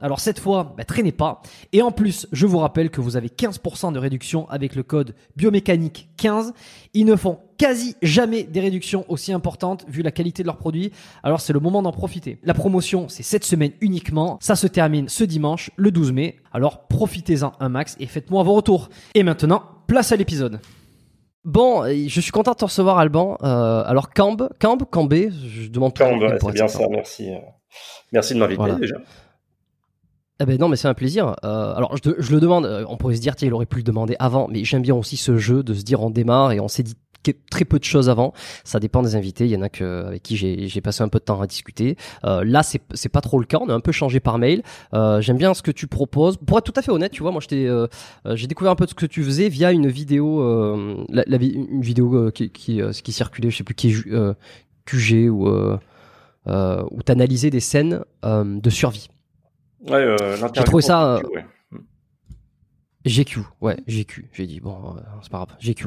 Alors cette fois, bah, traînez pas. Et en plus, je vous rappelle que vous avez 15% de réduction avec le code biomécanique 15. Ils ne font quasi jamais des réductions aussi importantes vu la qualité de leurs produits. Alors c'est le moment d'en profiter. La promotion, c'est cette semaine uniquement. Ça se termine ce dimanche, le 12 mai. Alors profitez-en un max et faites-moi vos retours. Et maintenant, place à l'épisode. Bon, je suis content de te recevoir, Alban. Euh, alors, Camb, Camb, Cambé, je demande tout. Camb, c'est bien ça, merci. Merci de m'inviter déjà. Eh ben non, mais c'est un plaisir. Euh, alors je, je, le demande. euh, On pourrait se dire, tiens, il aurait pu le demander avant, mais j'aime bien aussi ce jeu de se dire on démarre et on s'est dit très peu de choses avant. Ça dépend des invités. Il y en a que avec qui j'ai passé un peu de temps à discuter. Euh, là, c'est pas trop le cas. On a un peu changé par mail. Euh, j'aime bien ce que tu proposes. Pour être tout à fait honnête, tu vois, moi, j'ai découvert un peu de ce que tu faisais via une vidéo, la, une vidéo qui qui, qui circulait, je sais plus qui est QG ou où t'analysais des scènes de survie. Ouais, euh, J'ai trouvé ça, ouais. GQ, ouais, GQ. J'ai dit bon, euh, c'est pas grave, GQ.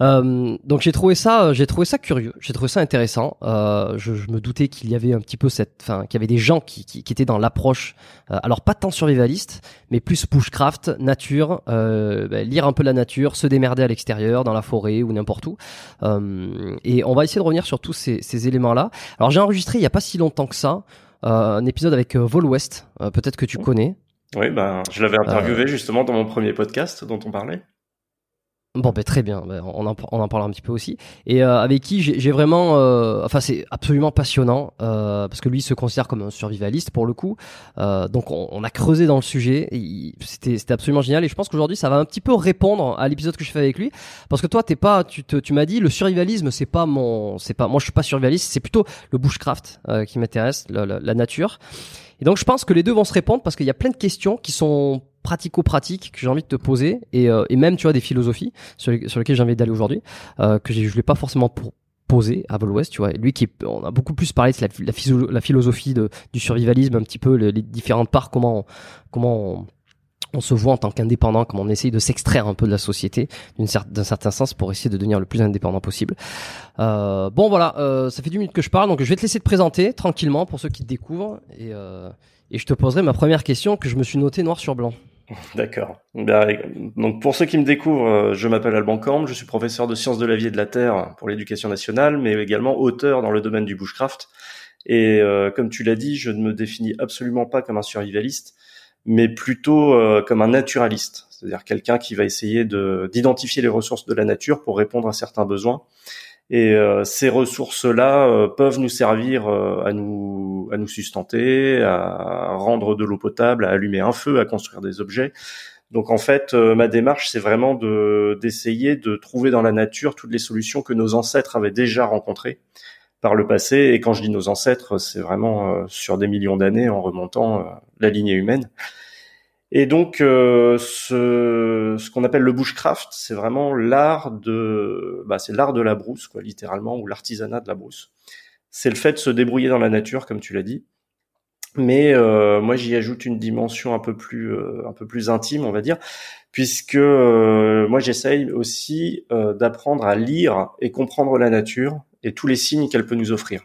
Euh, donc j'ai trouvé ça, euh, j'ai trouvé ça curieux, j'ai trouvé ça intéressant. Euh, je, je me doutais qu'il y avait un petit peu cette, enfin, qu'il y avait des gens qui, qui, qui étaient dans l'approche, euh, alors pas tant survivaliste, mais plus bushcraft, nature, euh, bah, lire un peu la nature, se démerder à l'extérieur, dans la forêt ou n'importe où. Euh, et on va essayer de revenir sur tous ces, ces éléments-là. Alors j'ai enregistré il y a pas si longtemps que ça. Euh, un épisode avec euh, Vol West, euh, peut-être que tu connais. Oui, ben, je l'avais interviewé justement dans mon premier podcast dont on parlait. Bon, ben très bien. Ben, on, en, on en parlera un petit peu aussi. Et euh, avec qui j'ai vraiment, euh, enfin c'est absolument passionnant euh, parce que lui il se considère comme un survivaliste pour le coup. Euh, donc on, on a creusé dans le sujet. C'était absolument génial. Et je pense qu'aujourd'hui ça va un petit peu répondre à l'épisode que je fais avec lui parce que toi t'es pas, tu tu m'as dit le survivalisme c'est pas mon, c'est pas, moi je suis pas survivaliste, c'est plutôt le bushcraft euh, qui m'intéresse, la, la- la nature. Et donc je pense que les deux vont se répondre parce qu'il y a plein de questions qui sont pratico-pratiques que j'ai envie de te poser et, euh, et même tu vois des philosophies sur, sur lesquelles j'ai envie d'aller aujourd'hui euh, que je l'ai pas forcément pour poser à Vol tu vois. Lui qui est- on a beaucoup plus parlé de la, philosophie de, du survivalisme, un petit peu les, différentes parts, comment comment on, on se voit en tant qu'indépendant, comme on essaye de s'extraire un peu de la société, d'un certain sens, pour essayer de devenir le plus indépendant possible. Euh, bon voilà, euh, ça fait 10 minutes que je parle, donc je vais te laisser te présenter tranquillement pour ceux qui te découvrent, et, euh, et je te poserai ma première question que je me suis notée noir sur blanc. D'accord. Ben, donc pour ceux qui me découvrent, euh, je m'appelle Alban Camp, je suis professeur de sciences de la vie et de la terre pour l'éducation nationale, mais également auteur dans le domaine du bushcraft. Et euh, comme tu l'as dit, je ne me définis absolument pas comme un survivaliste mais plutôt euh, comme un naturaliste, c'est-à-dire quelqu'un qui va essayer de d'identifier les ressources de la nature pour répondre à certains besoins. Et euh, ces ressources-là euh, peuvent nous servir à nous à nous sustenter, à rendre de l'eau potable, à allumer un feu, à construire des objets. Donc en fait, ma démarche, c'est vraiment de d'essayer de trouver dans la nature toutes les solutions que nos ancêtres avaient déjà rencontrées par le passé. Et quand je dis nos ancêtres, c'est vraiment euh, sur des millions d'années en remontant euh, la lignée humaine. Et donc, euh, ce, qu'on appelle le bushcraft, c'est vraiment l'art de, bah, c'est l'art de la brousse, quoi, littéralement, ou l'artisanat de la brousse. C'est le fait de se débrouiller dans la nature, comme tu l'as dit. Mais moi, j'y ajoute une dimension un peu plus, un peu plus intime, on va dire, puisque moi, j'essaye aussi d'apprendre à lire et comprendre la nature et tous les signes qu'elle peut nous offrir.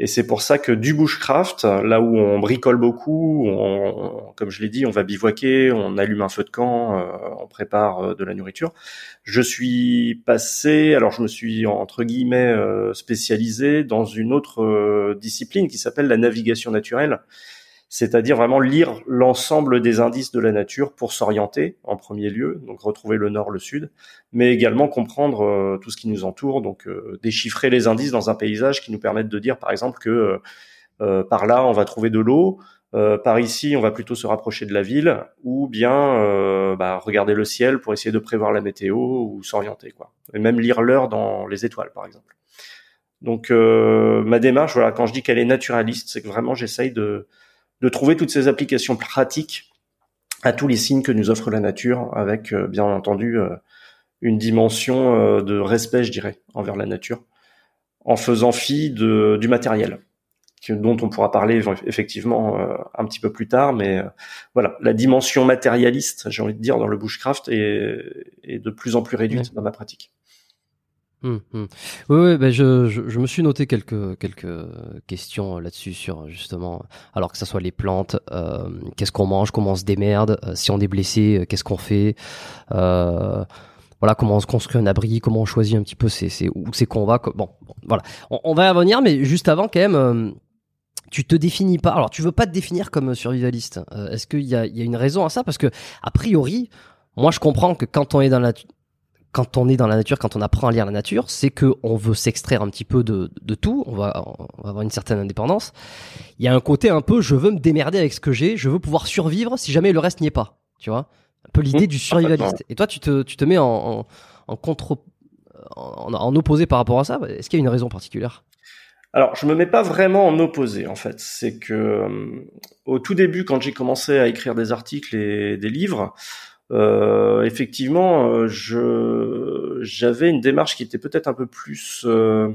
Et c'est pour ça que du bushcraft, là où on bricole beaucoup, on, comme je l'ai dit, on va bivouaquer, on allume un feu de camp, euh, on prépare euh, de la nourriture. Je suis passé, alors je me suis entre guillemets euh, spécialisé dans une autre discipline qui s'appelle la navigation naturelle, c'est-à-dire vraiment lire l'ensemble des indices de la nature pour s'orienter en premier lieu, donc retrouver le nord, le sud, mais également comprendre euh, tout ce qui nous entoure, donc euh, déchiffrer les indices dans un paysage qui nous permettent de dire par exemple que euh, par là on va trouver de l'eau, par ici on va plutôt se rapprocher de la ville, ou bien bah, regarder le ciel pour essayer de prévoir la météo ou s'orienter quoi, et même lire l'heure dans les étoiles par exemple. Donc ma démarche, voilà, quand je dis qu'elle est naturaliste, c'est que vraiment j'essaye de de trouver toutes ces applications pratiques à tous les signes que nous offre la nature, avec euh, bien entendu euh, une dimension euh, de respect, je dirais, envers la nature, en faisant fi de, du matériel, dont on pourra parler effectivement un petit peu plus tard, mais voilà, la dimension matérialiste, j'ai envie de dire, dans le bushcraft est, est de plus en plus réduite dans ma pratique. Hum, hum. Oui, oui ben je, je, me suis noté quelques, quelques questions là-dessus sur justement, alors que ce soit les plantes, euh, qu'est-ce qu'on mange, comment on se démerde, euh, si on est blessé, euh, qu'est-ce qu'on fait, euh, voilà, comment on se construit un abri, comment on choisit un petit peu c'est, c'est, où c'est qu'on va. Bon, voilà, on, on, va y revenir, mais juste avant quand même, tu te définis pas. Alors, tu veux pas te définir comme survivaliste. est-ce qu'il y a, y a une raison à ça? Parce que a priori, moi je comprends que quand on est dans la quand on est dans la nature, quand on apprend à lire la nature, c'est que on veut s'extraire un petit peu de, de tout. On va, on va avoir une certaine indépendance. Il y a un côté un peu, je veux me démerder avec ce que j'ai. Je veux pouvoir survivre si jamais le reste n'y est pas. Tu vois, un peu l'idée mmh. du survivaliste. Et toi, tu te, tu te mets en, en, contre, en, en opposé par rapport à ça? Est-ce qu'il y a une raison particulière? Alors, je me mets pas vraiment en opposé, en fait. C'est que euh, au tout début, quand j'ai commencé à écrire des articles et des livres, euh, effectivement, euh, je j'avais une démarche qui était peut-être un peu plus euh,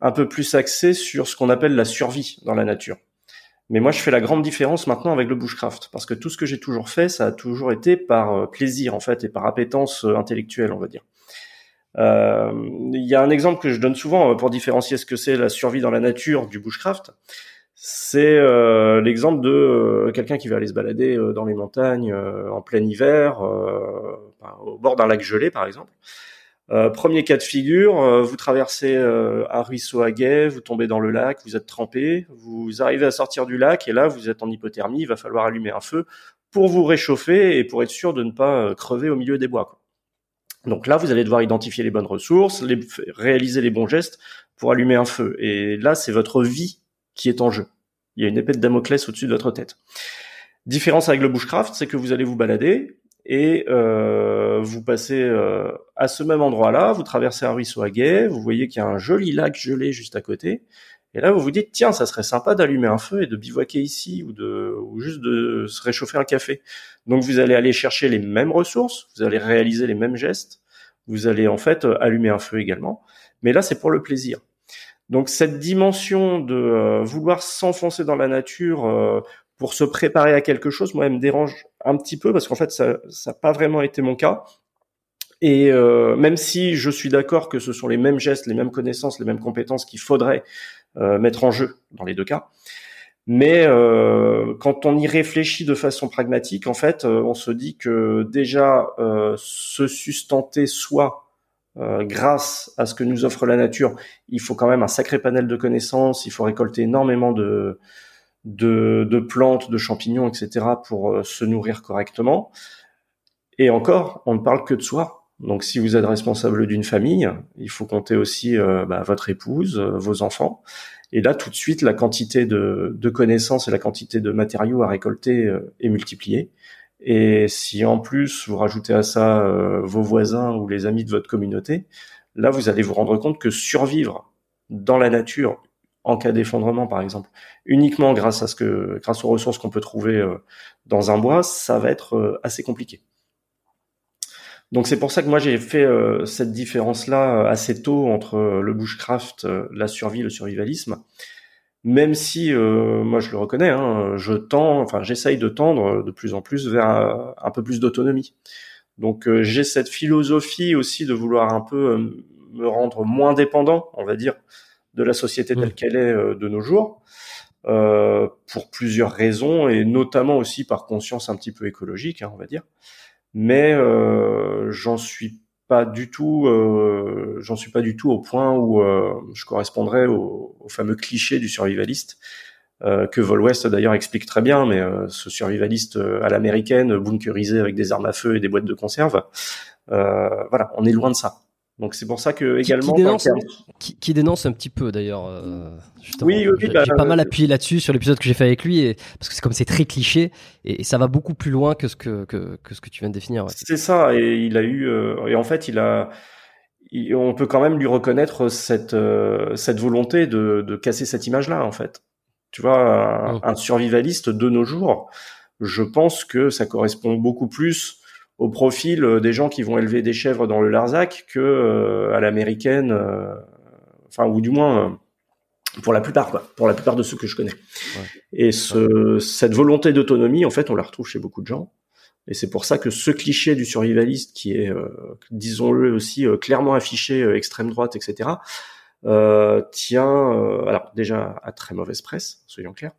un peu plus axée sur ce qu'on appelle la survie dans la nature. Mais moi, je fais la grande différence maintenant avec le bushcraft, parce que tout ce que j'ai toujours fait, ça a toujours été par plaisir en fait et par appétence intellectuelle, on va dire. Il y a un exemple que je donne souvent pour différencier ce que c'est la survie dans la nature du bushcraft c'est euh, l'exemple de euh, quelqu'un qui va aller se balader euh, dans les montagnes en plein hiver, au bord d'un lac gelé par exemple. premier cas de figure, vous traversez un ruisseau à guet, vous tombez dans le lac, vous êtes trempé, vous arrivez à sortir du lac et là vous êtes en hypothermie, il va falloir allumer un feu pour vous réchauffer et pour être sûr de ne pas crever au milieu des bois. Donc là, vous allez devoir identifier les bonnes ressources, réaliser les bons gestes pour allumer un feu. Et là, c'est votre vie qui est en jeu. Il y a une épée de Damoclès au-dessus de votre tête. Différence avec le bushcraft, c'est que vous allez vous balader et euh, vous passez euh, à ce même endroit-là, vous traversez un ruisseau à guet, vous voyez qu'il y a un joli lac gelé juste à côté, et là vous vous dites tiens ça serait sympa d'allumer un feu et de bivouaquer ici ou de ou juste de se réchauffer un café. Donc vous allez aller chercher les mêmes ressources, vous allez réaliser les mêmes gestes, vous allez en fait allumer un feu également, mais là c'est pour le plaisir. Donc cette dimension de euh, vouloir s'enfoncer dans la nature euh, pour se préparer à quelque chose, moi, elle me dérange un petit peu parce qu'en fait, ça n'a pas vraiment été mon cas. Et euh, même si je suis d'accord que ce sont les mêmes gestes, les mêmes connaissances, les mêmes compétences qu'il faudrait euh, mettre en jeu dans les deux cas, mais euh, quand on y réfléchit de façon pragmatique, en fait, euh, on se dit que déjà se sustenter soi grâce à ce que nous offre la nature, il faut quand même un sacré panel de connaissances, il faut récolter énormément de, de, de plantes, de champignons, etc. pour se nourrir correctement. Et encore, on ne parle que de soi. Donc si vous êtes responsable d'une famille, il faut compter aussi bah, votre épouse, vos enfants. Et là, tout de suite, la quantité de, de connaissances et la quantité de matériaux à récolter euh, est multipliée. Et si en plus vous rajoutez à ça euh, vos voisins ou les amis de votre communauté, là, vous allez vous rendre compte que survivre dans la nature, en cas d'effondrement par exemple, uniquement grâce à ce que, grâce aux ressources qu'on peut trouver euh, dans un bois, ça va être assez compliqué. Donc c'est pour ça que moi j'ai fait euh, cette différence-là euh, assez tôt entre euh, le bushcraft, la survie, le survivalisme. Même si moi je le reconnais, hein, je tends, enfin j'essaye de tendre de plus en plus vers un, peu plus d'autonomie. Donc j'ai cette philosophie aussi de vouloir un peu me rendre moins dépendant, on va dire, de la société telle mmh. qu'elle est de nos jours, pour plusieurs raisons et notamment aussi par conscience un petit peu écologique, hein, on va dire mais euh, j'en suis pas du tout, euh, j'en suis pas du tout au point où euh, je correspondrais au, fameux cliché du survivaliste euh, que Vol West d'ailleurs explique très bien, mais euh, ce survivaliste à l'américaine, bunkerisé avec des armes à feu et des boîtes de conserve, voilà, on est loin de ça. Donc c'est pour ça que également qui, dénonce, qui, dénonce un petit peu d'ailleurs. Euh, oui, oui j'ai bah, pas mal appuyé là-dessus sur l'épisode que j'ai fait avec lui, et, parce que c'est comme c'est très cliché et, ça va beaucoup plus loin que ce que que, que ce que tu viens de définir. C'est ça, et il a eu euh, et en fait il a on peut quand même lui reconnaître cette euh, cette volonté de, de casser cette image-là en fait. Tu vois, un, un survivaliste de nos jours, je pense que ça correspond beaucoup plus au profil euh, des gens qui vont élever des chèvres dans le Larzac que euh, à l'américaine, euh, enfin ou du moins pour la plupart quoi, pour la plupart de ceux que je connais. Et ce, cette volonté d'autonomie, en fait, on la retrouve chez beaucoup de gens. Et c'est pour ça que ce cliché du survivaliste, qui est, disons-le aussi, clairement affiché extrême droite, etc., tient, alors déjà à très mauvaise presse, soyons clairs,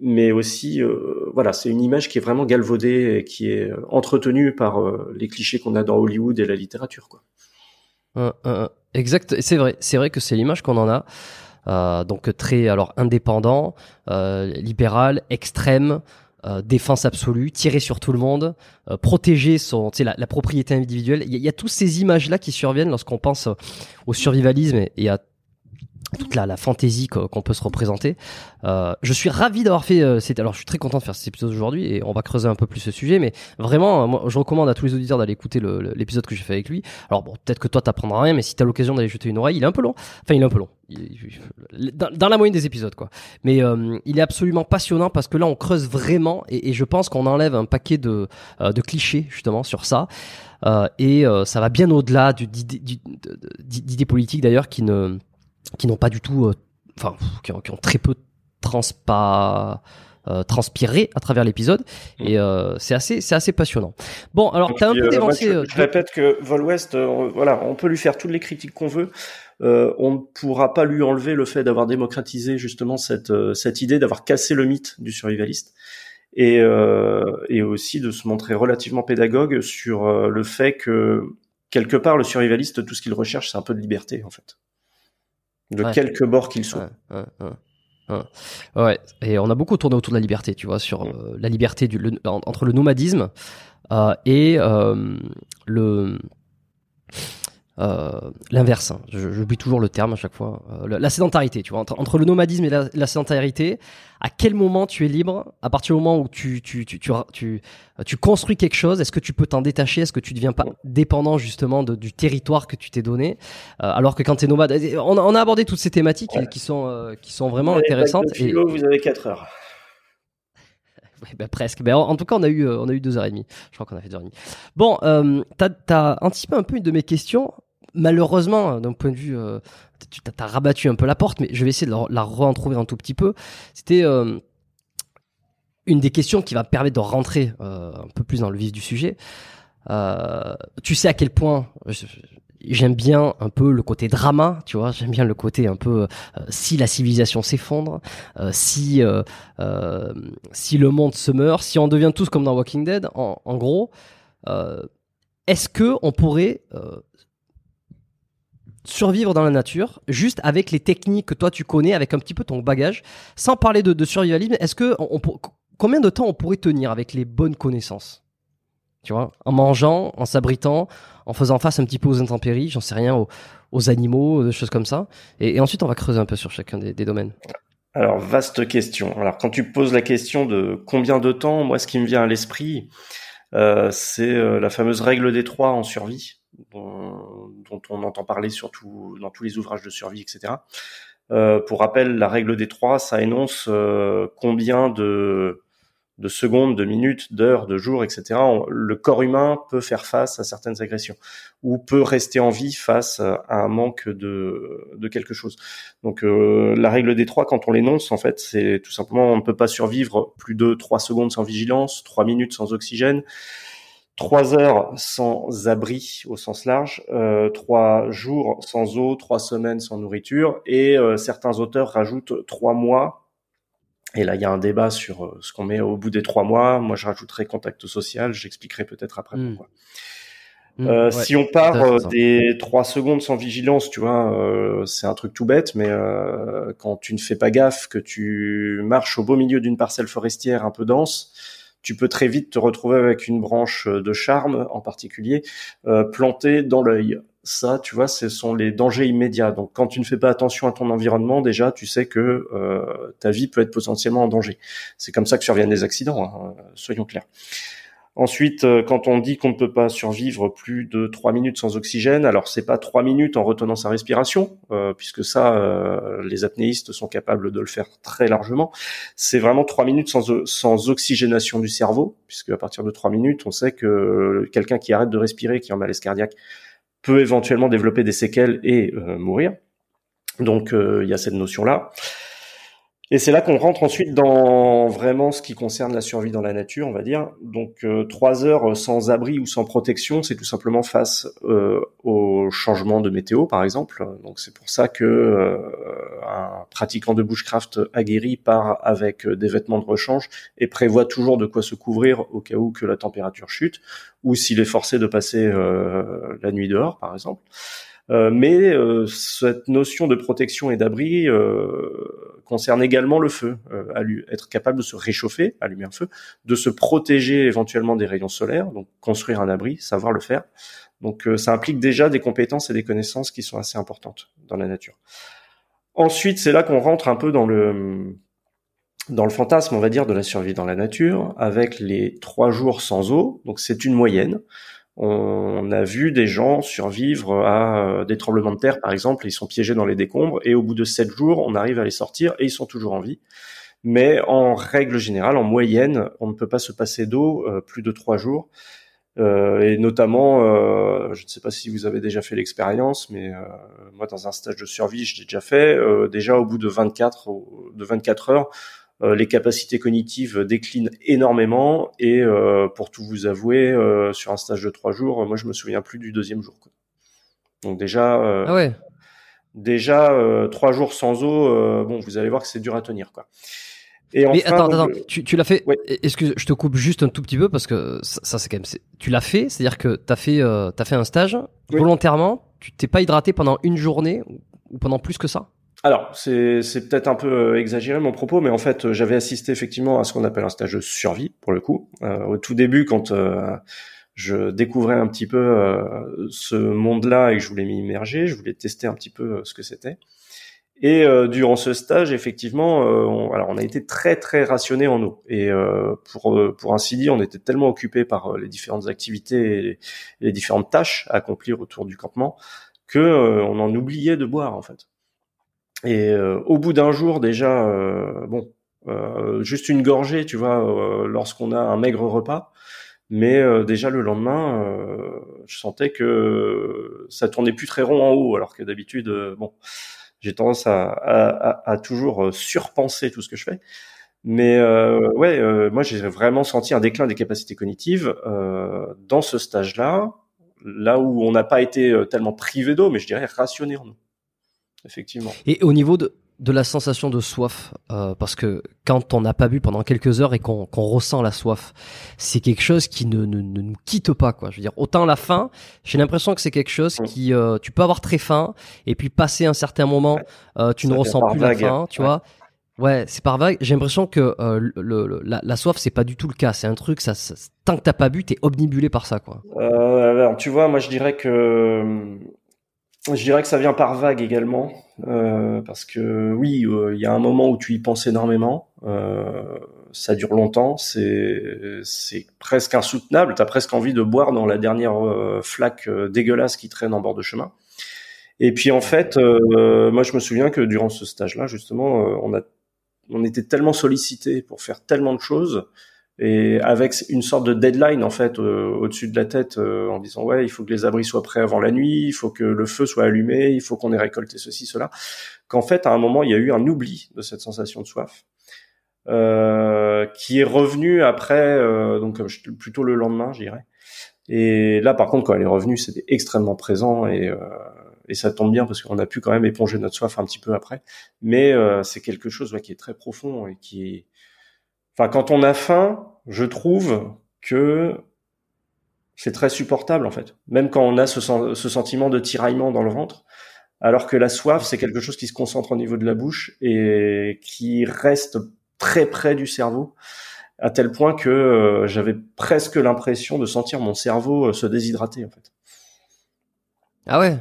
mais aussi euh, voilà, c'est une image qui est vraiment galvaudée et qui est euh, entretenue par euh, les clichés qu'on a dans Hollywood et la littérature quoi. exact, c'est vrai, c'est vrai que c'est l'image qu'on en a. Euh, donc très alors indépendant, libéral, extrême, défense absolue, tirer sur tout le monde, protéger son, la, la propriété individuelle. Il y, y, a toutes ces images-là qui surviennent lorsqu'on pense au survivalisme et à toute la, la fantaisie qu'on peut se représenter. Euh, je suis ravi d'avoir fait. Euh, alors, je suis très content de faire cet épisode aujourd'hui et on va creuser un peu plus ce sujet. Mais vraiment, moi, je recommande à tous les auditeurs d'aller écouter l'épisode que j'ai fait avec lui. Alors bon, peut-être que toi t'apprendras rien, mais si t'as l'occasion d'aller jeter une oreille, il est un peu long. Enfin, il est un peu long. dans, la moyenne des épisodes, quoi. Mais euh, il est absolument passionnant parce que là, on creuse vraiment et, je pense qu'on enlève un paquet de, euh, de clichés justement sur ça. Euh, et ça va bien au-delà d'idées politiques d'ailleurs qui ne qui n'ont pas du tout, euh, enfin, qui, qui, ont très peu transpa, euh, transpiré à travers l'épisode mm. et euh, c'est assez c'est assez passionnant. Bon, alors tu as un peu dévancé. je, je, répète que Vol West, voilà, on peut lui faire toutes les critiques qu'on veut. on ne pourra pas lui enlever le fait d'avoir démocratisé justement cette cette idée, d'avoir cassé le mythe du survivaliste et et aussi de se montrer relativement pédagogue sur le fait que quelque part le survivaliste, tout ce qu'il recherche, c'est un peu de liberté en fait de quelque bord qu'il soit. Ouais, et on a beaucoup tourné autour de la liberté, tu vois, sur euh, la liberté du, entre le nomadisme euh, et euh, le l'inverse. Hein. J'oublie toujours le terme à chaque fois. Euh, la sédentarité, tu vois, entre, le nomadisme et la, sédentarité. À quel moment tu es libre? À partir du moment où tu tu tu tu, tu, construis quelque chose, est-ce que tu peux t'en détacher? Est-ce que tu deviens pas dépendant justement de, du territoire que tu t'es donné? Euh, Alors que quand tu es nomade, on, on, a abordé toutes ces thématiques qui sont qui sont vraiment intéressantes. et... vous avez 4 heures. Ben, presque. En, tout cas, on a eu, on a eu deux heures et demie. Je crois qu'on a fait deux heures et demie. Bon, euh, t'as as anticipé un peu une de mes questions malheureusement, d'un point de vue, euh, tu t'as rabattu un peu la porte, mais je vais essayer de la, re-en trouver un tout petit peu. C'était, euh, une des questions qui va permettre de rentrer un peu plus dans le vif du sujet. tu sais à quel point j'aime bien un peu le côté drama, tu vois. J'aime bien le côté un peu si la civilisation s'effondre, si si le monde se meurt, si on devient tous comme dans Walking Dead. En, en gros, est-ce que on pourrait survivre dans la nature, juste avec les techniques que toi tu connais, avec un petit peu ton bagage, sans parler de, survivalisme, est-ce que on, combien de temps on pourrait tenir avec les bonnes connaissances? En mangeant, en s'abritant, en faisant face un petit peu aux intempéries, j'en sais rien, aux, animaux, des choses comme ça. Et, ensuite, on va creuser un peu sur chacun des, domaines. Alors, vaste question. Alors, quand tu poses la question de combien de temps, moi, ce qui me vient à l'esprit, euh, c'est euh, la fameuse règle des trois en survie dont, on entend parler surtout dans tous les ouvrages de survie, etc. Euh, pour rappel, la règle des trois, ça énonce euh, combien de, de secondes, de minutes, d'heures, de jours, etc. le corps humain peut faire face à certaines agressions ou peut rester en vie face à un manque de, quelque chose. Donc euh, la règle des trois, quand on l'énonce, en fait, c'est tout simplement on ne peut pas survivre plus de trois secondes sans vigilance, trois minutes sans oxygène, trois heures sans abri au sens large, euh, trois jours sans eau, trois semaines sans nourriture, et euh, certains auteurs rajoutent trois mois. Et là, il y a un débat sur euh, ce qu'on met au bout des trois mois. Moi, je rajouterai contact social. J'expliquerai peut-être après hmm. pourquoi. Hmm, euh, Si on part des trois secondes sans vigilance, tu vois, c'est un truc tout bête, mais quand tu ne fais pas gaffe, que tu marches au beau milieu d'une parcelle forestière un peu dense, tu peux très vite te retrouver avec une branche euh, de charme en particulier euh, plantée dans l'œil. Ça, tu vois, ce sont les dangers immédiats. Donc, quand tu ne fais pas attention à ton environnement, déjà, tu sais que euh, ta vie peut être potentiellement en danger. C'est comme ça que surviennent les accidents, hein, soyons clairs. Ensuite, euh, quand on dit qu'on ne peut pas survivre plus de trois minutes sans oxygène, alors c'est pas trois minutes en retenant sa respiration, euh, puisque ça, les apnéistes sont capables de le faire très largement. C'est vraiment trois minutes sans, sans oxygénation du cerveau, puisque à partir de trois minutes, on sait que quelqu'un qui arrête de respirer, qui est en malaise cardiaque, peut éventuellement développer des séquelles et mourir. Donc il y a cette notion-là. Et c'est là qu'on rentre ensuite dans vraiment ce qui concerne la survie dans la nature, on va dire. Donc euh, trois heures sans abri ou sans protection, c'est tout simplement face euh, au changement de météo, par exemple. Donc c'est pour ça que euh, un pratiquant de bushcraft aguerri part avec des vêtements de rechange et prévoit toujours de quoi se couvrir au cas où que la température chute, ou s'il est forcé de passer la nuit dehors, par exemple. mais cette notion de protection et d'abri concerne également le feu, euh, être capable de se réchauffer, allumer un feu, de se protéger éventuellement des rayons solaires, donc construire un abri, savoir le faire. Donc euh, ça implique déjà des compétences et des connaissances qui sont assez importantes dans la nature. Ensuite, c'est là qu'on rentre un peu dans le dans le fantasme, on va dire, de la survie dans la nature, avec les trois jours sans eau. Donc c'est une moyenne on a vu des gens survivre à euh, des tremblements de terre, par exemple, ils sont piégés dans les décombres, et au bout de sept jours, on arrive à les sortir et ils sont toujours en vie. Mais en règle générale, en moyenne, on ne peut pas se passer d'eau euh, plus de trois jours. Euh, et notamment, je ne sais pas si vous avez déjà fait l'expérience, mais moi, dans un stage de survie, je l'ai déjà fait. déjà, au bout de 24, de 24 heures, euh, les capacités cognitives déclinent énormément et euh, pour tout vous avouer, euh, sur un stage de trois jours, moi je me souviens plus du deuxième jour. Donc déjà, ah ouais. déjà trois jours sans eau, bon, vous allez voir que c'est dur à tenir, quoi. Et Mais attends, attends, tu, tu l'as fait. Excuse, je te coupe juste un tout petit peu parce que ça, c'est quand même. Tu l'as fait, c'est-à-dire que t'as fait, euh, as fait un stage volontairement. Tu t'es pas hydraté pendant une journée ou pendant plus que ça? Alors, c'est, peut-être un peu euh, exagéré mon propos, mais en fait, euh, j'avais assisté effectivement à ce qu'on appelle un stage de survie, pour le coup. Euh, au tout début, quand je découvrais un petit peu ce monde-là et que je voulais m'y immerger, je voulais tester un petit peu ce que c'était. Et durant ce stage, effectivement, on, alors on a été très très rationné en eau. Et pour pour ainsi dire, on était tellement occupé par les différentes activités et les, différentes tâches à accomplir autour du campement que on en oubliait de boire en fait. Et euh, au bout d'un jour déjà, euh, bon, euh, juste une gorgée, tu vois, lorsqu'on a un maigre repas. Mais déjà le lendemain, je sentais que ça tournait plus très rond en haut, alors que d'habitude, bon, j'ai tendance à, à, à, toujours surpenser tout ce que je fais. Mais euh, ouais, euh, moi j'ai vraiment senti un déclin des capacités cognitives euh, dans ce stage-là, là où on n'a pas été euh, tellement privé d'eau, mais je dirais rationné en eau. Effectivement. Et au niveau de, de la sensation de soif, euh, parce que quand on n'a pas bu pendant quelques heures et qu'on qu'on ressent la soif, c'est quelque chose qui ne, ne, ne nous quitte pas, quoi. Je veux dire, autant la faim, j'ai l'impression que c'est quelque chose qui, euh, tu peux avoir très faim et puis passer un certain moment, euh, tu Ça ne ressens plus vague. la faim, tu Ouais. vois. Ouais, c'est par vague. J'ai l'impression que euh, le, le- la, la soif, c'est pas du tout le cas. C'est un truc, ça, ça- tant que t'as pas bu, t'es obnibulé par ça, quoi. Euh, alors, tu vois, moi je dirais que je dirais que ça vient par vague également, euh, parce que oui, euh, il y a un moment où tu y penses énormément, euh, ça dure longtemps, c'est presque insoutenable, t'as presque envie de boire dans la dernière flaque dégueulasse qui traîne en bord de chemin. Et puis en fait, moi je me souviens que durant ce stage-là, justement, on a on était tellement sollicité pour faire tellement de choses et avec une sorte de deadline en fait euh, au-dessus de la tête euh, en disant ouais il faut que les abris soient prêts avant la nuit, il faut que le feu soit allumé, il faut qu'on ait récolté ceci cela, qu'en fait à un moment il y a eu un oubli de cette sensation de soif euh, qui est revenu après euh, donc euh, plutôt le lendemain je dirais. Et là par contre quand elle est revenue c'était extrêmement présent et euh, et ça tombe bien parce qu'on a pu quand même éponger notre soif un petit peu après. Mais c'est quelque chose ouais, qui est très profond et qui Enfin, quand on a faim, je trouve que c'est très supportable en fait. Même quand on a ce, sen- ce sentiment de tiraillement dans le ventre, alors que la soif, c'est quelque chose qui se concentre au niveau de la bouche et qui reste très près du cerveau, à tel point que euh, j'avais presque l'impression de sentir mon cerveau euh, se déshydrater en fait. Ah ouais?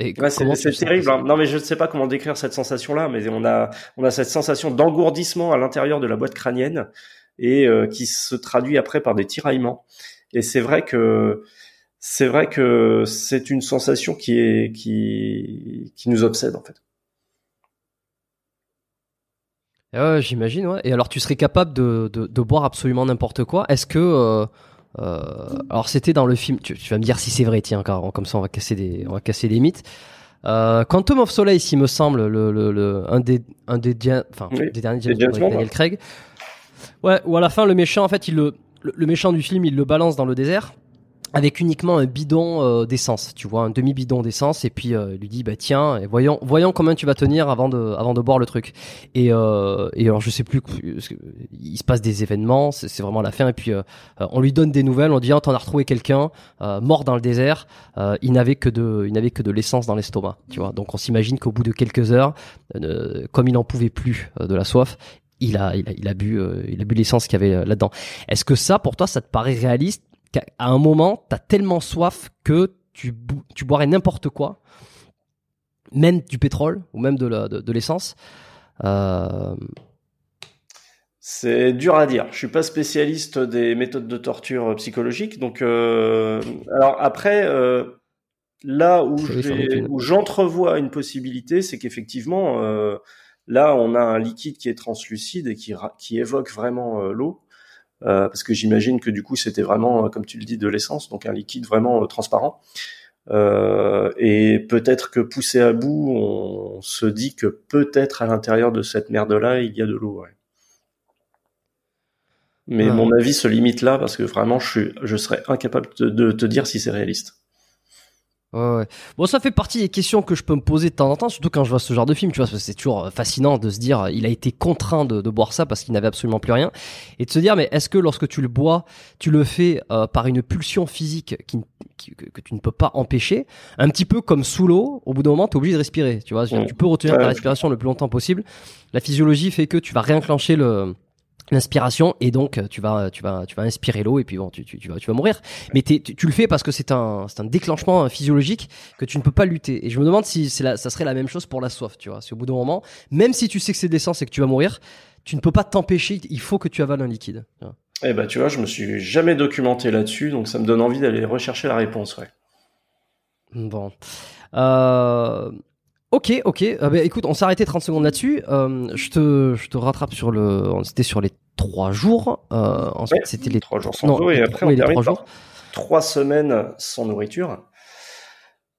Ouais, c'est terrible. hein. Non, mais je ne sais pas comment décrire cette sensation-là, mais on a on a cette sensation d'engourdissement à l'intérieur de la boîte crânienne et euh, qui se traduit après par des tiraillements. Et c'est vrai que c'est vrai que c'est une sensation qui est qui qui nous obsède en fait. Ah j'imagine, ouais. Et alors, tu serais capable de, de, de boire absolument n'importe quoi. Est-ce que. euh, alors, c'était dans le film. Tu, tu vas me dire si c'est vrai, tiens, car comme ça, on va casser des, on va casser des mythes. Euh, Quantum of Solace, il me semble, le, le, le- un des, un des, enfin, Oui, des derniers James James Bond Daniel. Craig. Ouais, où à la fin, le méchant, en fait, il le, le méchant du film, il le balance dans le désert avec uniquement un bidon euh, d'essence, tu vois, un demi bidon d'essence, et puis euh, lui dit bah tiens, voyons, voyons combien tu vas tenir avant de, avant de boire le truc. Et, euh, et alors je sais plus, il se passe des événements, c'est vraiment la fin, et puis euh, euh, on lui donne des nouvelles, on dit ah, t'en as retrouvé quelqu'un euh, mort dans le désert, il n'avait que de, il n'avait que de l'essence dans l'estomac, tu vois. Donc on s'imagine qu'au bout de quelques heures, comme il n'en pouvait plus de la soif. Il a, il a, il a bu, il a bu l'essence qu'il y avait là-dedans. Est-ce que ça, pour toi, ça te paraît réaliste qu'à à un moment, t'as tellement soif que tu, tu boirais n'importe quoi, même du pétrole ou même de l'essence. Euh, C'est dur à dire. Je suis pas spécialiste des méthodes de torture psychologique, donc euh, alors après euh, là où j'entrevois une possibilité, c'est qu'effectivement là on a un liquide qui est translucide et qui ra- qui évoque vraiment l'eau, parce que j'imagine que du coup c'était vraiment euh, comme tu le dis de l'essence, donc un liquide vraiment euh, transparent. Euh, et peut-être que poussé à bout, on se dit que peut-être à l'intérieur de cette merde-là, il y a de l'eau. ouais. Mais Ouais. mon avis se limite là parce que vraiment, je, suis, je serais incapable de, de te dire si c'est réaliste. Ouais, ouais. Bon, ça fait partie des questions que je peux me poser de temps en temps, surtout quand je vois ce genre de film, tu vois, parce que c'est toujours euh, fascinant de se dire, euh, il a été contraint de, de boire ça parce qu'il n'avait absolument plus rien, et de se dire, mais est-ce que lorsque tu le bois, tu le fais euh, par une pulsion physique qui, qui- que, que tu ne peux pas empêcher, un petit peu comme sous l'eau, au bout d'un moment, tu es obligé de respirer, tu vois, Mm. tu peux retenir ta respiration le plus longtemps possible. La physiologie fait que tu vas réenclencher le l'inspiration et donc euh, tu vas tu vas tu vas inspirer l'eau et puis bon tu, tu, tu vas tu vas mourir mais tu, tu le fais parce que c'est un c'est un déclenchement physiologique que tu ne peux pas lutter et je me demande si c'est la, ça serait la même chose pour la soif tu vois si au bout d'un moment même si tu sais que c'est de l'essence et que tu vas mourir tu ne peux pas t'empêcher il faut que tu avales un liquide tu vois. Eh ben, tu vois, je me suis jamais documenté là-dessus, donc ça me donne envie d'aller rechercher la réponse. Ouais. Bon. Euh, Ok, ok. Euh, bah, écoute, on s'est arrêté 30 secondes là-dessus. Euh, je te, je te rattrape sur le. C'était sur les trois jours. Euh, ensuite, Ouais, c'était les trois jours sans non, eau et après on termine trois par jours. trois semaines sans nourriture.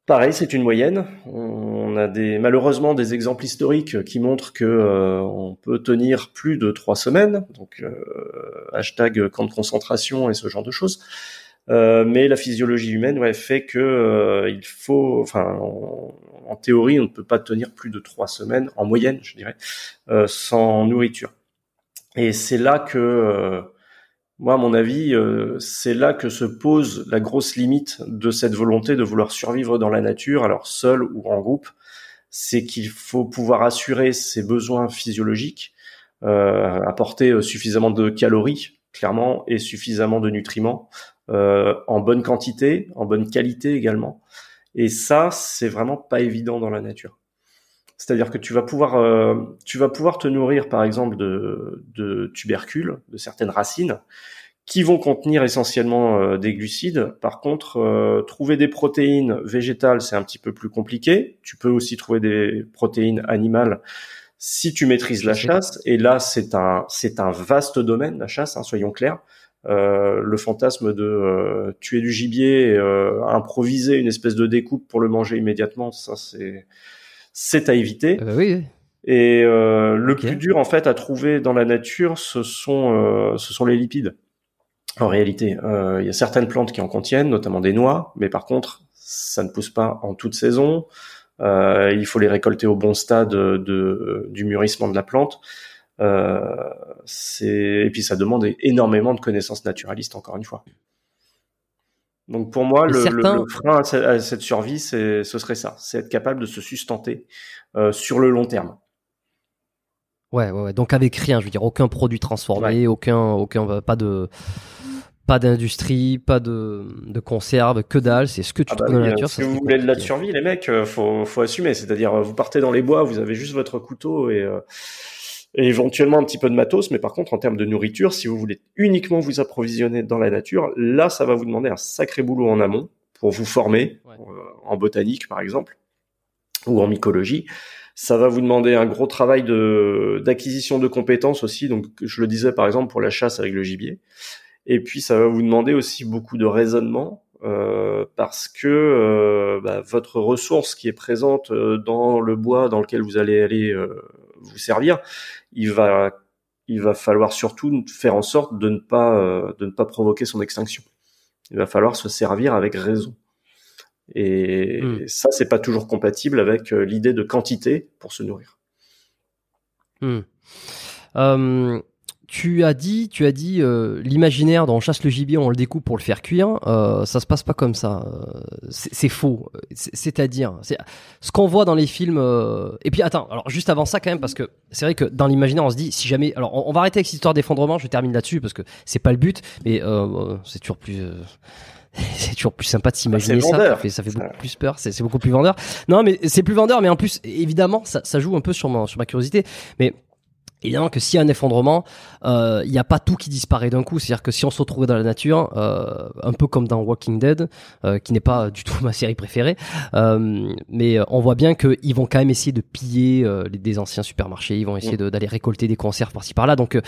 Pareil, c'est une moyenne. On a des malheureusement des exemples historiques qui montrent que euh, on peut tenir plus de trois semaines. Donc euh, hashtag camp de concentration et ce genre de choses. Euh, mais la physiologie humaine ouais, fait que il faut, enfin, en théorie, on ne peut pas tenir plus de trois semaines en moyenne, je dirais, sans nourriture. Et c'est là que moi, à mon avis, euh, c'est là que se pose la grosse limite de cette volonté de vouloir survivre dans la nature, alors seul ou en groupe. C'est qu'il faut pouvoir assurer ses besoins physiologiques, euh, apporter euh, suffisamment de calories, clairement, et suffisamment de nutriments euh, en bonne quantité, en bonne qualité également. Et ça, c'est vraiment pas évident dans la nature. C'est-à-dire que tu vas pouvoir, euh, tu vas pouvoir te nourrir, par exemple, de, de tubercules, de certaines racines, qui vont contenir essentiellement euh, des glucides. Par contre, euh, trouver des protéines végétales, c'est un petit peu plus compliqué. Tu peux aussi trouver des protéines animales si tu maîtrises la chasse. Et là, c'est un, c'est un vaste domaine, la chasse, hein, soyons clairs. Euh, le fantasme de tuer du gibier, improviser une espèce de découpe pour le manger immédiatement, ça c'est c'est à éviter. Euh, oui. Et euh, le plus dur en fait à trouver dans la nature, ce sont euh, ce sont les lipides. En réalité, il y a certaines plantes qui en contiennent, notamment des noix, mais par contre, ça ne pousse pas en toute saison. il faut les récolter au bon stade de, du mûrissement de la plante. Et puis ça demande énormément de connaissances naturalistes, encore une fois. Donc pour moi, le, frein à, cette survie, ce serait ça, c'est être capable de se sustenter euh, sur le long terme. Ouais, ouais, ouais, donc avec rien, je veux dire, aucun produit transformé, aucun, aucun, euh, pas de, pas d'industrie, pas de, de conserve, que dalle, c'est ce que tu ah trouves bah dans la nature. Si vous voulez de la survie, les mecs, euh, faut, faut assumer. C'est-à-dire, vous partez dans les bois, vous avez juste votre couteau et et éventuellement un petit peu de matos, mais par contre en termes de nourriture, si vous voulez uniquement vous approvisionner dans la nature, là ça va vous demander un sacré boulot en amont pour vous former euh, en botanique par exemple ou en mycologie. Ça va vous demander un gros travail de d'acquisition de compétences aussi, donc je le disais par exemple pour la chasse avec le gibier. Et puis ça va vous demander aussi beaucoup de raisonnement euh, parce que euh, bah, votre ressource qui est présente euh, dans le bois dans lequel vous allez aller vous servir, il va il va falloir surtout faire en sorte de ne pas euh, de ne pas provoquer son extinction. Il va falloir se servir avec raison. Et hmm. ça, c'est pas toujours compatible avec euh, l'idée de quantité pour se nourrir. Hmm. Euh, tu as dit, tu as dit euh, l'imaginaire dont on chasse le gibier, on le découpe pour le faire cuire. Euh, ça se passe pas comme ça. Euh, c'est faux. C'est-à-dire, ce qu'on voit dans les films. Euh, et puis attends, alors juste avant ça quand même, parce que c'est vrai que dans l'imaginaire, on se dit si jamais. Alors on, va arrêter avec cette histoire d'effondrement. Je termine là-dessus parce que c'est pas le but, mais c'est toujours plus. c'est toujours plus sympa de s'imaginer ça. Ça fait, ça fait beaucoup plus peur. C'est beaucoup plus vendeur. Non, mais c'est plus vendeur, mais en plus, évidemment, ça, ça joue un peu sur sur ma curiosité. Mais Évidemment que s'il y a un effondrement, euh, il n'y a pas tout qui disparaît d'un coup. C'est-à-dire que si on se retrouvait dans la nature, euh, un peu comme dans Walking Dead, euh, qui n'est pas du tout ma série préférée, mais on voit bien qu'ils vont quand même essayer de piller des anciens supermarchés. Ils vont essayer mm. d'aller récolter des conserves par-ci par-là. Donc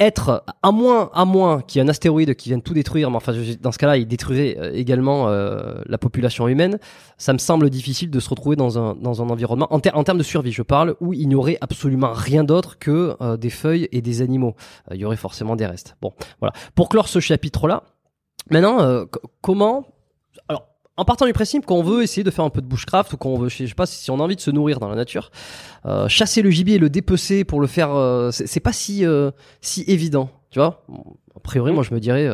être à moins à moins qu'il y ait un astéroïde qui vienne tout détruire mais enfin dans ce cas-là il détruirait euh, également euh, la population humaine ça me semble difficile de se retrouver dans un dans un environnement en, termes de survie je parle où il n'y aurait absolument rien d'autre que euh, des feuilles et des animaux. Il y aurait forcément des restes. Bon voilà. Pour clore ce chapitre là maintenant comment en partant du principe qu'on veut essayer de faire un peu de bushcraft ou qu'on veut, je sais pas si on a envie de se nourrir dans la nature, euh, chasser le gibier et le dépecer pour le faire, euh, c'est pas si euh, si évident, tu vois. A priori, moi, je me dirais.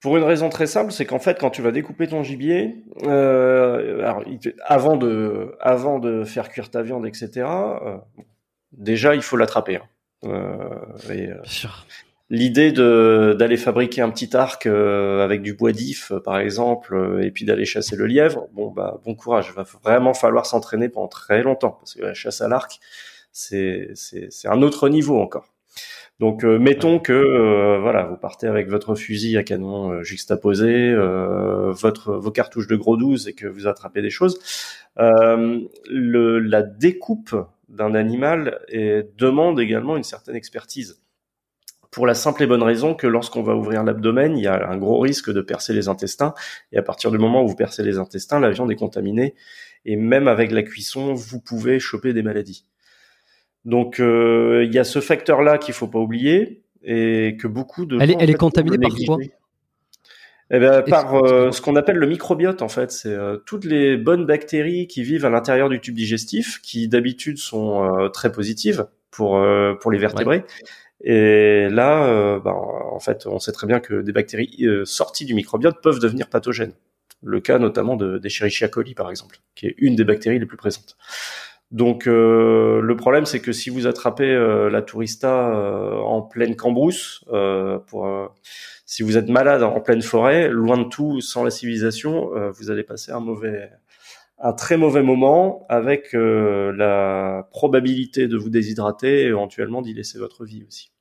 Pour une raison très simple, c'est qu'en fait, quand tu vas découper ton gibier, alors, avant de avant de faire cuire ta viande, etc. déjà, il faut l'attraper. Hein. Bien sûr l'idée de d'aller fabriquer un petit arc euh, avec du bois d'if par exemple euh, et puis d'aller chasser le lièvre bon bah bon courage. Il va vraiment falloir s'entraîner pendant très longtemps parce que la chasse à l'arc c'est c'est un autre niveau encore. Donc euh, mettons que voilà vous partez avec votre fusil à canon juxtaposé votre vos cartouches de gros 12 et que vous attrapez des choses. Le la découpe d'un animal demande également une certaine expertise pour la simple et bonne raison que lorsqu'on va ouvrir l'abdomen, il y a un gros risque de percer les intestins. Et à partir du moment où vous percez les intestins, la viande est contaminée. Et même avec la cuisson, vous pouvez choper des maladies. Donc il y a ce facteur-là qu'il faut pas oublier et que beaucoup de elle est, elle est contaminée par quoi? Eh ben, par euh, ce qu'on appelle le microbiote en fait, c'est euh, toutes les bonnes bactéries qui vivent à l'intérieur du tube digestif, qui d'habitude sont euh, très positives pour pour les vertébrés. Et là, ben, en fait, on sait très bien que des bactéries sorties du microbiote peuvent devenir pathogènes. Le cas notamment de d'Escherichia coli par exemple, qui est une des bactéries les plus présentes. Donc le problème, c'est que si vous attrapez la tourista en pleine cambrousse, pour si vous êtes malade en pleine forêt, loin de tout, sans la civilisation, euh, vous allez passer un mauvais, un très mauvais moment avec euh, la probabilité de vous déshydrater et éventuellement d'y laisser votre vie aussi.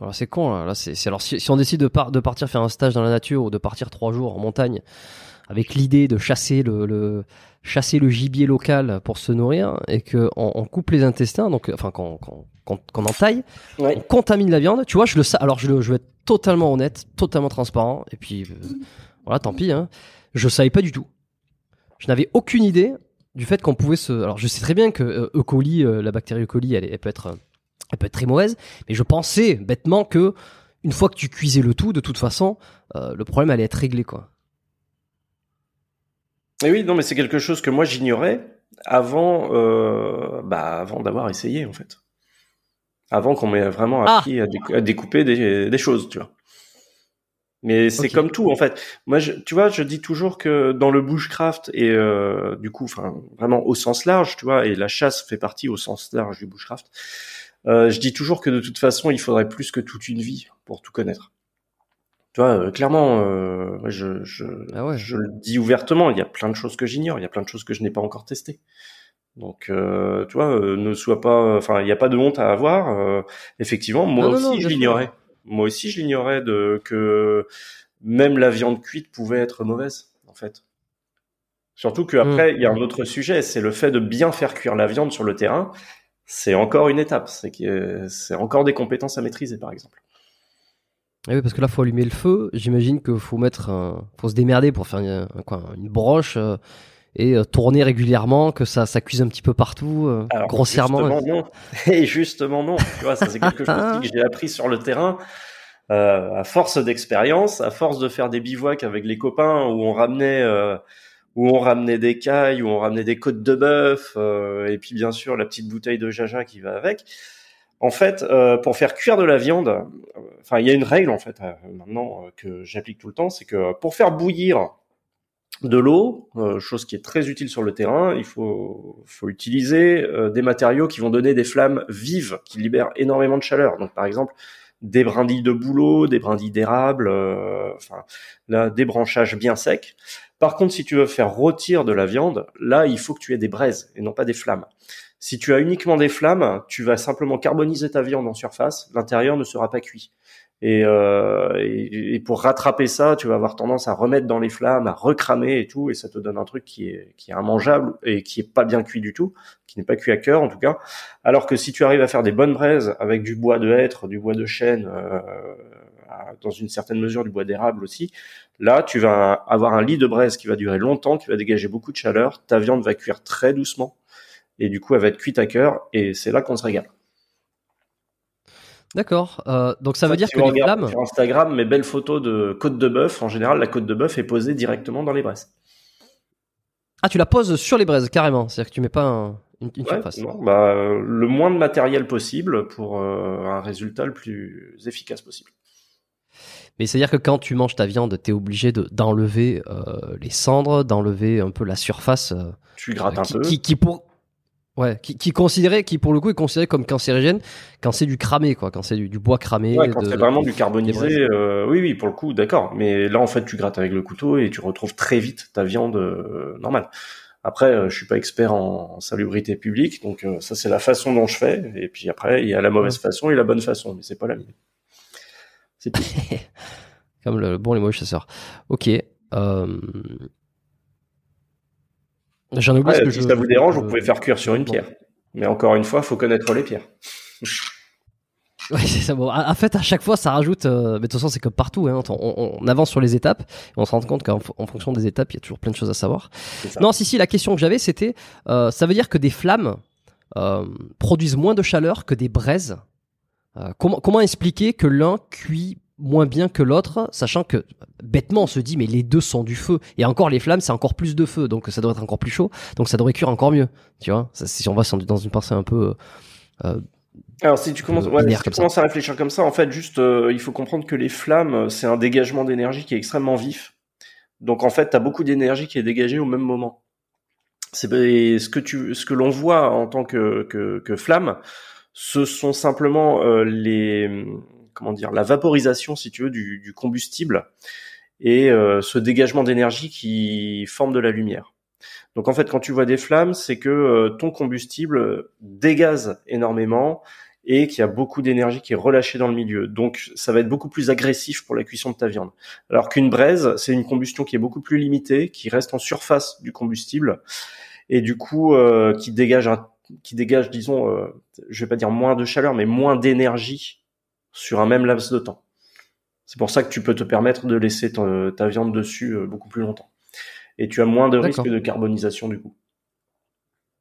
Alors c'est con là, c'est alors si, on décide de, de partir faire un stage dans la nature ou de partir trois jours en montagne avec l'idée de chasser le, chasser le gibier local pour se nourrir et que on, coupe les intestins donc enfin qu'on qu'on entaille, on contamine la viande. Tu vois, je le sais. Alors, je, je vais être totalement honnête, totalement transparent. Et puis, euh, voilà, tant pis. Hein. Je savais pas du tout. Je n'avais aucune idée du fait qu'on pouvait se. Alors, je sais très bien que euh, E. coli, euh, la bactérie E. coli, elle, peut être, elle peut être très mauvaise. Mais je pensais bêtement que une fois que tu cuisais le tout, de toute façon, le problème allait être réglé, quoi. Et oui, non, mais c'est quelque chose que moi j'ignorais avant, bah, avant d'avoir essayé, en fait avant qu'on m'ait vraiment ah. appris à, découper des, choses, tu vois. Mais c'est comme tout en fait. Moi, je, tu vois, je dis toujours que dans le bushcraft et euh, du coup, enfin, vraiment au sens large, tu vois, et la chasse fait partie au sens large du bushcraft. Euh, je dis toujours que de toute façon, il faudrait plus que toute une vie pour tout connaître. Tu vois, euh, clairement, je, je, ah je le dis ouvertement. Il y a plein de choses que j'ignore. Il y a plein de choses que je n'ai pas encore testées. Donc, euh, tu vois, euh, ne sois pas, enfin, il n'y a pas de honte à avoir. Euh, effectivement, moi aussi, je l'ignorais. Moi aussi, je l'ignorais de que même la viande cuite pouvait être mauvaise, en fait. Surtout qu'après, mmh. il y a un autre sujet, c'est le fait de bien faire cuire la viande sur le terrain. C'est encore une étape. C'est c'est encore des compétences à maîtriser, par exemple. Ah oui, parce que là, faut allumer le feu. J'imagine qu'il faut mettre, un... faut se démerder pour faire une, quoi, une broche et euh, tourner régulièrement, que ça, ça cuise un petit peu partout, euh, grossièrement. Justement non. Et justement non. Tu vois, ça c'est quelque chose que j'ai appris sur le terrain. Euh, à force d'expérience, à force de faire des bivouacs avec les copains où on ramenait euh, où on ramenait des cailles, où on ramenait des côtes de bœuf, euh, et puis bien sûr la petite bouteille de jaja qui va avec. En fait, pour faire cuire de la viande, enfin il y a une règle en fait maintenant que j'applique tout le temps, c'est que pour faire bouillir de l'eau, euh, chose qui est très utile sur le terrain. Il faut, faut utiliser euh, des matériaux qui vont donner des flammes vives, qui libèrent énormément de chaleur. Donc par exemple, des brindilles de bouleau, des brindilles d'érable, euh, enfin là, des branchages bien secs. Par contre, si tu veux faire rôtir de la viande, là, il faut que tu aies des braises et non pas des flammes. Si tu as uniquement des flammes, tu vas simplement carboniser ta viande en surface, l'intérieur ne sera pas cuit. Euh, et, et, pour rattraper ça, tu vas avoir tendance à remettre dans les flammes, à recramer et tout, et ça te donne un truc qui est qui immangeable et qui est pas bien cuit du tout, qui n'est pas cuit à cœur en tout cas. Alors que si tu arrives à faire des bonnes braises avec du bois de hêtre, du bois de chêne, euh, dans une certaine mesure du bois d'érable aussi, là tu vas avoir un lit de braise qui va durer longtemps, qui va dégager beaucoup de chaleur, ta viande va cuire très doucement et du coup elle va être cuite à cœur et c'est là qu'on se régale. D'accord. Euh, donc ça, veut dire que les flammes. Sur Instagram, mes belles photos de côte de bœuf, en général, la côte de bœuf est posée directement dans les braises. Ah, tu la poses sur les braises carrément. C'est-à-dire que tu mets pas une, surface. bah, le moins de matériel possible pour euh, un résultat le plus efficace possible. Mais c'est-à-dire que quand tu manges ta viande, tu es obligé d'enlever euh, les cendres, d'enlever un peu la surface. tu grattes un peu. Qui, qui, pour, Ouais, qui, qui considérait, qui pour le coup est considéré comme cancérigène quand c'est du cramé, quoi, quand c'est du, bois cramé. Ouais, quand c'est vraiment du carbonisé, euh, oui, oui, pour le coup, d'accord. Mais là, en fait, tu grattes avec le couteau et tu retrouves très vite ta viande euh, normale. Après, euh, je suis pas expert en, salubrité publique, donc euh, ça c'est la façon dont je fais. Et puis après, il y a la mauvaise façon et la bonne façon, mais c'est pas la mienne. C'est tout. comme le bon les mauvais chasseurs. Ok. Euh, J'en oublie que si ça vous dérange, vous pouvez faire cuire sur une pierre. Mais encore une fois, faut connaître les pierres. Ouais, c'est ça. Bon, en fait, à chaque fois, ça rajoute. Euh, mais de toute façon, c'est comme partout. Hein, on, on, avance sur les étapes et on se rend compte qu'en fonction des étapes, il y a toujours plein de choses à savoir. Non, si, si. La question que j'avais, c'était, euh, ça veut dire que des flammes euh, produisent moins de chaleur que des braises? Euh, comment, comment expliquer que l'un cuit moins bien que l'autre, sachant que bêtement on se dit mais les deux sont du feu et encore les flammes c'est encore plus de feu donc ça doit être encore plus chaud donc ça devrait cuire encore mieux tu vois si on va dans une pensée un peu euh, alors si tu commences, à réfléchir comme ça, en fait, juste, euh, il faut comprendre que les flammes, c'est un dégagement d'énergie qui est extrêmement vif. Donc en fait, tu as beaucoup d'énergie qui est dégagée au même moment. C'est ce que tu, ce que l'on voit en tant que, que, que flamme, ce sont simplement euh, les, comment dire, la vaporisation, si tu veux, du, combustible et euh, ce dégagement d'énergie qui forme de la lumière. Donc en fait, quand tu vois des flammes, c'est que ton combustible dégaze énormément et qu'il y a beaucoup d'énergie qui est relâchée dans le milieu. Donc ça va être beaucoup plus agressif pour la cuisson de ta viande. Alors qu'une braise, c'est une combustion qui est beaucoup plus limitée, qui reste en surface du combustible et du coup euh, qui dégage un, qui dégage, disons, euh, je vais pas dire moins de chaleur, mais moins d'énergie sur un même laps de temps. C'est pour ça que tu peux te permettre de laisser ta, viande dessus euh, beaucoup plus longtemps. Et tu as moins de risque de carbonisation du coup.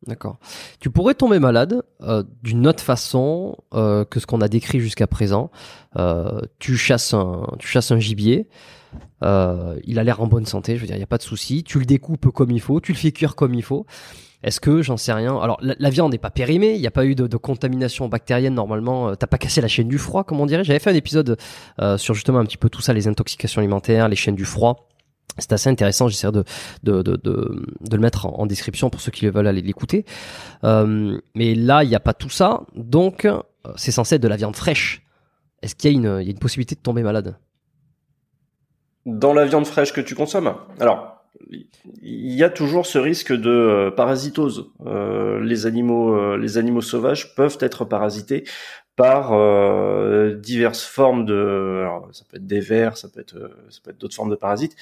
D'accord. Tu pourrais tomber malade euh, d'une autre façon euh, que ce qu'on a décrit jusqu'à présent. Euh, tu chasses un, tu chasses un gibier. il a l'air en bonne santé. Je veux dire, il y a pas de souci. Tu le découpes comme il faut. Tu le fais cuire comme il faut. Est-ce que j'en sais rien Alors la, viande n'est pas périmée, il n'y a pas eu de, de contamination bactérienne normalement. T'as pas cassé la chaîne du froid, comme on dirait. J'avais fait un épisode sur justement un petit peu tout ça, les intoxications alimentaires, les chaînes du froid. C'est assez intéressant, j'essaierai de, de, de, de, de, le mettre en, description pour ceux qui veulent aller l'écouter. Euh, mais là, il n'y a pas tout ça, donc euh, c'est censé être de la viande fraîche. Est-ce qu'il y, a une, il y a une possibilité de tomber malade? Dans la viande fraîche que tu consommes? Alors, il y a toujours ce risque de euh, parasitose. Euh, les animaux, euh, les animaux sauvages peuvent être parasités par euh, diverses formes de, alors, ça peut être des vers, ça peut être, ça peut être d'autres formes de parasites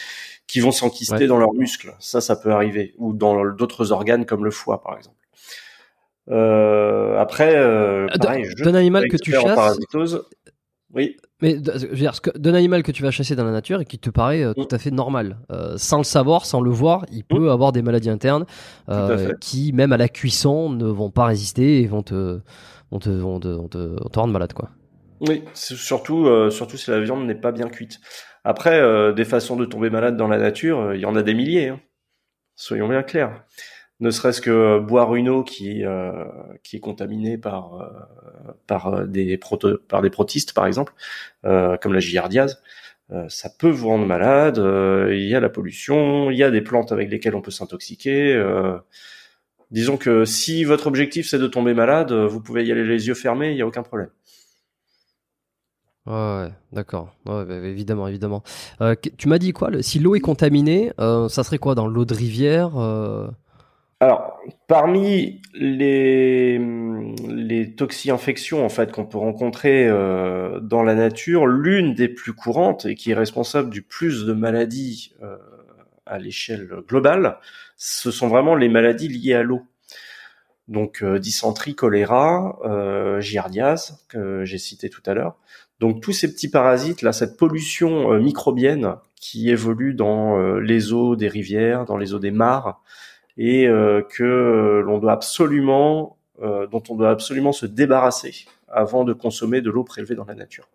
qui vont s'enquister dans leurs muscles. Ça, ça peut arriver, ou dans d'autres organes comme le foie, par exemple. Euh, après, euh, d'un animal que tu chasses. Oui. Mais d'un animal que tu vas chasser dans la nature et qui te paraît mm. tout à fait normal, sans le savoir, sans le voir, il peut mm. avoir des maladies internes qui, même à la cuisson, ne vont pas résister et vont te on te, on te, te, rend malade, quoi. Oui, surtout, euh, surtout si la viande n'est pas bien cuite. Après, euh, des façons de tomber malade dans la nature, euh, il y en a des milliers. Hein. Soyons bien clairs. Ne serait-ce que boire une eau qui, qui est contaminée par, par, des protistes, par exemple, comme la giardiase, ça peut vous rendre malade. Il y a la pollution, il y a des plantes avec lesquelles on peut s'intoxiquer. Disons que si votre objectif c'est de tomber malade, vous pouvez y aller les yeux fermés, il n'y a aucun problème. Ouais, d'accord. Ouais, bah, évidemment, évidemment. Euh, tu m'as dit quoi Si l'eau est contaminée, euh, ça serait quoi dans l'eau de rivière euh? Alors, parmi les, les toxi-infections en fait qu'on peut rencontrer dans la nature, l'une des plus courantes et qui est responsable du plus de maladies à l'échelle globale, ce sont vraiment les maladies liées à l'eau. Donc euh, dysenterie, choléra, euh, que j'ai cité tout à l'heure. Donc tous ces petits parasites là, cette pollution euh, microbienne qui évolue dans euh, les eaux des rivières, dans les eaux des mares, et que l'on doit absolument, dont on doit absolument se débarrasser avant de consommer de l'eau prélevée dans la nature.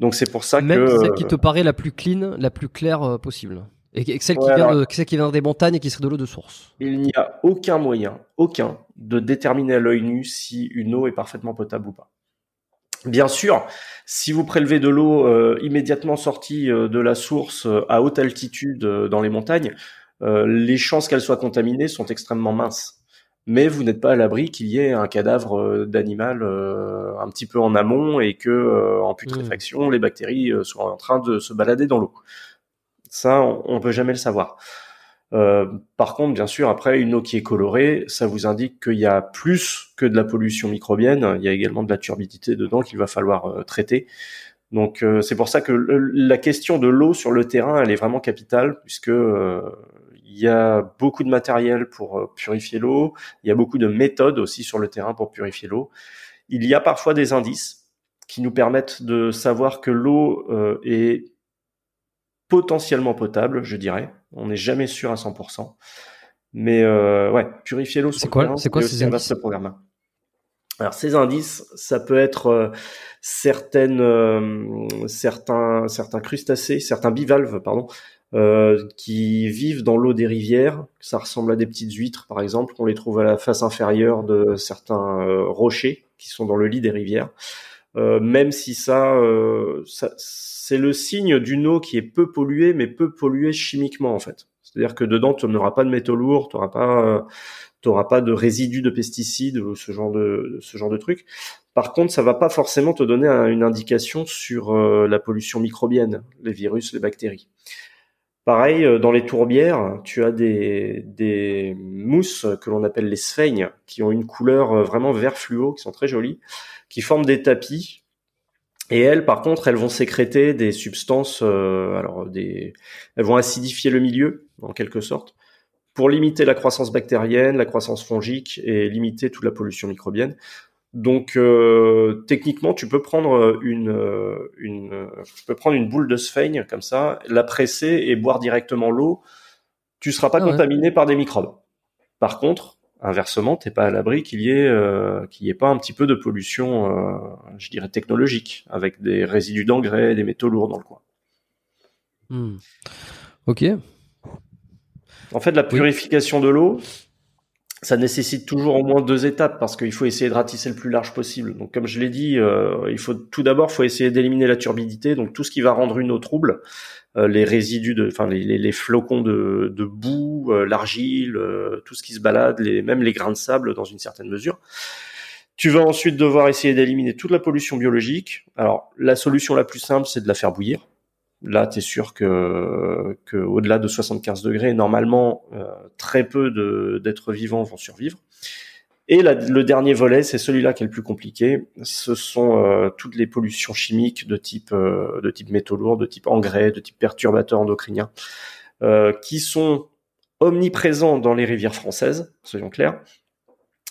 Donc c'est pour ça Même que celle qui te paraît la plus clean, la plus claire possible. Et celle qui, vient de, celle qui vient des montagnes et qui serait de l'eau de source. Il n'y a aucun moyen, aucun, de déterminer à l'œil nu si une eau est parfaitement potable ou pas. Bien sûr, si vous prélevez de l'eau euh, immédiatement sortie euh, de la source euh, à haute altitude dans les montagnes, les chances qu'elle soit contaminée sont extrêmement minces. Mais vous n'êtes pas à l'abri qu'il y ait un cadavre d'animal un petit peu en amont et que en putréfaction, mmh. les bactéries soient en train de se balader dans l'eau. Ça, on, ne peut jamais le savoir. Euh, par contre, bien sûr, après, une eau qui est colorée, ça vous indique qu'il y a plus que de la pollution microbienne, il y a également de la turbidité dedans qu'il va falloir euh, traiter. Donc euh, c'est pour ça que la question de l'eau sur le terrain, elle est vraiment capitale, puisque il y a beaucoup de matériel pour purifier l'eau, il y a beaucoup de méthodes aussi sur le terrain pour purifier l'eau. Il y a parfois des indices, qui nous permettent de savoir que l'eau est potentiellement potable, je dirais. On n'est jamais sûr à 100%. Mais ouais, purifier l'eau. C'est quoi, c'est quoi ces indices programme. Alors ces indices, ça peut être certaines, certains, certains crustacés, certains bivalves, pardon, euh, qui vivent dans l'eau des rivières. Ça ressemble à des petites huîtres, par exemple. On les trouve à la face inférieure de certains euh, rochers qui sont dans le lit des rivières. Euh, même si ça, ça c'est le signe d'une eau qui est peu polluée, mais peu polluée chimiquement en fait. C'est-à-dire que dedans, tu n'auras pas de métaux lourds, tu n'auras pas, t'auras pas de résidus de pesticides ou ce genre de ce genre de trucs. Par contre, ça va pas forcément te donner une indication sur la pollution microbienne, les virus, les bactéries. Pareil, euh, dans les tourbières, tu as des, mousses que l'on appelle les sphènes, qui ont une couleur euh, vraiment vert fluo, qui sont très jolies, qui forment des tapis. Et elles, par contre, elles vont sécréter des substances, euh, alors des, elles vont acidifier le milieu, en quelque sorte, pour limiter la croissance bactérienne, la croissance fongique et limiter toute la pollution microbienne. Donc euh, techniquement, tu peux prendre euh, une, euh, une, tu peux prendre une boule de sphaigne comme ça, la presser et boire directement l'eau. Tu seras pas ah contaminé par des microbes. Par contre, inversement, t'es pas à l'abri qu'il y ait qu'il y ait pas un petit peu de pollution, je dirais technologique, avec des résidus d'engrais, des métaux lourds dans le coin. Hmm. Ok. En fait, la purification de l'eau, ça nécessite toujours au moins deux étapes parce qu'il faut essayer de ratisser le plus large possible. Donc, comme je l'ai dit, euh, il faut tout d'abord, faut essayer d'éliminer la turbidité, donc tout ce qui va rendre une eau trouble, euh, les résidus de, enfin les, les, flocons de, de boue, euh, l'argile, tout ce qui se balade, les, même les grains de sable dans une certaine mesure. Tu vas ensuite devoir essayer d'éliminer toute la pollution biologique. Alors, la solution la plus simple, c'est de la faire bouillir. Là, tu es sûr que, au-delà de 75 degrés, normalement, euh, très peu d'êtres vivants vont survivre. Et le dernier volet, c'est celui-là qui est le plus compliqué. Ce sont euh, toutes les pollutions chimiques de type euh, de type métaux lourds, de type engrais, de type perturbateurs endocriniens, qui sont omniprésents dans les rivières françaises, soyons clairs,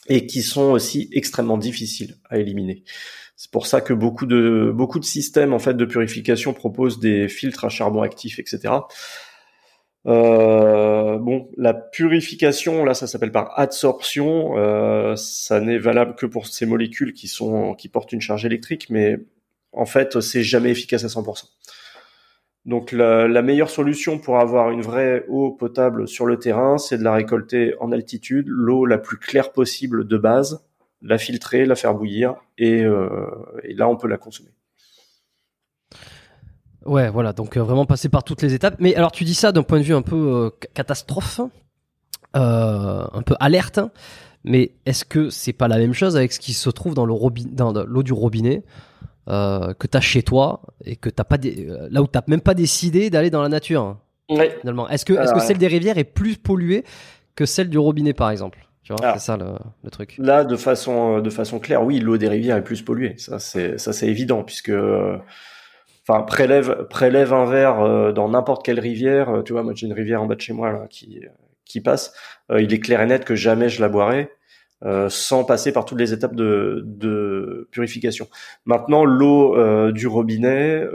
et qui sont aussi extrêmement difficiles à éliminer. C'est pour ça que beaucoup de beaucoup de systèmes en fait de purification proposent des filtres à charbon actif, etc. Euh, bon, la purification, là, ça s'appelle par adsorption. Euh, ça n'est valable que pour ces molécules qui sont qui portent une charge électrique, mais en fait, c'est jamais efficace à 100%. Donc, la, la, meilleure solution pour avoir une vraie eau potable sur le terrain, c'est de la récolter en altitude, l'eau la plus claire possible de base, la filtrer, la faire bouillir, euh, et, là on peut la consommer. Ouais, voilà, donc euh, vraiment passer par toutes les étapes. Mais alors tu dis ça d'un point de vue un peu euh, catastrophe, un peu alerte, mais est-ce que c'est pas la même chose avec ce qui se trouve dans l'eau du robinet que tu as chez toi et que t'as pas là où t'as même pas décidé d'aller dans la nature finalement? Est-ce que, est -ce que celle des rivières est plus polluée que celle du robinet par exemple? Ah. c'est ça le, truc. Là, de façon, euh, de façon claire, oui, l'eau des rivières est plus polluée. Ça, c'est, ça, c'est évident, puisque, euh, enfin, prélève, prélève un verre euh, dans n'importe quelle rivière. Tu vois, moi, j'ai une rivière en bas de chez moi là, qui, qui passe. il est clair et net que jamais je la boirai. Sans passer par toutes les étapes de, de purification. Maintenant, l'eau du robinet,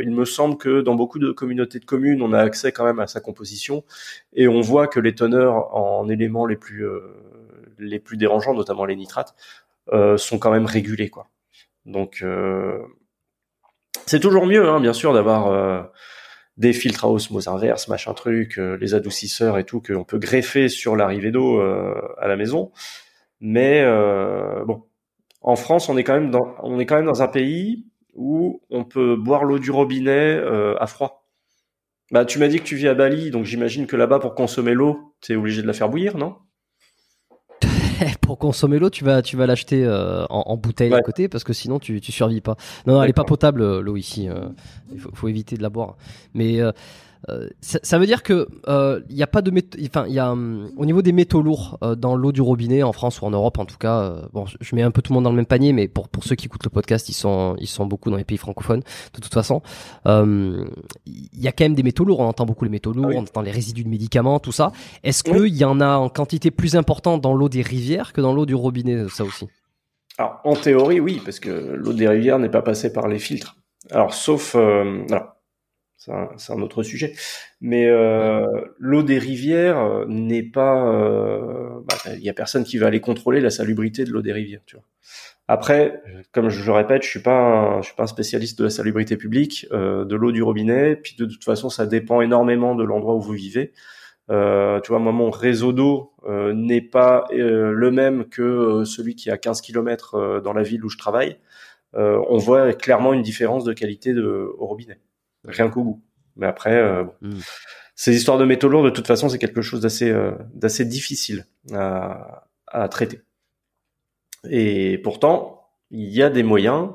il me semble que dans beaucoup de communautés de communes, on a accès quand même à sa composition et on voit que les teneurs en éléments les plus euh, les plus dérangeants, notamment les nitrates, euh, sont quand même régulés quoi. Donc euh, c'est toujours mieux, hein, bien sûr, d'avoir des filtres à osmose inverse, machin truc, les adoucisseurs et tout qu'on peut greffer sur l'arrivée d'eau à la maison. Mais bon, en France, on est quand même dans on est quand même dans un pays où on peut boire l'eau du robinet euh, à froid. Bah, tu m'as dit que tu vis à Bali, donc j'imagine que là-bas, pour consommer l'eau, tu es obligé de la faire bouillir, non? pour consommer l'eau, tu vas, tu vas l'acheter euh, en, bouteille à côté parce que sinon tu, tu survis pas. Non, non elle est pas potable euh, l'eau ici. Il faut, faut, éviter de la boire. Mais euh, ça, veut dire que il euh, n'y a pas de enfin il y a hum, au niveau des métaux lourds euh, dans l'eau du robinet en France ou en Europe en tout cas bon je mets un peu tout le monde dans le même panier mais pour pour ceux qui écoutent le podcast ils sont ils sont beaucoup dans les pays francophones de toute façon. Il y a quand même des métaux lourds on entend beaucoup les métaux lourds ah on entend les résidus de médicaments tout ça. Est-ce qu'il y en a en quantité plus importante dans l'eau des rivières que dans l'eau du robinet ça aussi? Alors, en théorie, oui, parce que l'eau des rivières n'est pas passée par les filtres. Alors, sauf, euh, alors, c'est un, autre sujet, mais euh, l'eau des rivières euh, n'est pas, euh, bah, il y a personne qui va aller contrôler la salubrité de l'eau des rivières, tu vois. Après, comme je répète, je suis pas, un, je suis pas un spécialiste de la salubrité publique, euh, de l'eau du robinet. Puis de toute façon, ça dépend énormément de l'endroit où vous vivez. Euh, tu vois, moi, mon réseau d'eau euh, n'est pas euh, le même que euh, celui qui est à 15 km dans la ville où je travaille. on voit clairement une différence de qualité de, au robinet, rien qu'au goût. Mais après, bon. Hmm. ces histoires de métaux lourds, de toute façon, c'est quelque chose d'assez d'assez difficile à, à, traiter. Et pourtant, il y a des moyens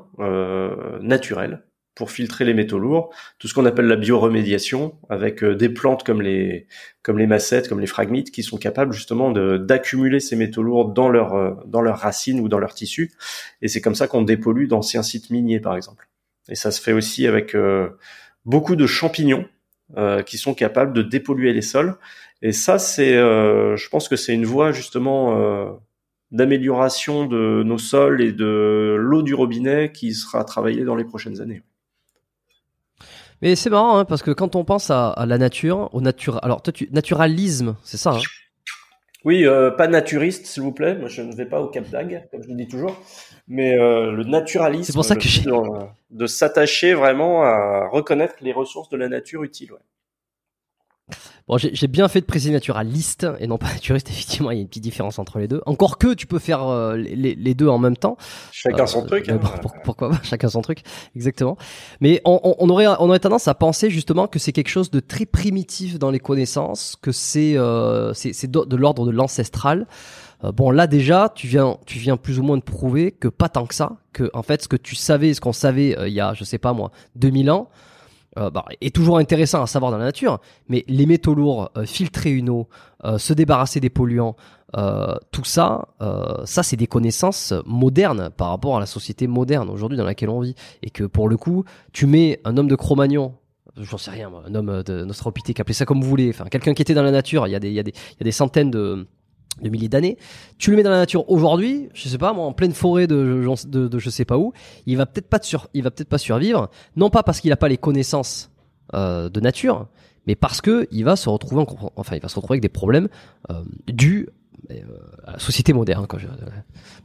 naturels pour filtrer les métaux lourds, tout ce qu'on appelle la bioremédiation, avec euh, des plantes comme les comme les massettes, comme les phragmites, qui sont capables justement d'accumuler ces métaux lourds dans leur euh, dans leurs racines ou dans leurs tissus. Et c'est comme ça qu'on dépollue d'anciens sites miniers, par exemple. Et ça se fait aussi avec euh, beaucoup de champignons qui sont capables de dépolluer les sols. Et ça, c'est, je pense que c'est une voie justement d'amélioration de nos sols et de l'eau du robinet qui sera travaillée dans les prochaines années. Mais c'est marrant hein, parce que quand on pense à, la nature, au nature, alors naturalisme, c'est ça hein? Oui, euh, pas naturiste s'il vous plaît. Moi je ne vais pas au Cap d'Agde comme je le dis toujours, mais euh, le naturalisme. C'est pour ça que de, de s'attacher vraiment à reconnaître les ressources de la nature utiles. Ouais. Bon, j'ai bien fait de préciser naturaliste et non pas naturiste. Effectivement, il y a une petite différence entre les deux. Encore que tu peux faire euh, les, les, deux en même temps. Chacun son euh, truc. Hein. pourquoi pas Chacun son truc. Exactement. Mais on, on, aurait on aurait tendance à penser justement que c'est quelque chose de très primitif dans les connaissances, que c'est euh, c'est de, l'ordre de l'ancestral. Bon, là déjà, tu viens tu viens plus ou moins de prouver que pas tant que ça, que en fait ce que tu savais, ce qu'on savait il y a je sais pas moi 2000 ans euh, bah, est toujours intéressant à savoir dans la nature, mais les métaux lourds, euh, filtrer une eau, euh, se débarrasser des polluants, euh, tout ça, ça c'est des connaissances modernes par rapport à la société moderne aujourd'hui dans laquelle on vit, et que pour le coup, tu mets un homme de Cro-Magnon j'en sais rien, un homme de Nostropithèque, appelez ça comme vous voulez, enfin quelqu'un qui était dans la nature, il y a des, il y a des, il y a des centaines de, de milliers d'années. Tu le mets dans la nature aujourd'hui, je sais pas moi, en pleine forêt de, de, de je sais pas où, il va peut-être pas sur, il va peut-être pas survivre, non pas parce qu'il a pas les connaissances euh, de nature, mais parce que il va se retrouver, en, enfin il va se retrouver avec des problèmes euh, dus euh, à la société moderne, quand je,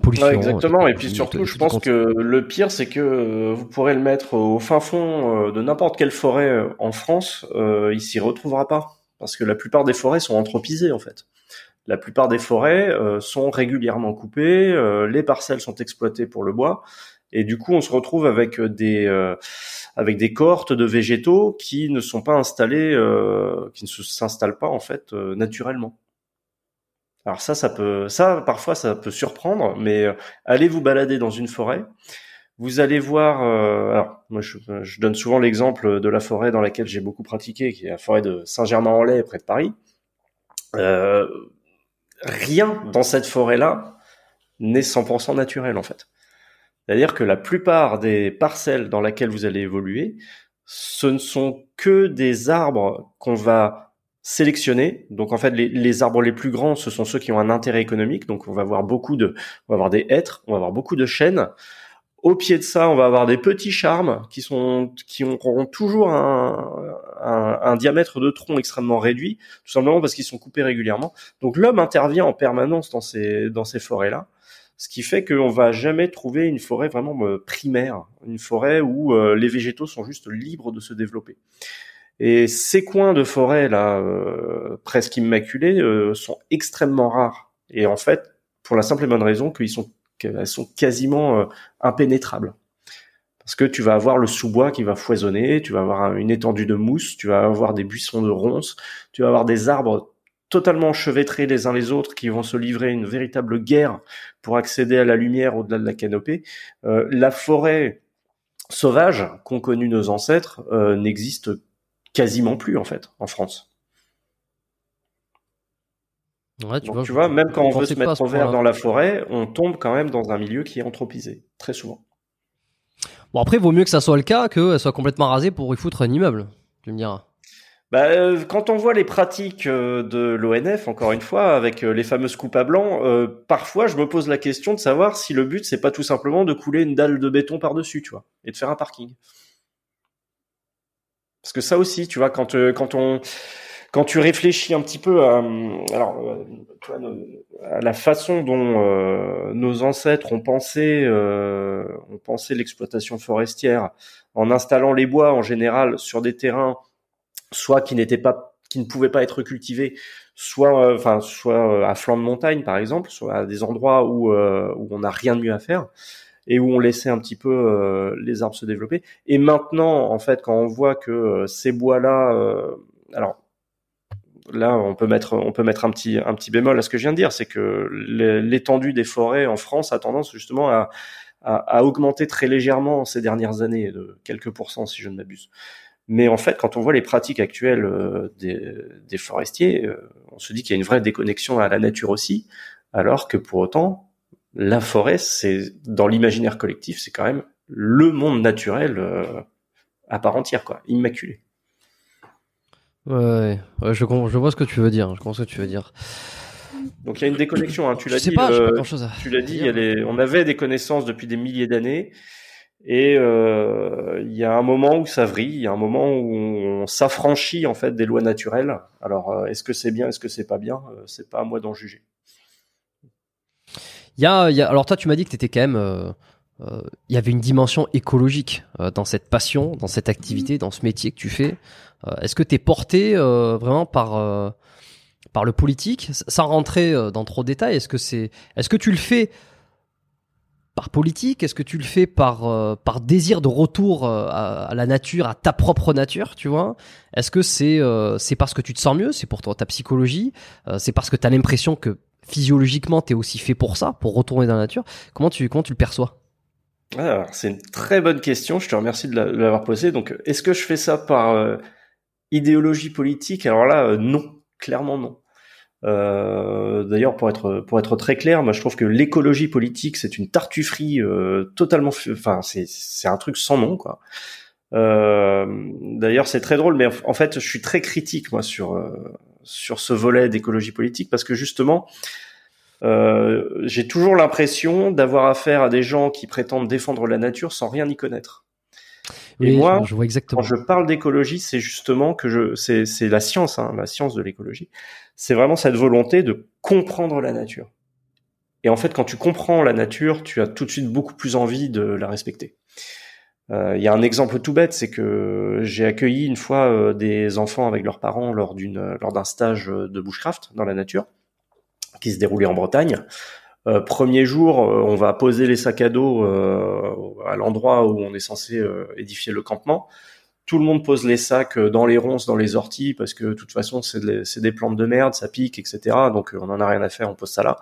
pollution. exactement. Et puis surtout, je pense que le pire, c'est que vous pourrez le mettre au fin fond de n'importe quelle forêt en France, il s'y retrouvera pas, parce que la plupart des forêts sont anthropisées en fait. La plupart des forêts euh, sont régulièrement coupées, euh, les parcelles sont exploitées pour le bois, et du coup on se retrouve avec des euh, avec des cohortes de végétaux qui ne sont pas installés, qui ne s'installent pas en fait naturellement. Alors ça, ça peut, ça parfois ça peut surprendre, mais allez vous balader dans une forêt, vous allez voir. alors moi, je, donne souvent l'exemple de la forêt dans laquelle j'ai beaucoup pratiqué, qui est la forêt de Saint-Germain-en-Laye, près de Paris. Euh, rien dans cette forêt-là n'est 100% naturel en fait. C'est-à-dire que la plupart des parcelles dans lesquelles vous allez évoluer, ce ne sont que des arbres qu'on va sélectionner. Donc en fait, les, arbres les plus grands, ce sont ceux qui ont un intérêt économique. Donc on va avoir beaucoup de, on va avoir des hêtres, on va avoir beaucoup de chênes. Au pied de ça, on va avoir des petits charmes qui sont qui auront toujours un, diamètre de tronc extrêmement réduit, tout simplement parce qu'ils sont coupés régulièrement. Donc l'homme intervient en permanence dans ces dans ces forêts là, ce qui fait qu'on va jamais trouver une forêt vraiment euh, primaire, une forêt où euh, les végétaux sont juste libres de se développer. Et ces coins de forêt là, euh, presque immaculés, sont extrêmement rares. Et en fait, pour la simple et bonne raison qu'ils sont qu'elles sont quasiment euh, impénétrables. Parce que tu vas avoir le sous-bois qui va foisonner, tu vas avoir une étendue de mousse, tu vas avoir des buissons de ronces, tu vas avoir des arbres totalement enchevêtrés les uns les autres qui vont se livrer une véritable guerre pour accéder à la lumière au-delà de la canopée. Euh, la forêt sauvage qu'ont connue nos ancêtres euh, n'existe quasiment plus en fait en France. Ouais, tu, vois, tu vois, même quand on veut se mettre en vert dans la forêt, on tombe quand même dans un milieu qui est anthropisé, très souvent. Bon, après, il vaut mieux que ça soit le cas qu'elle soit complètement rasée pour y foutre un immeuble, tu me diras. bah, euh, quand on voit les pratiques euh, de l'ONF, encore une fois, avec euh, les fameuses coupes à blanc, parfois je me pose la question de savoir si le but c'est pas tout simplement de couler une dalle de béton par dessus, tu vois, et de faire un parking. Parce que ça aussi, tu vois, quand quand on quand tu réfléchis un petit peu à, alors, à la façon dont nos ancêtres ont pensé, ont pensé l'exploitation forestière, en installant les bois en général sur des terrains soit qui n'étaient pas, qui ne pouvaient pas être cultivés, soit, euh, enfin, soit euh, à flanc de montagne par exemple, soit à des endroits où euh, où on n'a rien de mieux à faire et où on laissait un petit peu les arbres se développer. Et maintenant, en fait, quand on voit que ces bois-là, alors là, on peut mettre, un petit, un petit bémol à ce que je viens de dire, c'est que l'étendue des forêts en France a tendance justement à, augmenter très légèrement ces dernières années, de quelques pourcents si je ne m'abuse. Mais en fait, quand on voit les pratiques actuelles euh, des, forestiers, euh, on se dit qu'il y a une vraie déconnexion à la nature aussi, alors que pour autant, la forêt, c'est dans l'imaginaire collectif, c'est quand même le monde naturel euh, à part entière, quoi, immaculé. Ouais, je, je vois ce que tu veux dire. Je comprends ce que tu veux dire. Donc il y a une déconnexion. Hein. Tu l'as dit. Pas, pas tu l'as dit. on avait des connaissances depuis des milliers d'années. Et euh, il y a un moment où ça vrille, il y a un moment où on s'affranchit en fait des lois naturelles. Alors euh, est-ce que c'est bien, est-ce que c'est pas bien? Euh, C'est pas à moi d'en juger. Il y a, y a, alors toi tu m'as dit que tu étais quand même, il y avait une dimension écologique dans cette passion, dans cette activité, dans ce métier que tu fais. est-ce que tu es porté vraiment par par le politique, sans rentrer dans trop de détails Est-ce que c'est, est-ce que tu le fais par politique? Est-ce que tu le fais par euh, par désir de retour euh, à, la nature, à ta propre nature, tu vois? Est-ce que c'est euh, c'est parce que tu te sens mieux, c'est pour toi ta psychologie, c'est parce que tu as l'impression que physiologiquement tu es aussi fait pour ça, pour retourner dans la nature? Comment tu comment tu le perçois? Alors, c'est une très bonne question. Je te remercie de l'avoir posée. Donc, est-ce que je fais ça par idéologie politique? Alors là, non, clairement non. Euh, D'ailleurs, pour être pour être très clair, moi je trouve que l'écologie politique c'est une tartufferie euh, totalement, enfin c'est c'est un truc sans nom quoi. Euh, D'ailleurs, c'est très drôle, mais en fait, je suis très critique moi sur euh, sur ce volet d'écologie politique parce que justement, euh, j'ai toujours l'impression d'avoir affaire à des gens qui prétendent défendre la nature sans rien y connaître. Et moi, je vois exactement. quand je parle d'écologie, c'est justement que je, c'est, c'est la science, hein, la science de l'écologie. C'est vraiment cette volonté de comprendre la nature. Et en fait, quand tu comprends la nature, tu as tout de suite beaucoup plus envie de la respecter. Euh, il y a un exemple tout bête, c'est que j'ai accueilli une fois euh, des enfants avec leurs parents lors d'une lors d'un stage de bushcraft dans la nature qui se déroulait en Bretagne. Euh, premier jour, euh, on va poser les sacs à dos euh, à l'endroit où on est censé édifier le campement. Tout le monde pose les sacs dans les ronces, dans les orties, parce que de toute façon, c'est des plantes de merde, ça pique, etc. Donc on en a rien à faire, on pose ça là.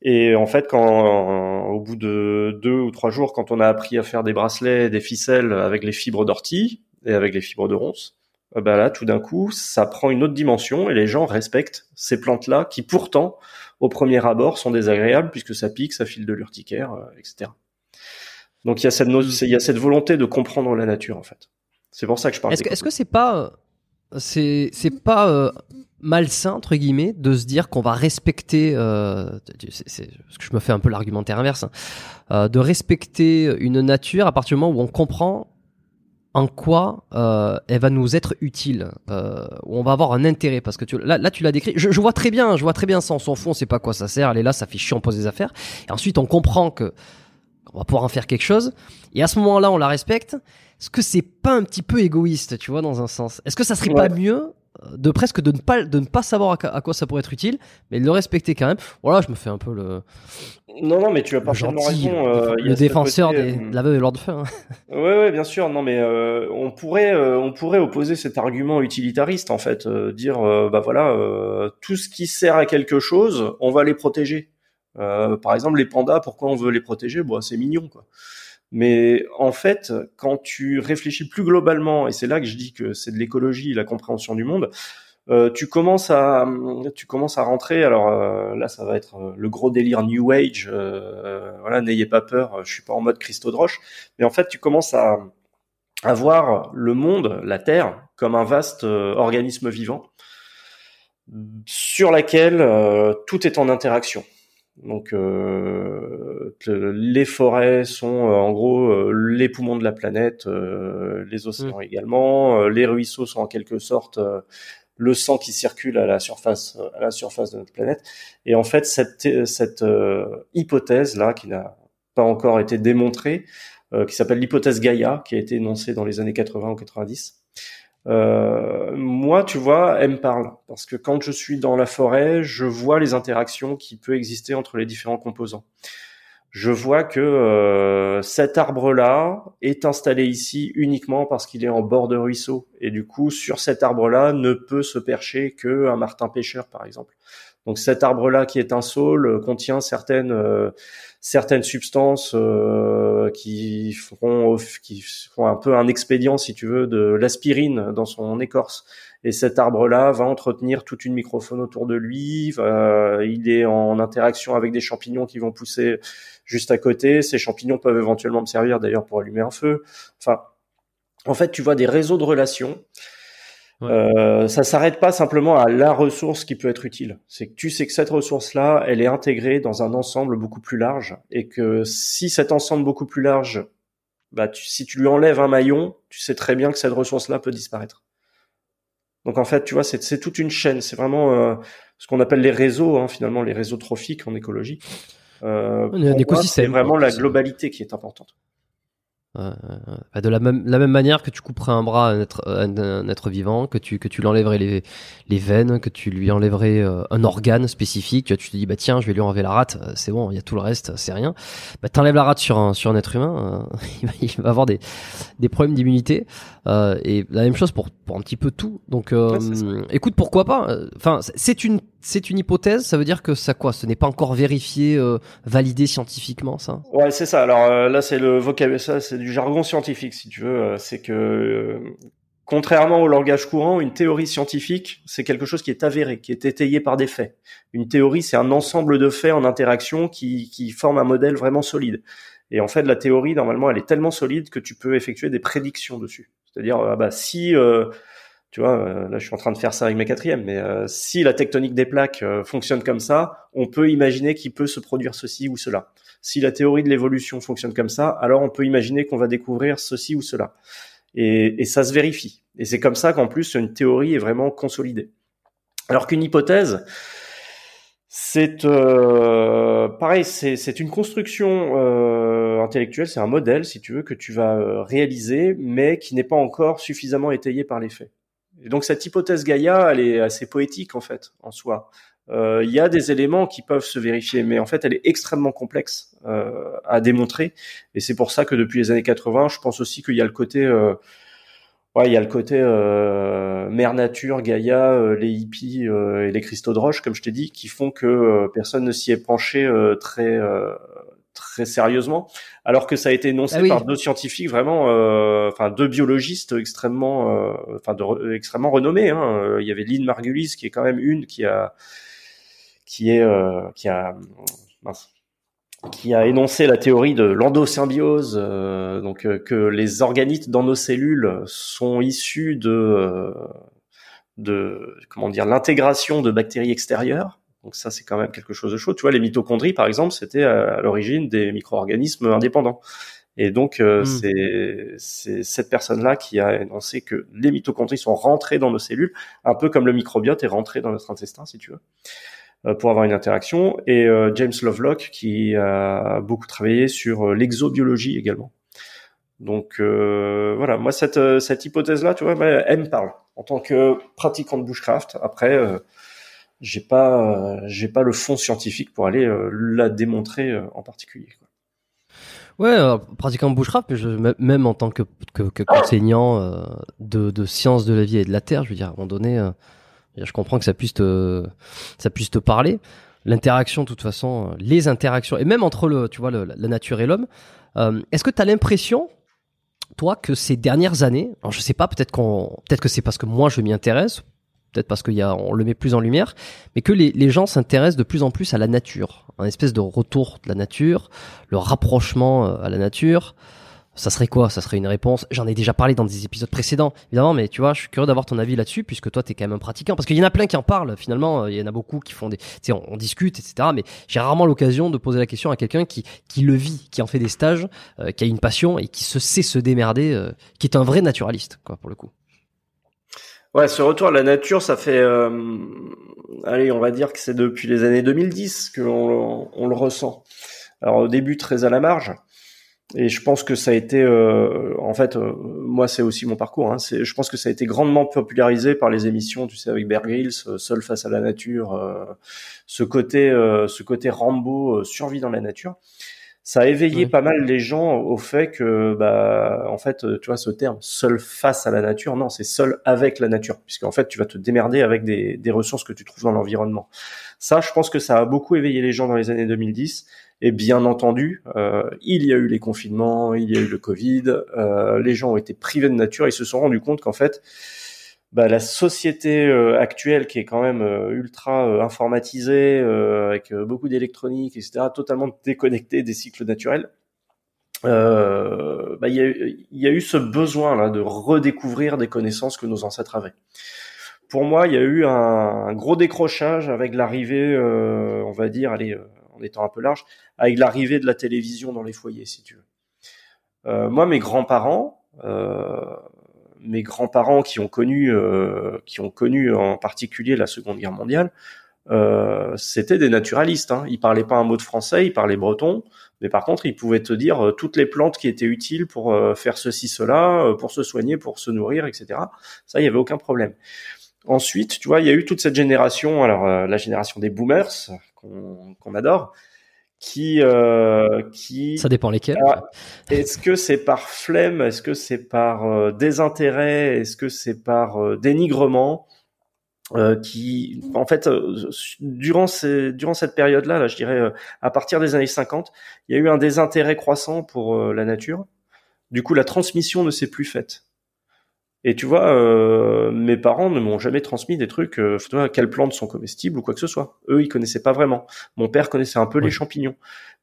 Et en fait, quand au bout de deux ou trois jours, quand on a appris à faire des bracelets, des ficelles avec les fibres d'ortie et avec les fibres de ronces, bah là, tout d'un coup, ça prend une autre dimension et les gens respectent ces plantes-là qui pourtant au premier abord sont désagréables puisque ça pique, ça file de l'urticaire, euh, etc. Donc il y a cette il y a cette volonté de comprendre la nature en fait. C'est pour ça que je parle. Est-ce que c'est pas c'est c'est pas euh, malsain entre guillemets de se dire qu'on va respecter euh, c'est, parce que je me fais un peu l'argumentaire inverse hein, euh, de respecter une nature à partir du moment où on comprend en quoi euh, elle va nous être utile, euh, où on va avoir un intérêt, parce que tu, là, là tu l'as décrit. Je, je, vois très bien, je vois très bien ça. En son fond, c'est pas quoi ça sert. Elle est là, ça fait chiant, on pose des affaires. Et ensuite, on comprend que on va pouvoir en faire quelque chose. Et à ce moment-là, on la respecte. Est-ce que c'est pas un petit peu égoïste, tu vois, dans un sens? Est-ce que ça serait pas mieux de presque de ne pas de ne pas savoir à, quoi ça pourrait être utile, mais de le respecter quand même. Voilà, je me fais un peu le. Non, non, mais tu as parfaitement raison. Euh, le défenseur des, euh, de la veuve de l'ordre de feu. Hein. Ouais, ouais, bien sûr. Non, mais euh, on pourrait, euh, on pourrait opposer cet argument utilitariste en fait, dire, bah voilà, tout ce qui sert à quelque chose, on va les protéger. par exemple, les pandas, pourquoi on veut les protéger? Bon, c'est mignon, quoi. Mais en fait, quand tu réfléchis plus globalement, et c'est là que je dis que c'est de l'écologie, la compréhension du monde, euh, tu commences à tu commences à rentrer. Alors euh, là, ça va être euh, le gros délire New Age. voilà, n'ayez pas peur. Je suis pas en mode Christo de roche, mais en fait, tu commences à, à voir le monde, la Terre, comme un vaste organisme vivant sur laquelle tout est en interaction. Donc euh, les forêts sont euh, en gros euh, les poumons de la planète, les océans mmh. également, les ruisseaux sont en quelque sorte le sang qui circule à la surface à la surface de notre planète. Et en fait cette cette hypothèse là qui n'a pas encore été démontrée, qui s'appelle l'hypothèse Gaïa, qui a été énoncée dans les années 80 ou 90 euh, moi, tu vois, elle me parle parce que quand je suis dans la forêt, je vois les interactions qui peuvent exister entre les différents composants. Je vois que euh, cet arbre-là est installé ici uniquement parce qu'il est en bord de ruisseau et du coup, sur cet arbre-là, ne peut se percher que un martin pêcheur, par exemple. Donc cet arbre-là qui est un saule euh, contient certaines euh, certaines substances euh, qui feront qui font un peu un expédient si tu veux de l'aspirine dans son écorce. Et cet arbre-là va entretenir toute une microfaune autour de lui. il est en interaction avec des champignons qui vont pousser juste à côté. Ces champignons peuvent éventuellement me servir d'ailleurs pour allumer un feu. Enfin, en fait, tu vois des réseaux de relations euh, ça s'arrête pas simplement à la ressource qui peut être utile. C'est que tu sais que cette ressource-là, elle est intégrée dans un ensemble beaucoup plus large et que si cet ensemble beaucoup plus large, bah, si tu lui enlèves un maillon, tu sais très bien que cette ressource-là peut disparaître. Donc en fait, tu vois, c'est toute une chaîne. C'est vraiment euh, ce qu'on appelle les réseaux, hein, finalement, les réseaux trophiques en écologie. Euh, c'est vraiment la globalité qui est importante. Bah, de la même, la même manière que tu couperais un bras à un être, un être vivant, que tu, que tu l'enlèverais les, les veines, que tu lui enlèverais euh, un organe spécifique, tu, te dis, bah tiens, je vais lui enlever la rate, euh, c'est bon, il y a tout le reste, c'est rien. Bah, t'enlèves la rate sur un, sur un être humain, euh, il, va, avoir des, des problèmes d'immunité. Euh, et la même chose pour, pour un petit peu tout. Donc, écoute, pourquoi pas Enfin, c'est une c'est une hypothèse, ça veut dire que ça quoi Ce n'est pas encore vérifié, euh, validé scientifiquement, ça? Ouais, c'est ça. Alors euh, là, c'est le vocabulaire, ça, c'est du jargon scientifique, si tu veux. Euh, c'est que contrairement au langage courant, une théorie scientifique, c'est quelque chose qui est avéré, qui est étayé par des faits. Une théorie, c'est un ensemble de faits en interaction qui, qui forment un modèle vraiment solide. Et en fait, la théorie, normalement, elle est tellement solide que tu peux effectuer des prédictions dessus. C'est-à-dire, ah bah, si tu vois, euh, là je suis en train de faire ça avec mes quatrièmes, mais euh, si la tectonique des plaques euh, fonctionne comme ça, on peut imaginer qu'il peut se produire ceci ou cela. Si la théorie de l'évolution fonctionne comme ça, alors on peut imaginer qu'on va découvrir ceci ou cela. Et, et ça se vérifie. Et c'est comme ça qu'en plus une théorie est vraiment consolidée. Alors qu'une hypothèse, c'est pareil, c'est une construction intellectuelle, c'est un modèle, si tu veux, que tu vas réaliser, mais qui n'est pas encore suffisamment étayé par les faits. Donc cette hypothèse Gaïa, elle est assez poétique en fait, en soi. Euh, il y a des éléments qui peuvent se vérifier, mais en fait, elle est extrêmement complexe euh, à démontrer. Et c'est pour ça que depuis les années 80, je pense aussi qu'il y a le côté, euh, ouais, il y a le côté euh, mère nature, Gaïa, euh, les hippies et les cristaux de roche, comme je t'ai dit, qui font que personne ne s'y est penché très très sérieusement, alors que ça a été énoncé ah par deux scientifiques vraiment, euh, enfin deux biologistes extrêmement, euh, enfin de, extrêmement renommés. Hein. Il y avait Lynn Margulis qui est quand même une qui a, qui est, euh, qui a, qui a énoncé la théorie de l'endosymbiose, donc que les organites dans nos cellules sont issus de, de comment dire, l'intégration de bactéries extérieures. Donc ça, c'est quand même quelque chose de chaud. Tu vois, les mitochondries, par exemple, c'était à l'origine des micro-organismes indépendants. Et donc, euh, hmm. c'est cette personne-là qui a énoncé que les mitochondries sont rentrées dans nos cellules, un peu comme le microbiote est rentré dans notre intestin, si tu veux, euh, pour avoir une interaction. Et euh, James Lovelock, qui a beaucoup travaillé sur l'exobiologie également. Donc voilà, moi cette cette hypothèse-là, tu vois, elle me parle en tant que pratiquant de bushcraft. Après j'ai pas j'ai pas le fond scientifique pour aller euh, la démontrer euh, en particulier. Quoi. Ouais, pratiquant bushcraft, mais je, même en tant que, que, que enseignant euh, de, de sciences de la vie et de la terre, je veux dire, à un moment donné, je comprends que ça puisse te, ça puisse te parler. L'interaction, de toute façon, les interactions, et même entre le, tu vois, le, la nature et l'homme. Est-ce que tu as l'impression, toi, que ces dernières années, alors je sais pas, peut-être qu'on, peut-être que c'est parce que moi je m'y intéresse, peut-être parce qu'on le met plus en lumière, mais que les, gens s'intéressent de plus en plus à la nature, un espèce de retour de la nature, le rapprochement euh, à la nature. ça serait quoi? Ça serait une réponse. J'en ai déjà parlé dans des épisodes précédents, évidemment, mais tu vois, je suis curieux d'avoir ton avis là-dessus, puisque toi, t'es quand même un pratiquant. Parce qu'il y en a plein qui en parlent, finalement. Euh, il y en a beaucoup qui font des. Tu sais, on, discute, etc. Mais j'ai rarement l'occasion de poser la question à quelqu'un qui, qui le vit, qui en fait des stages, euh, qui a une passion et qui se sait se démerder, qui est un vrai naturaliste, quoi, pour le coup. Ouais, ce retour à la nature, ça fait. allez, on va dire que c'est depuis les années 2010 qu'on on le ressent. Alors au début très à la marge, et je pense que ça a été, euh, en fait, euh, moi c'est aussi mon parcours. Hein, je pense que ça a été grandement popularisé par les émissions, tu sais, avec Bear euh, Seul face à la nature, ce côté, ce côté Rambo, survie dans la nature. Ça a éveillé pas mal les gens au fait que, bah, en fait, tu vois, ce terme seul face à la nature, non, c'est seul avec la nature, puisqu'en fait, tu vas te démerder avec des, des ressources que tu trouves dans l'environnement. Ça, je pense que ça a beaucoup éveillé les gens dans les années 2010 et bien entendu, euh, il y a eu les confinements, il y a eu le Covid, euh, les gens ont été privés de nature, ils se sont rendus compte qu'en fait, bah, la société euh, actuelle qui est quand même ultra informatisée, avec beaucoup d'électronique, etc., totalement déconnectée des cycles naturels, bah, il y, a, y, a, eu ce besoin là de redécouvrir des connaissances que nos ancêtres avaient. Pour moi, il y a eu un, gros décrochage avec l'arrivée, on va dire, allez en étant un peu large, avec l'arrivée de la télévision dans les foyers, si tu veux. Euh, moi, mes grands-parents, euh, mes grands-parents qui ont connu, euh, qui ont connu en particulier la Seconde Guerre mondiale, c'était des naturalistes. Hein. Ils parlaient pas un mot de français, ils parlaient breton, mais par contre, ils pouvaient te dire toutes les plantes qui étaient utiles pour faire ceci, cela, pour se soigner, pour se nourrir, etc. Ça, il y avait aucun problème. Ensuite, tu vois, il y a eu toute cette génération, alors la génération des boomers, qu'on adore, qui euh, qui ça dépend lesquels. Est-ce que c'est par flemme est-ce que c'est par euh, désintérêt est-ce que c'est par euh, dénigrement qui en fait durant ces, durant cette période là là je dirais à partir des années 50 il y a eu un désintérêt croissant pour la nature. Du coup la transmission ne s'est plus faite et tu vois, euh, mes parents ne m'ont jamais transmis des trucs, euh, quelles plantes sont comestibles ou quoi que ce soit. Eux, ils connaissaient pas vraiment. Mon père connaissait un peu les champignons.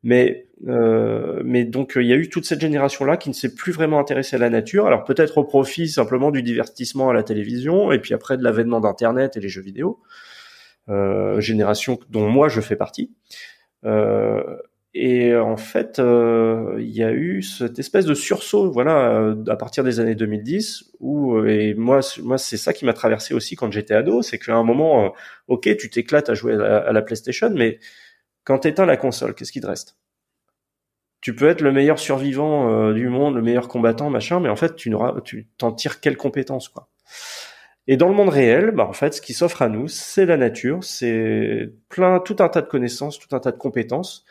Mais, euh, mais donc, il y a eu toute cette génération-là qui ne s'est plus vraiment intéressée à la nature. Alors peut-être au profit simplement du divertissement à la télévision, et puis après de l'avènement d'Internet et les jeux vidéo. Euh, génération dont moi je fais partie. Euh, et euh, en fait, euh, il y a eu cette espèce de sursaut, voilà, euh, à partir des années 2010, où et moi, moi, c'est ça qui m'a traversé aussi quand j'étais ado, c'est qu'à un moment, ok, tu t'éclates à jouer à la, PlayStation, mais quand t'éteins la console, qu'est-ce qui te reste? Tu peux être le meilleur survivant du monde, le meilleur combattant, machin, mais en fait, tu n'auras, tu t'en tires quelles compétences, quoi. Et dans le monde réel, bah en fait, ce qui s'offre à nous, c'est la nature, c'est plein, tout un tas de connaissances, tout un tas de compétences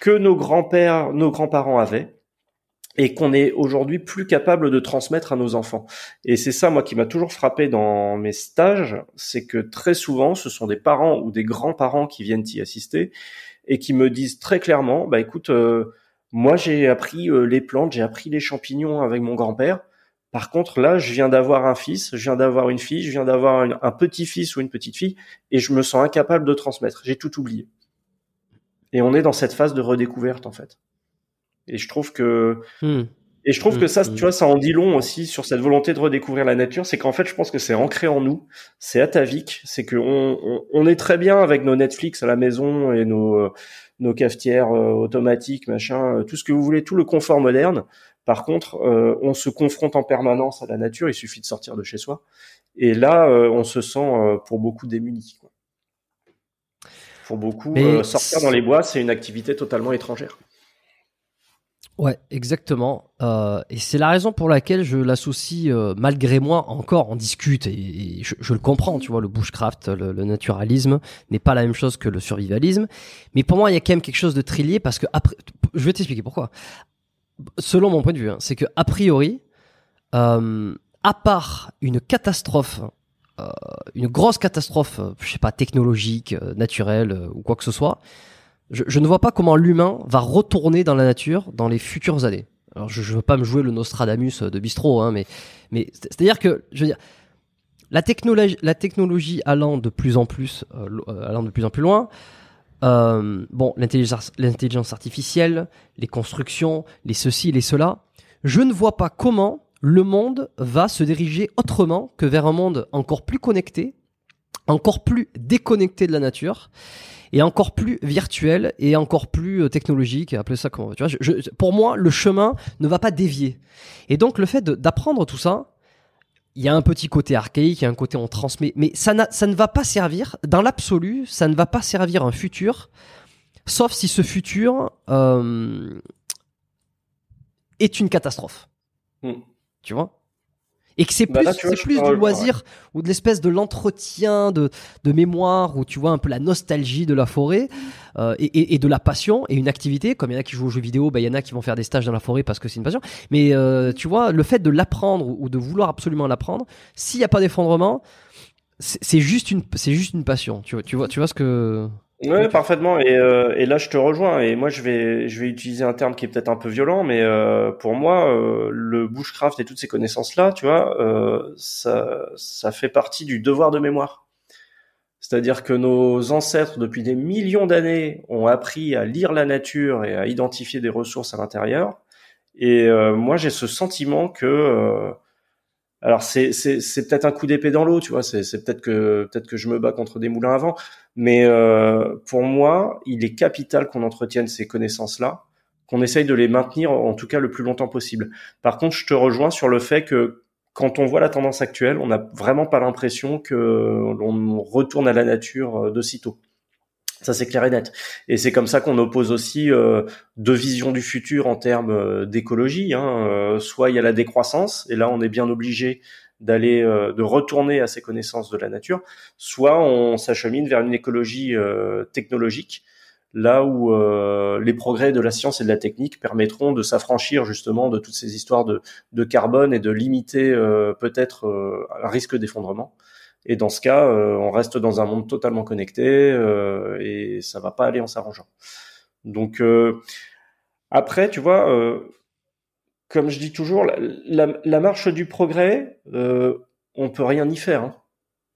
que nos grands-pères, nos grands-parents avaient et qu'on est aujourd'hui plus capable de transmettre à nos enfants. Et c'est ça, moi, qui m'a toujours frappé dans mes stages, c'est que très souvent, ce sont des parents ou des grands-parents qui viennent y assister et qui me disent très clairement, bah écoute, euh, moi j'ai appris euh, les plantes, j'ai appris les champignons avec mon grand-père. Par contre, là, je viens d'avoir un fils, je viens d'avoir une fille, je viens d'avoir un petit-fils ou une petite fille, et je me sens incapable de transmettre. J'ai tout oublié. Et on est dans cette phase de redécouverte en fait. Et je trouve que hmm. et je trouve que ça, hmm. tu vois, ça en dit long aussi sur cette volonté de redécouvrir la nature. C'est qu'en fait, je pense que c'est ancré en nous, c'est atavique. C'est que on, on, est très bien avec nos Netflix à la maison et nos nos cafetières euh, automatiques, machin, euh, tout ce que vous voulez, tout le confort moderne. Par contre, euh, on se confronte en permanence à la nature. Il suffit de sortir de chez soi. Et là, on se sent pour beaucoup démuni. Pour beaucoup, euh, sortir dans les bois, c'est une activité totalement étrangère. Ouais, exactement. Euh, et c'est la raison pour laquelle je l'associe, euh, malgré moi, encore, on discute et, je, le comprends, tu vois, le bushcraft, le, naturalisme n'est pas la même chose que le survivalisme. Mais pour moi, il y a quand même quelque chose de trillier parce que après, je vais t'expliquer pourquoi. Selon mon point de vue, hein, c'est que a priori, à part une catastrophe une grosse catastrophe, euh, je sais pas, technologique, euh, naturelle ou quoi que ce soit, je, ne vois pas comment l'humain va retourner dans la nature dans les futures années. Alors je, ne veux pas me jouer le Nostradamus de bistrot, hein, mais mais c'est-à-dire que je veux dire la technologie, la technologie allant de plus en plus, allant de plus en plus loin. bon, l'intelligence artificielle, les constructions, les ceci, les cela. je ne vois pas comment le monde va se diriger autrement que vers un monde encore plus connecté, encore plus déconnecté de la nature et encore plus virtuel et encore plus euh, technologique, appelez ça comment pour moi, le chemin ne va pas dévier. Et donc le fait d'apprendre tout ça, il y a un petit côté archaïque, il y a un côté on transmet, mais ça, ne va pas servir, dans l'absolu, ça ne va pas servir un futur, sauf si ce futur euh, est une catastrophe. Hmm. Tu vois. Et que c'est bah plus, plus du loisir ou de l'espèce de l'entretien de, de mémoire où tu vois un peu la nostalgie de la forêt euh, et, et, de la passion et une activité comme il y en a qui jouent aux jeux vidéo bah il y en a qui vont faire des stages dans la forêt parce que c'est une passion. Mais euh, tu vois le fait de l'apprendre ou de vouloir absolument l'apprendre s'il n'y a pas d'effondrement c'est juste une c'est juste une passion. Tu vois tu vois tu vois ce que oui, parfaitement. Et, euh, et, là, je te rejoins. Et moi, je vais, je vais utiliser un terme qui est peut-être un peu violent, mais euh, pour moi, euh, le bushcraft et toutes ces connaissances-là, tu vois, euh, ça, ça fait partie du devoir de mémoire. C'est-à-dire que nos ancêtres, depuis des millions d'années, ont appris à lire la nature et à identifier des ressources à l'intérieur. Et moi, j'ai ce sentiment que alors c'est c'est peut-être un coup d'épée dans l'eau, tu vois. C'est c'est peut-être que peut-être que je me bats contre des moulins à vent, mais euh, pour moi, il est capital qu'on entretienne ces connaissances-là, qu'on essaye de les maintenir en tout cas le plus longtemps possible. Par contre, je te rejoins sur le fait que quand on voit la tendance actuelle, on n'a vraiment pas l'impression que l'on retourne à la nature euh, de sitôt. Ça c'est clair et net. Et c'est comme ça qu'on oppose aussi euh, deux visions du futur en termes euh, d'écologie. Hein. Euh, soit il y a la décroissance, et là on est bien obligé d'aller de retourner à ces connaissances de la nature, soit on s'achemine vers une écologie technologique, là où les progrès de la science et de la technique permettront de s'affranchir justement de toutes ces histoires de, de carbone et de limiter peut-être un risque d'effondrement. Et dans ce cas, euh, on reste dans un monde totalement connecté euh, et ça va pas aller en s'arrangeant. Donc euh, après, tu vois, comme je dis toujours, la, marche du progrès, on peut rien y faire. Hein.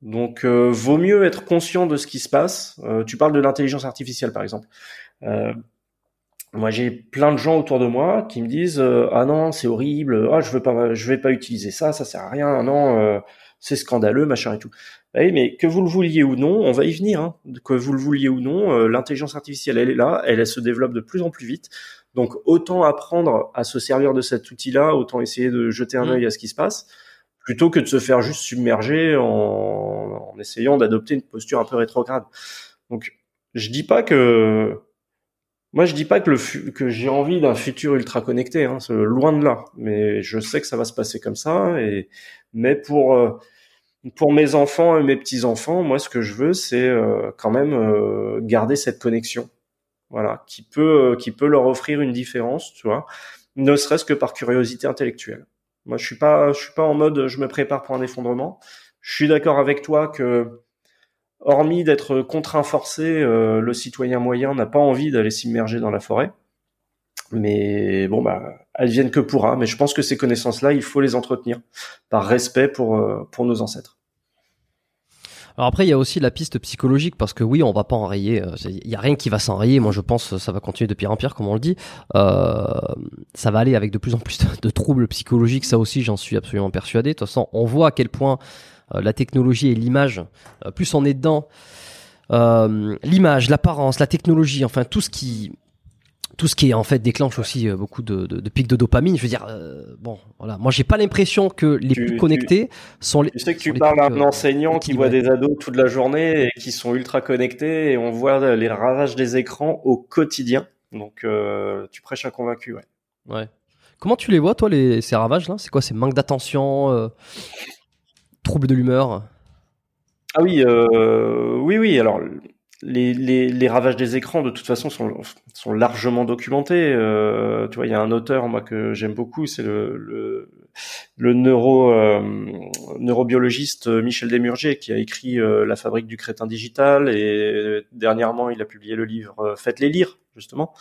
Donc, vaut mieux être conscient de ce qui se passe. tu parles de l'intelligence artificielle, par exemple. moi, j'ai plein de gens autour de moi qui me disent ah non, c'est horrible. Ah, je veux pas, je vais pas utiliser ça, ça sert à rien. Non, c'est scandaleux, machin et tout. Oui, mais que vous le vouliez ou non, on va y venir. Hein. Que vous le vouliez ou non, euh, l'intelligence artificielle, elle est là, elle, se développe de plus en plus vite. Donc autant apprendre à se servir de cet outil-là, autant essayer de jeter un mmh. œil à ce qui se passe, plutôt que de se faire juste submerger en, en essayant d'adopter une posture un peu rétrograde. Donc je dis pas que moi, je dis pas que, que j'ai envie d'un futur ultra connecté, hein, loin de là. Mais je sais que ça va se passer comme ça. Et mais pour euh, pour mes enfants et mes petits enfants, moi, ce que je veux, c'est euh, quand même euh, garder cette connexion, voilà, qui peut qui peut leur offrir une différence, tu vois, ne serait-ce que par curiosité intellectuelle. Moi, je suis pas je suis pas en mode je me prépare pour un effondrement. Je suis d'accord avec toi que hormis d'être contraint forcé, euh, le citoyen moyen n'a pas envie d'aller s'immerger dans la forêt. Mais bon, bah, elles viennent que pourra. Mais je pense que ces connaissances-là, il faut les entretenir par respect pour euh, pour nos ancêtres. Alors après, il y a aussi la piste psychologique parce que oui, on va pas enrayer. Euh, il y a rien qui va s'enrayer. Moi, je pense ça va continuer de pire en pire, comme on le dit. Ça va aller avec de plus en plus de troubles psychologiques. Ça aussi, j'en suis absolument persuadé. De toute façon, on voit à quel point la technologie et l'image, euh, plus on est dedans, euh, l'image, l'apparence, la technologie, enfin tout ce qui tout ce qui est en fait déclenche aussi beaucoup de, de, pics de dopamine. Je veux dire, bon, voilà. Moi, j'ai pas l'impression que les plus connectés sont les. Tu sais que tu parles d'un enseignant qui voit des ados toute la journée et qui sont ultra connectés et on voit les ravages des écrans au quotidien. Donc, tu prêches un convaincu, ouais. Ouais. Comment tu les vois, toi, les, ces ravages là C'est quoi C'est manque d'attention troubles de l'humeur Ah oui, euh, oui, oui. Alors, les, ravages des écrans, de toute façon, sont, largement documentés. Euh, tu vois, il y a un auteur, moi, que j'aime beaucoup, c'est le, euh, neurobiologiste Michel Desmurger, qui a écrit La fabrique du crétin digital, et dernièrement, il a publié le livre Faites-les lire, justement.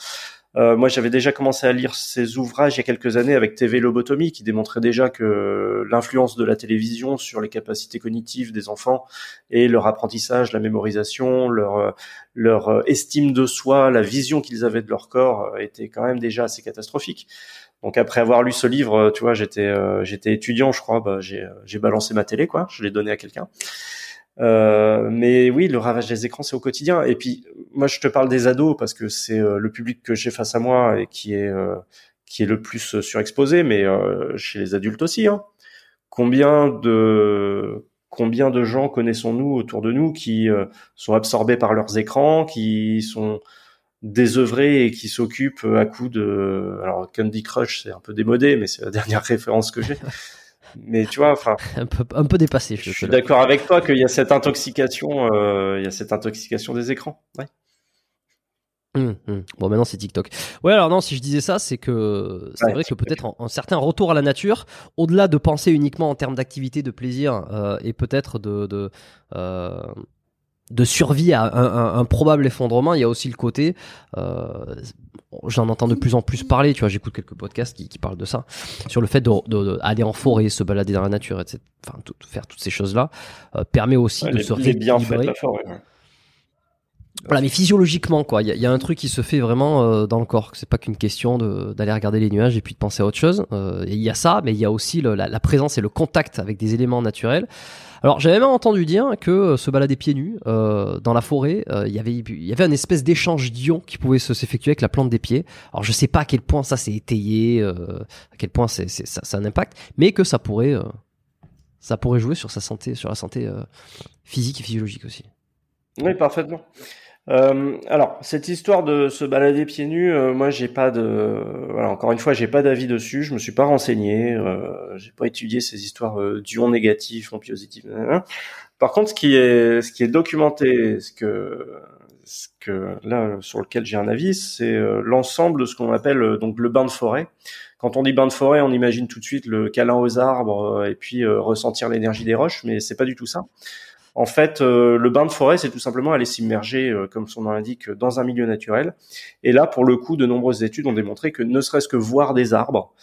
Euh, moi, j'avais déjà commencé à lire ses ouvrages il y a quelques années avec TV Lobotomie, qui démontrait déjà que l'influence de la télévision sur les capacités cognitives des enfants et leur apprentissage, la mémorisation, leur leur estime de soi, la vision qu'ils avaient de leur corps euh, était quand même déjà assez catastrophique. Donc après avoir lu ce livre, tu vois, j'étais étudiant, je crois, bah, j'ai balancé ma télé, quoi, je l'ai donné à quelqu'un. Euh, mais oui, le ravage des écrans, c'est au quotidien. Et puis, moi, je te parle des ados parce que c'est euh, le public que j'ai face à moi et qui est euh, qui est le plus surexposé, mais chez les adultes aussi. Hein. Combien de combien de gens connaissons-nous autour de nous qui sont absorbés par leurs écrans, qui sont désœuvrés et qui s'occupent à coup de alors Candy Crush, c'est un peu démodé, mais c'est la dernière référence que j'ai. Mais tu vois, enfin, un peu, un peu dépassé. Je, suis d'accord avec toi qu'il y a cette intoxication, euh, il y a cette intoxication des écrans. Ouais. Hum, hum. Bon, maintenant c'est TikTok. Ouais, alors non, si je disais ça, c'est que c'est vrai que peut-être un, certain retour à la nature, au-delà de penser uniquement en termes d'activité, de plaisir, euh, et peut-être de, de euh, de survie à un, probable effondrement, il y a aussi le côté, euh, j'en entends de plus en plus parler, tu vois, j'écoute quelques podcasts qui, parlent de ça, sur le fait d'aller en forêt, se balader dans la nature, etc. Enfin, faire toutes ces choses-là euh, permet aussi de se rééquilibrer. La forêt, Voilà, mais physiologiquement, quoi, il y, a un truc qui se fait vraiment euh, dans le corps. C'est pas qu'une question d'aller regarder les nuages et puis de penser à autre chose. Il y a ça, mais il y a aussi la, la, présence et le contact avec des éléments naturels. Alors j'avais même entendu dire que euh, se balader pieds nus euh, dans la forêt, euh, il y avait il y avait un espèce d'échange d'ions qui pouvait s'effectuer avec la plante des pieds. Alors je sais pas à quel point ça s'est étayé, à quel point c'est, ça, ça, a un impact, mais que ça pourrait ça pourrait jouer sur sa santé, sur la santé physique et physiologique aussi. Oui, parfaitement. Euh, alors cette histoire de se balader pieds nus, euh, moi j'ai pas de, voilà encore une fois j'ai pas d'avis dessus, je me suis pas renseigné, euh, j'ai pas étudié ces histoires euh, d'ions négatifs, ions positifs. Par contre, ce qui est ce qui est documenté, ce que ce que là sur lequel j'ai un avis, c'est l'ensemble de ce qu'on appelle donc le bain de forêt. Quand on dit bain de forêt, on imagine tout de suite le câlin aux arbres et puis ressentir l'énergie des roches, mais c'est pas du tout ça. En fait, euh, le bain de forêt, c'est tout simplement aller s'immerger, euh, comme son nom l'indique, dans un milieu naturel. Et là, pour le coup, de nombreuses études ont démontré que ne serait-ce que voir des arbres,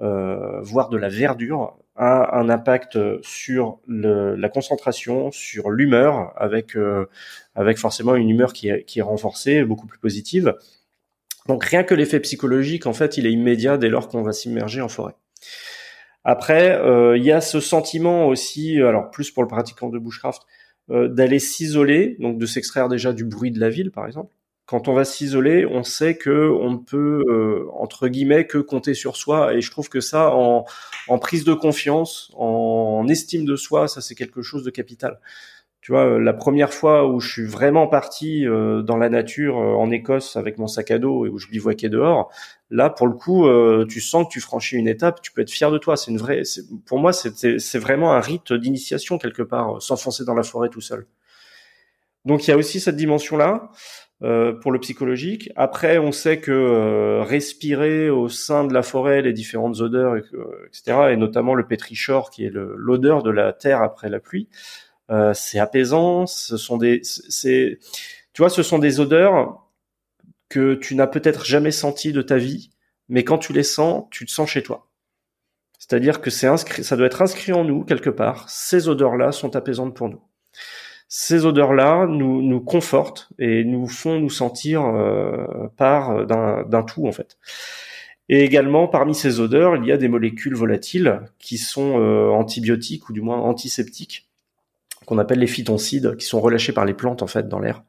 euh, voir de la verdure, a un impact sur la concentration, sur l'humeur, avec avec forcément une humeur qui est renforcée, beaucoup plus positive. Donc rien que l'effet psychologique, en fait, il est immédiat dès lors qu'on va s'immerger en forêt. Après, il y a ce sentiment aussi, alors plus pour le pratiquant de bushcraft, euh, d'aller s'isoler, donc de s'extraire déjà du bruit de la ville, par exemple. Quand on va s'isoler, on sait que on ne peut euh, entre guillemets que compter sur soi, et je trouve que ça, en, en prise de confiance, en estime de soi, ça c'est quelque chose de capital. Tu vois, euh, la première fois où je suis vraiment parti euh, dans la nature euh, en Écosse avec mon sac à dos et où je bivouaquais dehors, là pour le coup, tu sens que tu franchis une étape, tu peux être fier de toi. C'est une vraie, pour moi, c'est vraiment un rite d'initiation quelque part, s'enfoncer dans la forêt tout seul. Donc il y a aussi cette dimension-là. pour le psychologique. Après, on sait que respirer au sein de la forêt les différentes odeurs, etc., et notamment le pétrichor, qui est l'odeur de la terre après la pluie, c'est apaisant. Ce sont des, c'est, tu vois, ce sont des odeurs que tu n'as peut-être jamais senties de ta vie, mais quand tu les sens, tu te sens chez toi. C'est-à-dire que c'est inscrit, ça doit être inscrit en nous quelque part. Ces odeurs-là sont apaisantes pour nous. Ces odeurs-là nous, nous confortent et nous font nous sentir euh, part d'un tout en fait. Et également, parmi ces odeurs, il y a des molécules volatiles qui sont euh, antibiotiques ou du moins antiseptiques qu'on appelle les phytoncides, qui sont relâchés par les plantes en fait dans l'air.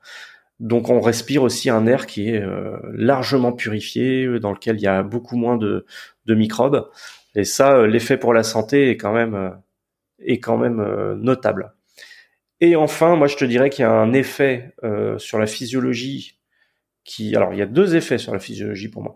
Donc on respire aussi un air qui est euh, largement purifié, dans lequel il y a beaucoup moins de, microbes. Et ça, euh, l'effet pour la santé est quand même euh, est quand même notable. Et enfin, moi je te dirais qu'il y a un effet sur la physiologie qui, alors il y a deux effets sur la physiologie pour moi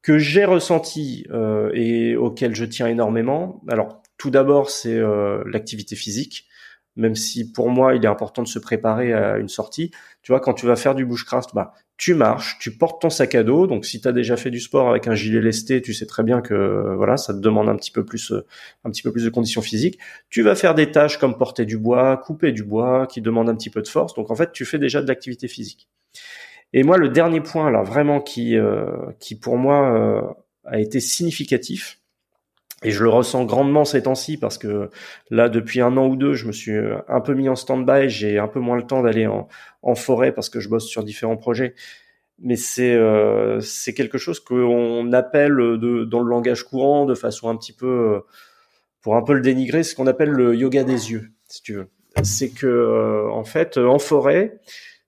que j'ai ressenti et auquel je tiens énormément. Alors tout d'abord c'est l'activité physique même si pour moi il est important de se préparer à une sortie. Tu vois, quand tu vas faire du bushcraft, bah tu marches, tu portes ton sac à dos. Donc si tu as déjà fait du sport avec un gilet lesté, tu sais très bien que voilà, ça te demande un petit peu plus un petit peu plus de conditions physiques. Tu vas faire des tâches comme porter du bois, couper du bois qui demandent un petit peu de force. Donc en fait, tu fais déjà de l'activité physique. Et moi le dernier point là vraiment qui euh, qui pour moi euh, a été significatif, et je le ressens grandement ces temps-ci parce que là, depuis un an ou deux, je me suis un peu mis en stand-by. J'ai un peu moins le temps d'aller en, forêt parce que je bosse sur différents projets. mais c'est c'est quelque chose qu'on appelle de, dans le langage courant de façon un petit peu pour un peu le dénigrer, ce qu'on appelle le yoga des yeux, si tu veux. C'est que en fait en forêt,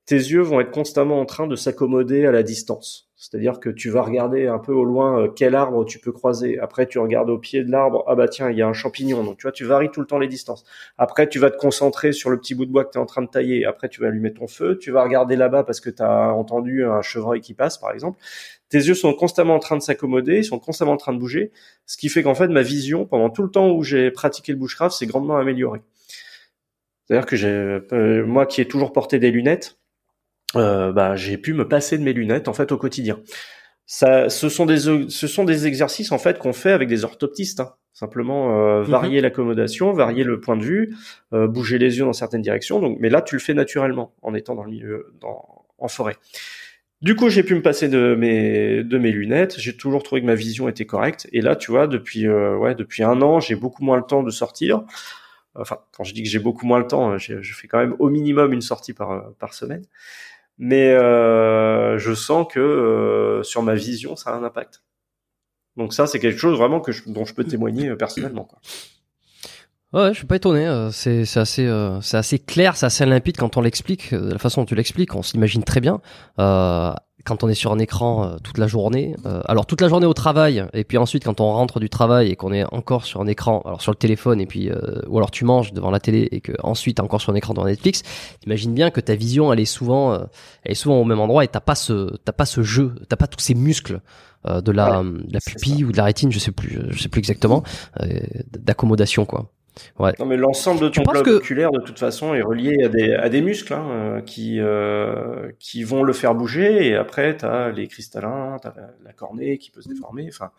tes yeux vont être constamment en train de s'accommoder à la distance. C'est-à-dire que tu vas regarder un peu au loin euh, quel arbre tu peux croiser. Après, tu regardes au pied de l'arbre, ah bah tiens, il y a un champignon. Donc tu vois, tu varies tout le temps les distances. Après, tu vas te concentrer sur le petit bout de bois que tu es en train de tailler. Après, tu vas allumer ton feu. Tu vas regarder là-bas parce que tu as entendu un chevreuil qui passe, par exemple. Tes yeux sont constamment en train de s'accommoder, ils sont constamment en train de bouger, ce qui fait qu'en fait, ma vision, pendant tout le temps où j'ai pratiqué le bushcraft, s'est grandement améliorée. C'est-à-dire que j'ai, euh, moi qui ai toujours porté des lunettes, euh, bah, j'ai pu me passer de mes lunettes en fait au quotidien. Ça, ce sont des ce sont des exercices en fait qu'on fait avec des orthoptistes. Hein. Simplement euh, mhm. varier l'accommodation, varier le point de vue, euh, bouger les yeux dans certaines directions. Donc, mais là, tu le fais naturellement en étant dans le milieu, dans, en forêt. Du coup, j'ai pu me passer de mes de mes lunettes. J'ai toujours trouvé que ma vision était correcte. Et là, tu vois, depuis euh, ouais depuis un an, j'ai beaucoup moins le temps de sortir. Enfin, quand je dis que j'ai beaucoup moins le temps, je fais quand même au minimum une sortie par par semaine mais euh, je sens que euh, sur ma vision, ça a un impact. Donc ça, c'est quelque chose vraiment que dont je peux témoigner euh, personnellement. Quoi. Ouais, je suis pas étonné. C'est assez, c'est assez clair, c'est assez limpide quand on l'explique. De la façon dont tu l'expliques, on s'imagine très bien. Euh, quand on est sur un écran euh, toute la journée, euh, alors toute la journée au travail, et puis ensuite quand on rentre du travail et qu'on est encore sur un écran, alors sur le téléphone, et puis euh, ou alors tu manges devant la télé et que ensuite encore sur un écran devant Netflix, t'imagines bien que ta vision elle est souvent, elle est souvent au même endroit et t'as pas ce, t'as pas ce jeu, t'as pas tous ces muscles de la, de la pupille ou de la rétine, je sais plus, je sais plus exactement, d'accommodation quoi. Ouais. Non, mais l'ensemble de ton globe oculaire, de toute façon, est relié à des, à des muscles hein, qui, euh, qui vont le faire bouger. Et après, tu as les cristallins, tu as la, cornée qui peut se déformer. Enfin,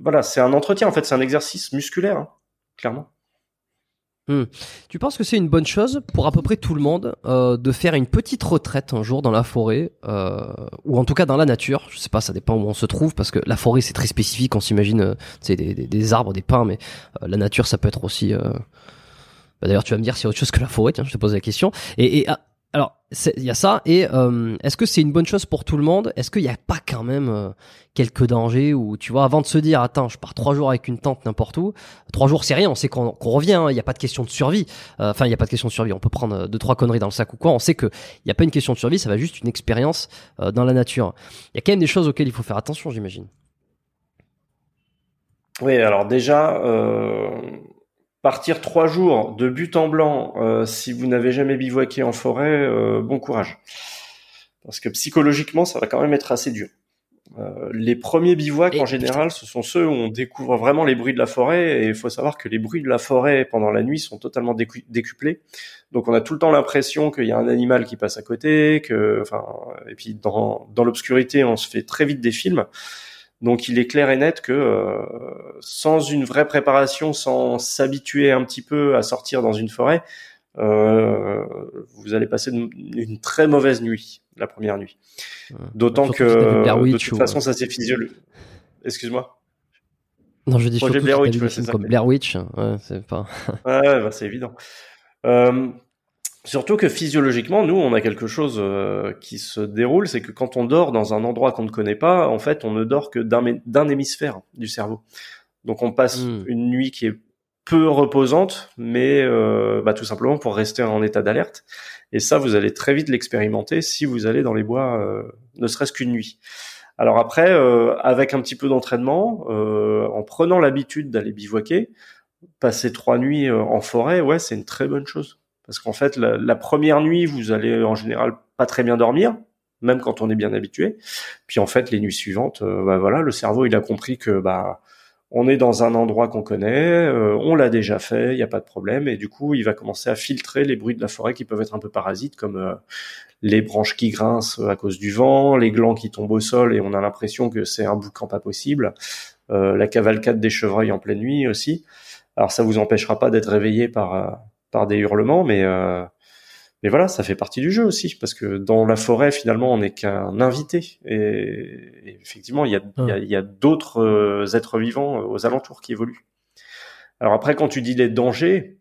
voilà, c'est un entretien, en fait, c'est un exercice musculaire, hein, clairement. Hmm. Tu penses que c'est une bonne chose pour à peu près tout le monde euh, de faire une petite retraite un jour dans la forêt euh, ou en tout cas dans la nature? Je sais pas, ça dépend où on se trouve parce que la forêt c'est très spécifique. On s'imagine, euh, des, arbres, des pins, mais euh, la nature ça peut être aussi. Euh, bah, D'ailleurs, tu vas me dire a autre chose que la forêt. Tiens, je te pose la question. Ah, alors, il y a ça. Et euh, est-ce que c'est une bonne chose pour tout le monde? Est-ce qu'il n'y a pas quand même euh, quelques dangers ou tu vois, avant de se dire, attends, je pars trois jours avec une tente n'importe où, trois jours c'est rien, on sait qu'on revient, hein, il n'y a pas de question de survie. Euh, enfin, il n'y a pas de question de survie. On peut prendre deux trois conneries dans le sac ou quoi. On sait que il n'y a pas une question de survie, ça va juste une expérience dans la nature. Il y a quand même des choses auxquelles il faut faire attention, j'imagine. Oui, alors déjà, Partir trois jours de but en blanc, euh, si vous n'avez jamais bivouaqué en forêt, euh, bon courage. Parce que psychologiquement, ça va quand même être assez dur. Euh, les premiers bivouacs, en général, ce sont ceux où on découvre vraiment les bruits de la forêt. Et il faut savoir que les bruits de la forêt pendant la nuit sont totalement décuplés. Donc on a tout le temps l'impression qu'il y a un animal qui passe à côté, que, enfin, et puis dans, dans l'obscurité, on se fait très vite des films. Donc il est clair et net que euh, sans une vraie préparation, sans s'habituer un petit peu à sortir dans une forêt, euh, vous allez passer une, très mauvaise nuit la première nuit. D'autant que de toute façon ça c'est physiologique. Excuse-moi. Non, je dis Blair Witch, comme Blair Witch, ouais, c'est pas. ouais, bah, c'est évident. Euh, Surtout que physiologiquement, nous, on a quelque chose euh, qui se déroule, c'est que quand on dort dans un endroit qu'on ne connaît pas, en fait, on ne dort que d'un hémisphère du cerveau. Donc on passe hmm. une nuit qui est peu reposante, mais euh, bah, tout simplement pour rester en état d'alerte. Et ça, vous allez très vite l'expérimenter si vous allez dans les bois, euh, ne serait-ce qu'une nuit. Alors après, avec un petit peu d'entraînement, en prenant l'habitude d'aller bivouaquer, passer trois nuits en forêt, ouais, c'est une très bonne chose. Parce qu'en fait, la, première nuit, vous allez en général pas très bien dormir, même quand on est bien habitué. Puis en fait, les nuits suivantes, euh, bah voilà, le cerveau il a compris que bah on est dans un endroit qu'on connaît, euh, on l'a déjà fait, il n'y a pas de problème, et du coup, il va commencer à filtrer les bruits de la forêt qui peuvent être un peu parasites, comme euh, les branches qui grincent à cause du vent, les glands qui tombent au sol et on a l'impression que c'est un boucan pas possible, la cavalcade des chevreuils en pleine nuit aussi. Alors ça vous empêchera pas d'être réveillé par par des hurlements, mais euh, mais voilà, ça fait partie du jeu aussi, parce que dans la forêt, finalement, on n'est qu'un invité. Et, effectivement, il y a, y a, d'autres euh, êtres vivants euh, aux alentours qui évoluent. Alors après, quand tu dis les dangers,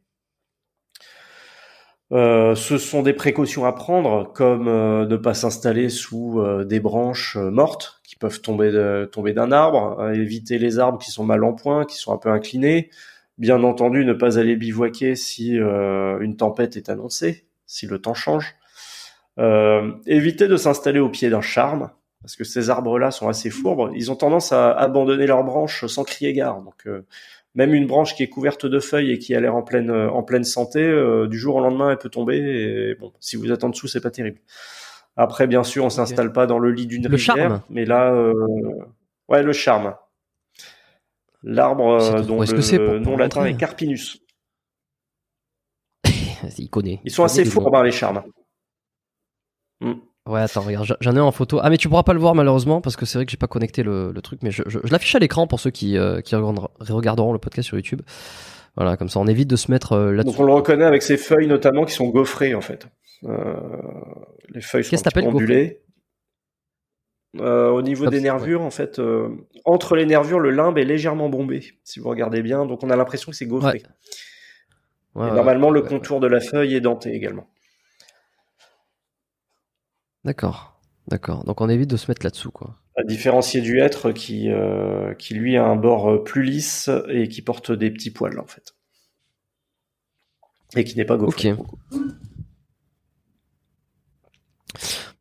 Euh, ce sont des précautions à prendre, comme euh, ne pas s'installer sous euh, des branches mortes qui peuvent tomber de, tomber d'un arbre, éviter les arbres qui sont mal en point, qui sont un peu inclinés. Bien entendu, ne pas aller bivouaquer si une tempête est annoncée, si le temps change. éviter de s'installer au pied d'un charme, parce que ces arbres-là sont assez fourbes. Ils ont tendance à abandonner leurs branches sans crier gare. Donc même une branche qui est couverte de feuilles et qui a l'air en pleine euh, en pleine santé, euh, du jour au lendemain, elle peut tomber. Et bon, si vous êtes en dessous, c'est pas terrible. Après, bien sûr, on s'installe pas dans le lit d'une rivière, charme. mais là, euh, ouais, le charme. L'arbre dont le nom latin est Carpinus. Il connaît. Ils sont assez hein, les charmes. Ouais, attends, regarde, j'en ai en photo. Ah, mais tu pourras pas le voir malheureusement parce que c'est vrai que j'ai pas connecté le, truc, mais je, l'affiche à l'écran pour ceux qui, euh, qui regarderont le podcast sur YouTube. Voilà, comme ça on évite de se mettre euh, là-dessus. Donc on le reconnaît avec ses feuilles notamment qui sont gaufrées en fait. Euh, les feuilles sont ondulées. Au niveau des nervures, en fait, entre les nervures, le limbe est légèrement bombé, si vous regardez bien. Donc on a l'impression que c'est gaufré. normalement, le contour de la feuille est denté également. D'accord, d'accord. Donc on évite de se mettre là-dessous, quoi. À différencier du hêtre qui, euh, qui lui a un bord euh, plus lisse et qui porte des petits poils, en fait. Et qui n'est pas gaufré. Ok.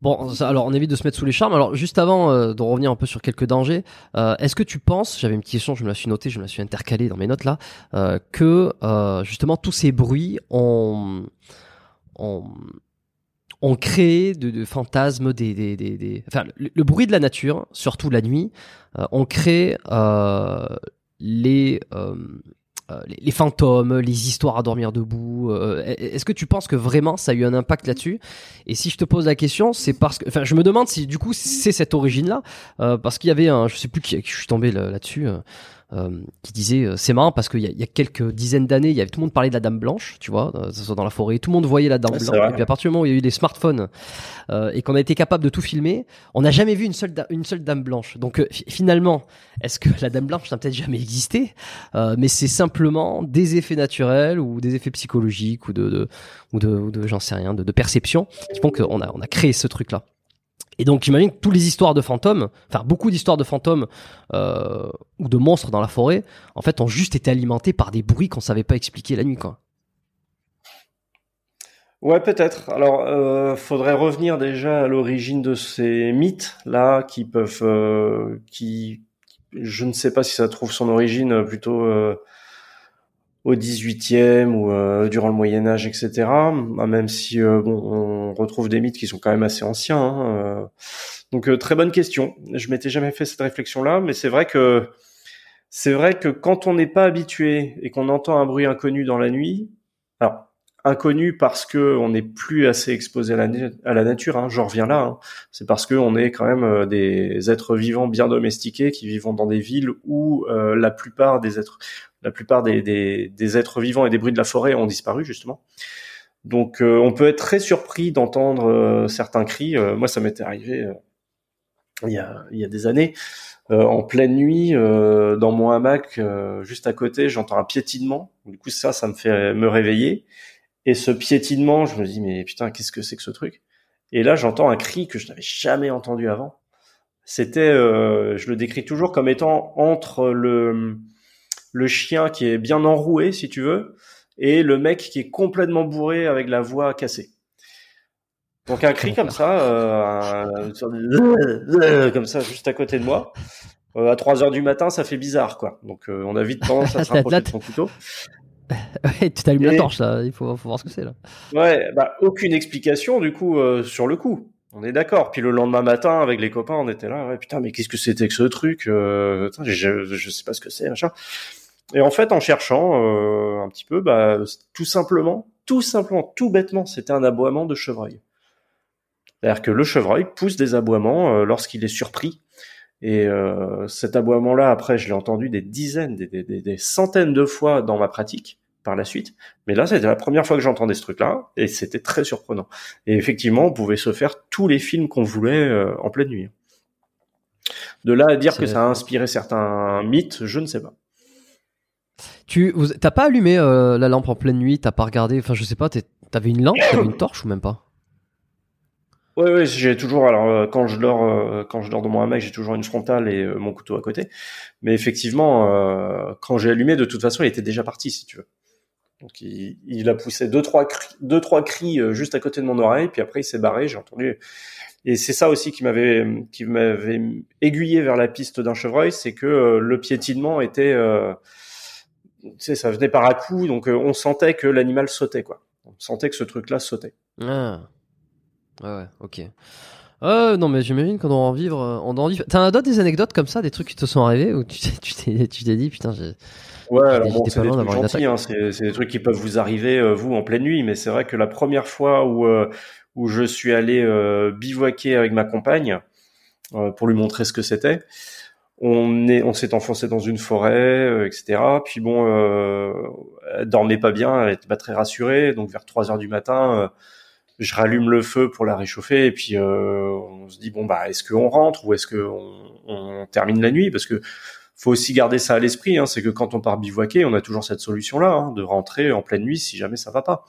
Bon, alors on évite de se mettre sous les charmes. Alors juste avant euh, de revenir un peu sur quelques dangers, est-ce que tu penses, j'avais une petite question, je me la suis notée, je me la suis intercalée dans mes notes là, que justement tous ces bruits ont, ont, on crée de, fantasmes, des, des, des, enfin le, bruit de la nature, surtout la nuit, euh, on crée euh, les, euh, les, les fantômes, les histoires à dormir debout. Est-ce que tu penses que vraiment ça a eu un impact là-dessus? Et si je te pose la question, c'est parce que, enfin, je me demande si du coup c'est cette origine-là, parce qu'il y avait un, je sais plus qui, je suis tombé là-dessus. Euh, qui disait euh, c'est marrant parce qu'il y, y, a quelques dizaines d'années, il y avait tout le monde parlait de la dame blanche, tu vois, euh, soit dans la forêt, tout le monde voyait la dame blanche. Et puis à partir du moment où il y a eu des smartphones et qu'on a été capable de tout filmer, on n'a jamais vu une seule une seule dame blanche. Donc finalement, est-ce que la dame blanche n'a peut-être jamais existé, mais c'est simplement des effets naturels ou des effets psychologiques ou de, de ou de, ou de j'en sais rien, de, de perception qui font qu'on a on a créé ce truc là. Et donc j'imagine que toutes les histoires de fantômes, enfin beaucoup d'histoires de fantômes euh, ou de monstres dans la forêt, en fait, ont juste été alimentées par des bruits qu'on savait pas expliquer la nuit, quoi. Ouais, peut-être. Alors, euh, faudrait revenir déjà à l'origine de ces mythes là, qui peuvent, euh, qui, je ne sais pas si ça trouve son origine plutôt euh, au 18e ou euh, durant le Moyen Âge, etc. Ah, même si euh, on retrouve des mythes qui sont quand même assez anciens. Hein, euh. Donc très bonne question. Je m'étais jamais fait cette réflexion-là, mais c'est vrai que c'est vrai que quand on n'est pas habitué et qu'on entend un bruit inconnu dans la nuit, alors inconnu parce que on n'est plus assez exposé à la, nature. Hein, J'en reviens là. Hein. C'est parce que on est quand même des êtres vivants bien domestiqués qui vivent dans des villes où la plupart des êtres la plupart des, des, êtres vivants et des bruits de la forêt ont disparu justement. Donc euh, on peut être très surpris d'entendre euh, certains cris. Euh, moi ça m'était arrivé il, y a, il y a des années. en pleine nuit, dans mon hamac, juste à côté, j'entends un piétinement. Du coup ça, ça me fait me réveiller. Et ce piétinement, je me dis mais putain qu'est-ce que c'est que ce truc? Et là j'entends un cri que je n'avais jamais entendu avant. C'était, je le décris toujours comme étant entre le le chien qui est bien enroué, si tu veux, et le mec qui est complètement bourré avec la voix cassée. Donc un cri comme ça, euh, comme ça, juste à côté de moi. Euh, à 3 heures du matin, ça fait bizarre, quoi. Donc euh, on a vite tendance à se rapprocher de son couteau. ouais, tu t'allumes la torche, là. Il faut, faut voir ce que c'est, là. Ouais, bah, aucune explication, du coup, sur le coup. On est d'accord. Puis le lendemain matin, avec les copains, on était là. Ouais, putain, mais qu'est-ce que c'était que ce truc je, je sais pas ce que c'est, machin. Et en fait, en cherchant euh, un petit peu, bah, tout simplement, tout simplement, tout bêtement, c'était un aboiement de chevreuil. C'est-à-dire que le chevreuil pousse des aboiements euh, lorsqu'il est surpris. Et euh, cet aboiement-là, après, je l'ai entendu des dizaines, des, des, des, centaines de fois dans ma pratique par la suite. Mais là, c'était la première fois que j'entendais ce truc-là, et c'était très surprenant. Et effectivement, on pouvait se faire tous les films qu'on voulait en pleine nuit. De là à dire que ça a inspiré certains mythes, je ne sais pas. Tu t'as pas allumé euh, la lampe en pleine nuit, t'as pas regardé, enfin je sais pas, t'avais une lampe, t'avais une torche ou même pas? Ouais, ouais, j'ai toujours. Alors, euh, quand je dors, euh, quand je dors dans mon hamac, j'ai toujours une frontale et mon couteau à côté. Mais effectivement, quand j'ai allumé, de toute façon, il était déjà parti, si tu veux. Donc, il, a poussé deux, trois cris, deux, trois cris juste à côté de mon oreille, puis après, il s'est barré. J'ai entendu. Et c'est ça aussi qui m'avait, qui m'avait aiguillé vers la piste d'un chevreuil, c'est que le piétinement était, tu sais, ça venait par à coups, donc euh, on sentait que l'animal sautait, quoi. On sentait que ce truc-là sautait. Ah. Ouais, ouais, ok. Euh, non, mais j'imagine qu'on doit en vivre. euh, On doit en vivre. T'as d'autres des anecdotes comme ça, des trucs qui te sont arrivés où tu t'es, tu t'es, tu t'es dit, putain, j'ai. Ouais, alors bon, c'est des trucs gentils, hein, c'est c'est des trucs qui peuvent vous arriver euh, vous en pleine nuit, mais c'est vrai que la première fois où euh, où je suis allé bivouaquer avec ma compagne pour lui montrer ce que c'était, on est on s'est enfoncé dans une forêt, euh, etc. Puis bon, euh, elle dormait pas bien, elle était pas très rassurée, donc vers 3 heures du matin. euh, je rallume le feu pour la réchauffer et puis euh, on se dit bon bah est-ce qu'on rentre ou est-ce qu'on on termine la nuit? Parce que faut aussi garder ça à l'esprit, hein, c'est que quand on part bivouaquer, on a toujours cette solution-là, hein, de rentrer en pleine nuit si jamais ça va pas.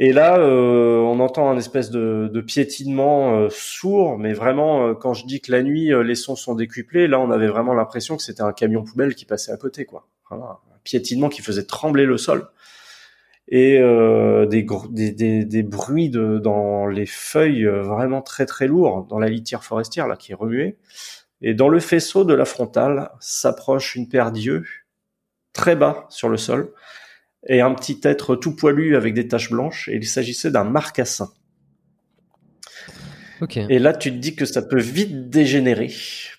Et là, euh, on entend un espèce de, piétinement euh, sourd, mais vraiment, euh, quand je dis que la nuit, les sons sont décuplés, là, on avait vraiment l'impression que c'était un camion poubelle qui passait à côté, quoi. Un piétinement qui faisait trembler le sol et des, des, bruits de, dans les feuilles vraiment très très lourds, dans la litière forestière là qui est remuée. Et dans le faisceau de la frontale s'approche une paire d'yeux, très bas sur le sol, et un petit être tout poilu avec des taches blanches, et il s'agissait d'un marcassin. Ok. Et là, tu te dis que ça peut vite dégénérer,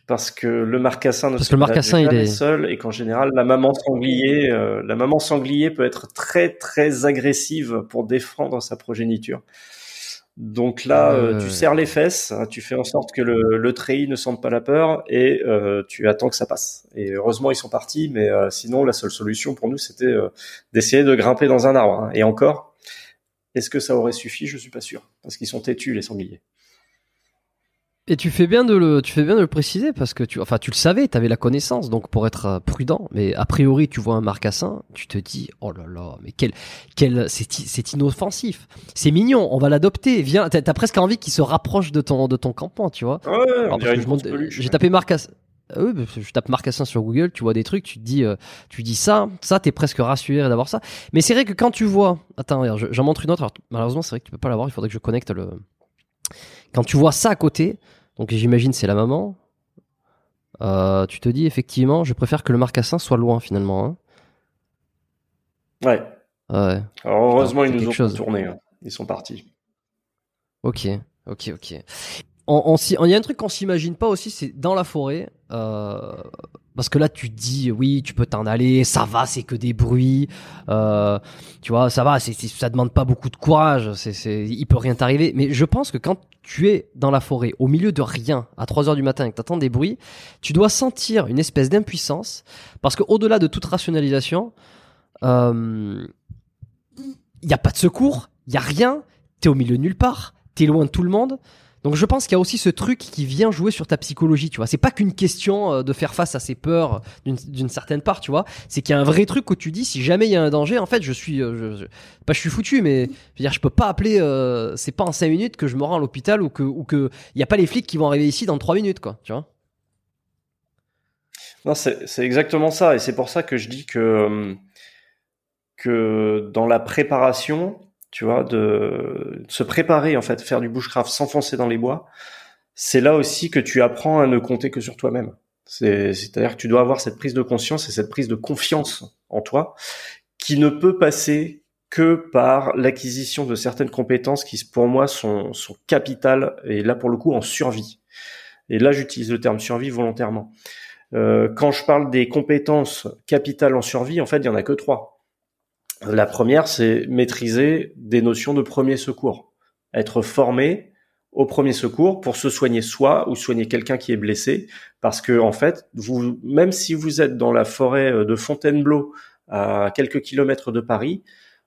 parce que le marcassin ne Parce se que le marcassin, il est- seul, et qu'en général, la maman sanglier, euh, la maman sanglier peut être très très agressive pour défendre sa progéniture. Donc là, euh, Euh. tu serres les fesses, hein, tu fais en sorte que le, le treillis ne sente pas la peur et euh, tu attends que ça passe. Et heureusement, ils sont partis, mais euh, sinon, la seule solution pour nous, c'était euh, d'essayer de grimper dans un arbre. hein. Et encore, est-ce que ça aurait suffi? Je suis pas sûr, parce qu'ils sont têtus les sangliers. Et tu fais bien de le, tu fais bien de le préciser parce que tu, enfin, tu le savais, tu avais la connaissance, donc pour être euh, prudent. Mais a priori, tu vois un marcassin, tu te dis, oh là là, mais quel, quel, c'est, inoffensif, c'est mignon, on va l'adopter. Viens, t'as, t'as presque envie qu'il se rapproche de ton, de ton campement, tu vois. Ouais, j'ai tapé marcassin. Que je tape marcassin sur Google, tu vois des trucs, tu te dis, euh, tu dis ça, ça, t'es presque rassuré d'avoir ça. Mais c'est vrai que quand tu vois, attends, j'en montre une autre. Alors, malheureusement, c'est vrai que tu peux pas l'avoir. Il faudrait que je connecte le. Quand tu vois ça à côté, donc j'imagine c'est la maman. euh, tu te dis effectivement, je préfère que le marcassin soit loin finalement. hein. Ouais. Ouais. Alors heureusement, Putain, ils nous ont chose. tourné. Ils sont partis. Ok, ok, ok. On, on s'y- Il y a un truc qu'on s'imagine pas aussi, c'est dans la forêt. Euh, parce que là, tu dis, oui, tu peux t'en aller, ça va, c'est que des bruits. euh, tu vois, ça va, c'est, ça demande pas beaucoup de courage. C'est, c'est, il peut rien t'arriver. Mais je pense que quand tu es dans la forêt, au milieu de rien, à 3 heures du matin, et que t'entends des bruits, tu dois sentir une espèce d'impuissance. Parce que au-delà de toute rationalisation, euh, il n'y a pas de secours, il y a rien, t'es au milieu de nulle part, t'es loin de tout le monde. Donc je pense qu'il y a aussi ce truc qui vient jouer sur ta psychologie, tu vois. C'est pas qu'une question euh, de faire face à ses peurs d'une certaine part, tu vois. C'est qu'il y a un vrai truc où tu dis si jamais il y a un danger, en fait, je suis euh, je, je- pas je suis foutu mais je veux dire je peux pas appeler euh, c'est pas en 5 minutes que je me rends à l'hôpital ou que ou que il y a pas les flics qui vont arriver ici dans 3 minutes quoi, tu vois. Non, c'est exactement ça, et c'est pour ça que je dis que que dans la préparation, tu vois, de, se préparer en fait, faire du bushcraft, s'enfoncer dans les bois, c'est là aussi que tu apprends à ne compter que sur toi-même. C'est- C'est-à-dire que tu dois avoir cette prise de conscience et cette prise de confiance en toi, qui ne peut passer que par l'acquisition de certaines compétences qui, pour moi, sont, sont capitales et là pour le coup en survie. Et là, j'utilise le terme survie volontairement. Euh, quand je parle des compétences capitales en survie, en fait, il y en a que trois. La première, c'est maîtriser des notions de premier secours, être formé au premier secours pour se soigner soi ou soigner quelqu'un qui est blessé, parce que en fait, vous, même si vous êtes dans la forêt de Fontainebleau, à quelques kilomètres de Paris,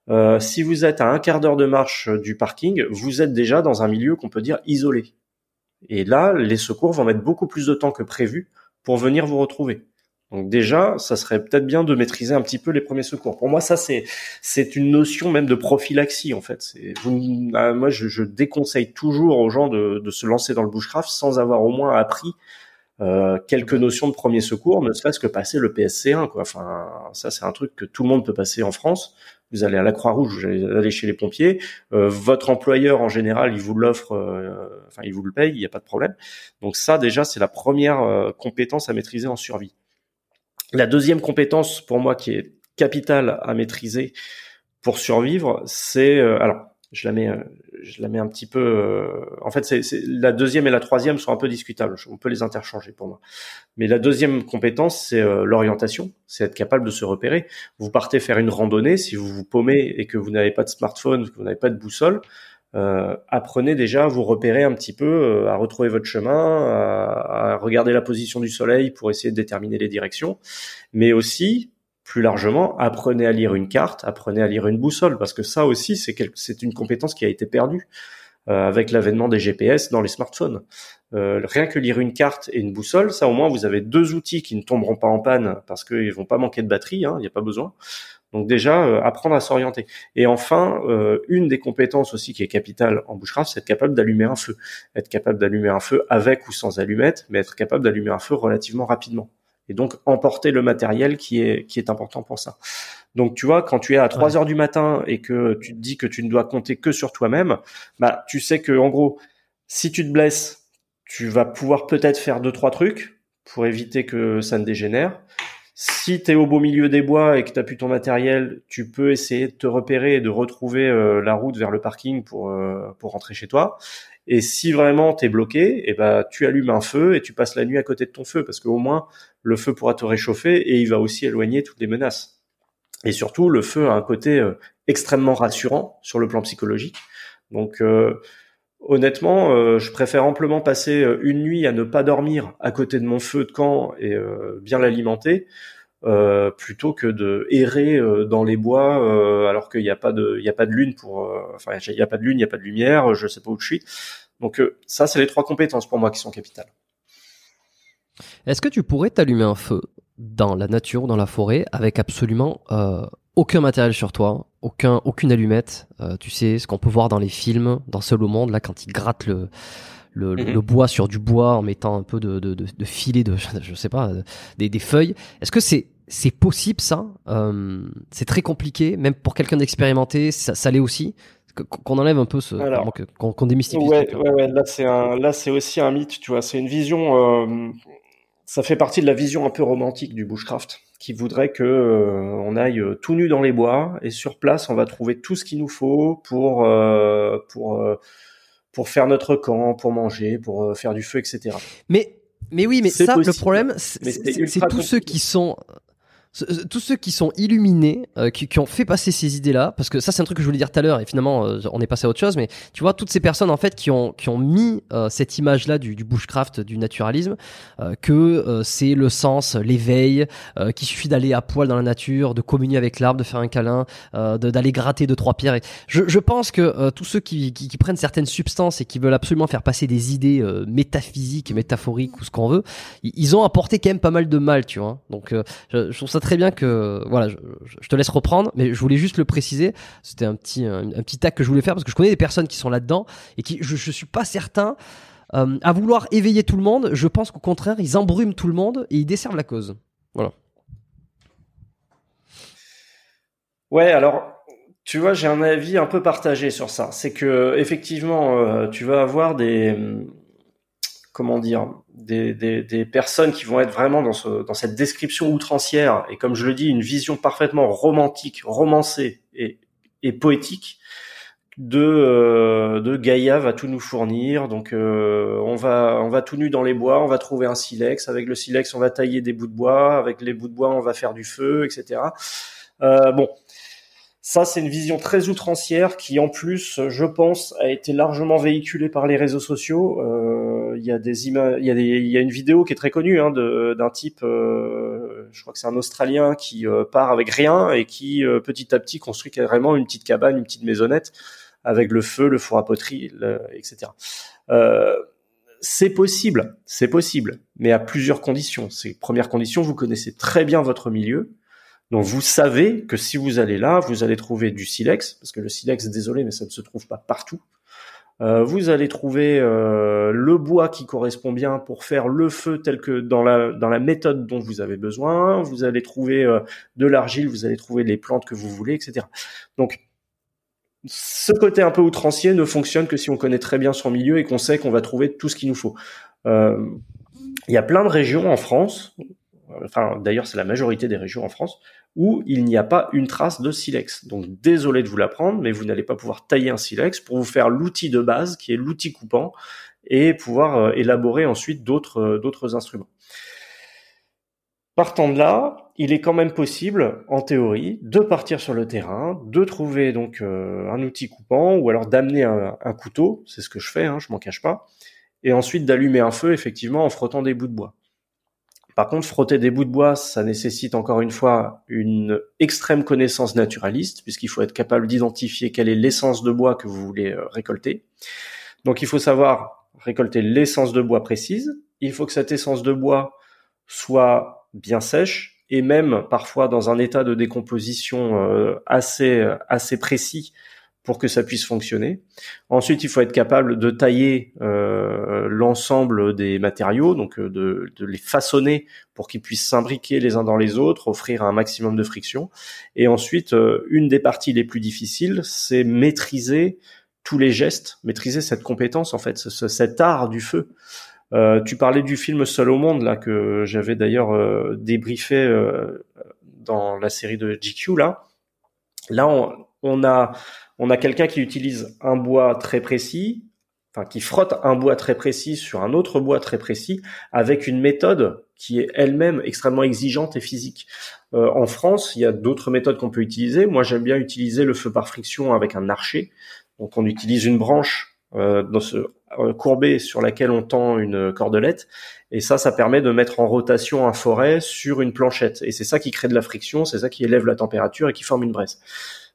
euh, si vous êtes à un quart d'heure de marche du parking, vous êtes déjà dans un milieu qu'on peut dire isolé. Et là, les secours vont mettre beaucoup plus de temps que prévu pour venir vous retrouver. Donc déjà, ça serait peut-être bien de maîtriser un petit peu les premiers secours. Pour moi, ça c'est c'est une notion même de prophylaxie en fait. C'est, ah, moi, je, déconseille toujours aux gens de, se lancer dans le bushcraft sans avoir au moins appris euh, quelques notions de premier secours, ne serait-ce que passer le PSC1. Quoi. Enfin, ça c'est un truc que tout le monde peut passer en France. Vous allez à la Croix-Rouge, vous allez chez les pompiers. Euh, votre employeur en général, il vous l'offre, euh, enfin il vous le paye, il n'y a pas de problème. Donc ça déjà c'est la première euh, compétence à maîtriser en survie. La deuxième compétence pour moi qui est capitale à maîtriser pour survivre, c'est euh, alors je la mets euh, je la mets un petit peu euh, en fait la deuxième et la troisième sont un peu discutables. On peut les interchanger pour moi. Mais la deuxième compétence c'est l'orientation. C'est être capable de se repérer. Vous partez faire une randonnée. Si vous vous paumez et que vous n'avez pas de smartphone que vous n'avez pas de boussole euh, apprenez déjà à vous repérer un petit peu, euh, à retrouver votre chemin, à, regarder la position du soleil pour essayer de déterminer les directions, mais aussi plus largement, apprenez à lire une carte, apprenez à lire une boussole, parce que ça aussi, c'est c'est une compétence qui a été perdue euh, avec l'avènement des GPS dans les smartphones. rien que lire une carte et une boussole, ça au moins vous avez deux outils qui ne tomberont pas en panne parce qu'ils vont pas manquer de batterie, hein, il n'y a pas besoin. Donc déjà, euh, apprendre à s'orienter. Et enfin, euh, une des compétences aussi qui est capitale en bushcraft, c'est être capable d'allumer un feu. Être capable d'allumer un feu avec ou sans allumette, mais être capable d'allumer un feu relativement rapidement. Et donc emporter le matériel qui est qui est important pour ça. Donc tu vois, quand tu es à 3 heures du matin et que tu te dis que tu ne dois compter que sur toi-même, bah tu sais que en gros, si tu te blesses, tu vas pouvoir peut-être faire deux trois trucs pour éviter que ça ne dégénère. Si tu es au beau milieu des bois et que tu as plus ton matériel, tu peux essayer de te repérer et de retrouver euh, la route vers le parking pour, euh, pour rentrer chez toi. Et si vraiment tu es bloqué, eh ben, tu allumes un feu et tu passes la nuit à côté de ton feu parce qu'au moins le feu pourra te réchauffer et il va aussi éloigner toutes les menaces. Et surtout, le feu a un côté euh, extrêmement rassurant sur le plan psychologique. Donc honnêtement, je préfère amplement passer une nuit à ne pas dormir à côté de mon feu de camp et bien l'alimenter euh, plutôt que de errer euh, dans les bois euh, alors qu'il n'y a pas de il y a pas de lune pour enfin il y a pas de lune il y a pas de lumière je sais pas où je suis. Donc ça c'est les trois compétences pour moi qui sont capitales. Est-ce que tu pourrais t'allumer un feu dans la nature dans la forêt avec absolument aucun matériel sur toi aucun aucune allumette tu sais ce qu'on peut voir dans les films dans Seul au monde là quand ils grattent le le, mhm. le, bois sur du bois en mettant un peu de, de, de, de filet de je sais pas des, des feuilles est-ce que c'est c'est possible ça? Euh, c'est très compliqué, même pour quelqu'un d'expérimenté, ça, ça l'est aussi? Qu'on enlève un peu ce, qu'on démystifie. Ouais, ouais, ouais, là c'est un, là c'est aussi un mythe, tu vois. C'est une vision, euh, ça fait partie de la vision un peu romantique du bushcraft, qui voudrait que euh, on aille euh, tout nu dans les bois. Et sur place on va trouver tout ce qu'il nous faut pour euh, pour pour faire notre camp, pour manger, pour faire du feu, etc. Mais mais oui, mais ça, le problème, c'est tous ceux qui sont tous ceux qui sont illuminés, euh, qui, qui, ont fait passer ces idées-là, parce que ça c'est un truc que je voulais dire tout à l'heure, et finalement euh, on est passé à autre chose, mais tu vois toutes ces personnes en fait qui ont qui ont mis euh, cette image-là du, du, bushcraft, du naturalisme, que c'est le sens, l'éveil, qu'il suffit d'aller à poil dans la nature, de communier avec l'arbre, de faire un câlin, d'aller gratter deux trois pierres. Et je, je pense que tous ceux qui, qui, qui, prennent certaines substances et qui veulent absolument faire passer des idées métaphysiques, métaphoriques ou ce qu'on veut, ils ont apporté quand même pas mal de mal, tu vois. Donc je, je trouve ça très bien que voilà, je, te laisse reprendre, mais je voulais juste le préciser. C'était un petit un, petit tac que je voulais faire parce que je connais des personnes qui sont là-dedans et qui je, je suis pas certain euh, à vouloir éveiller tout le monde. Je pense qu'au contraire, ils embrument tout le monde et ils desservent la cause. Voilà. Ouais, alors tu vois, j'ai un avis un peu partagé sur ça. C'est que effectivement, euh, tu vas avoir des comment dire, des, des, des, personnes qui vont être vraiment dans, ce, dans cette description outrancière et comme je le dis, une vision parfaitement romantique, romancée et, et poétique de euh, de Gaïa va tout nous fournir. Donc euh, on va on va tout nu dans les bois, on va trouver un silex. Avec le silex, on va tailler des bouts de bois. Avec les bouts de bois, on va faire du feu, etc. Euh, bon, ça, c'est une vision très outrancière qui, en plus, je pense, a été largement véhiculée par les réseaux sociaux. Euh, il y a y y a une vidéo qui est très connue hein, d'un type, euh, je crois que c'est un Australien qui euh, part avec rien et qui petit à petit construit carrément une petite cabane, une petite maisonnette avec le feu, le four à poterie, etc c'est possible, c'est possible, mais à plusieurs conditions. Ces premières conditions, vous connaissez très bien votre milieu, donc vous savez que si vous allez là, vous allez trouver du silex, parce que le silex, désolé, mais ça ne se trouve pas partout. Euh, vous allez trouver euh, le bois qui correspond bien pour faire le feu tel que dans la dans la méthode dont vous avez besoin. Vous allez trouver euh, de l'argile, vous allez trouver les plantes que vous voulez, etc. Donc ce côté un peu outrancier ne fonctionne que si on connaît très bien son milieu et qu'on sait qu'on va trouver tout ce qu'il nous faut. Il y a plein de régions en France, enfin d'ailleurs c'est la majorité des régions en France, où il n'y a pas une trace de silex. Donc désolé de vous l'apprendre, mais vous n'allez pas pouvoir tailler un silex pour vous faire l'outil de base qui est l'outil coupant et pouvoir euh, élaborer ensuite d'autres euh, d'autres instruments. Partant de là, il est quand même possible, en théorie, de partir sur le terrain, de trouver donc euh, un outil coupant ou alors d'amener un, couteau, c'est ce que je fais, hein, je m'en cache pas, et ensuite d'allumer un feu effectivement en frottant des bouts de bois. Par contre, frotter des bouts de bois, ça nécessite encore une fois une extrême connaissance naturaliste, puisqu'il faut être capable d'identifier quelle est l'essence de bois que vous voulez euh, récolter. Donc il faut savoir récolter l'essence de bois précise. Il faut que cette essence de bois soit bien sèche et même parfois dans un état de décomposition euh, assez assez précis pour que ça puisse fonctionner. Ensuite, il faut être capable de tailler euh, l'ensemble des matériaux, donc euh, de, de les façonner pour qu'ils puissent s'imbriquer les uns dans les autres, offrir un maximum de friction. Et ensuite, euh, une des parties les plus difficiles, c'est maîtriser tous les gestes, maîtriser cette compétence en fait, ce, cet art du feu. Euh, tu parlais du film Seul au monde là que j'avais d'ailleurs euh, débriefé dans la série de GQ là. Là, on, on a on a quelqu'un qui utilise un bois très précis, enfin qui frotte un bois très précis sur un autre bois très précis, avec une méthode qui est elle-même extrêmement exigeante et physique. Euh, en France, il y a d'autres méthodes qu'on peut utiliser. Moi, j'aime bien utiliser le feu par friction avec un archer. Donc, on utilise une branche euh, dans ce euh, courbée sur laquelle on tend une cordelette, et ça, ça permet de mettre en rotation un forêt sur une planchette. Et c'est ça qui crée de la friction, c'est ça qui élève la température et qui forme une braise.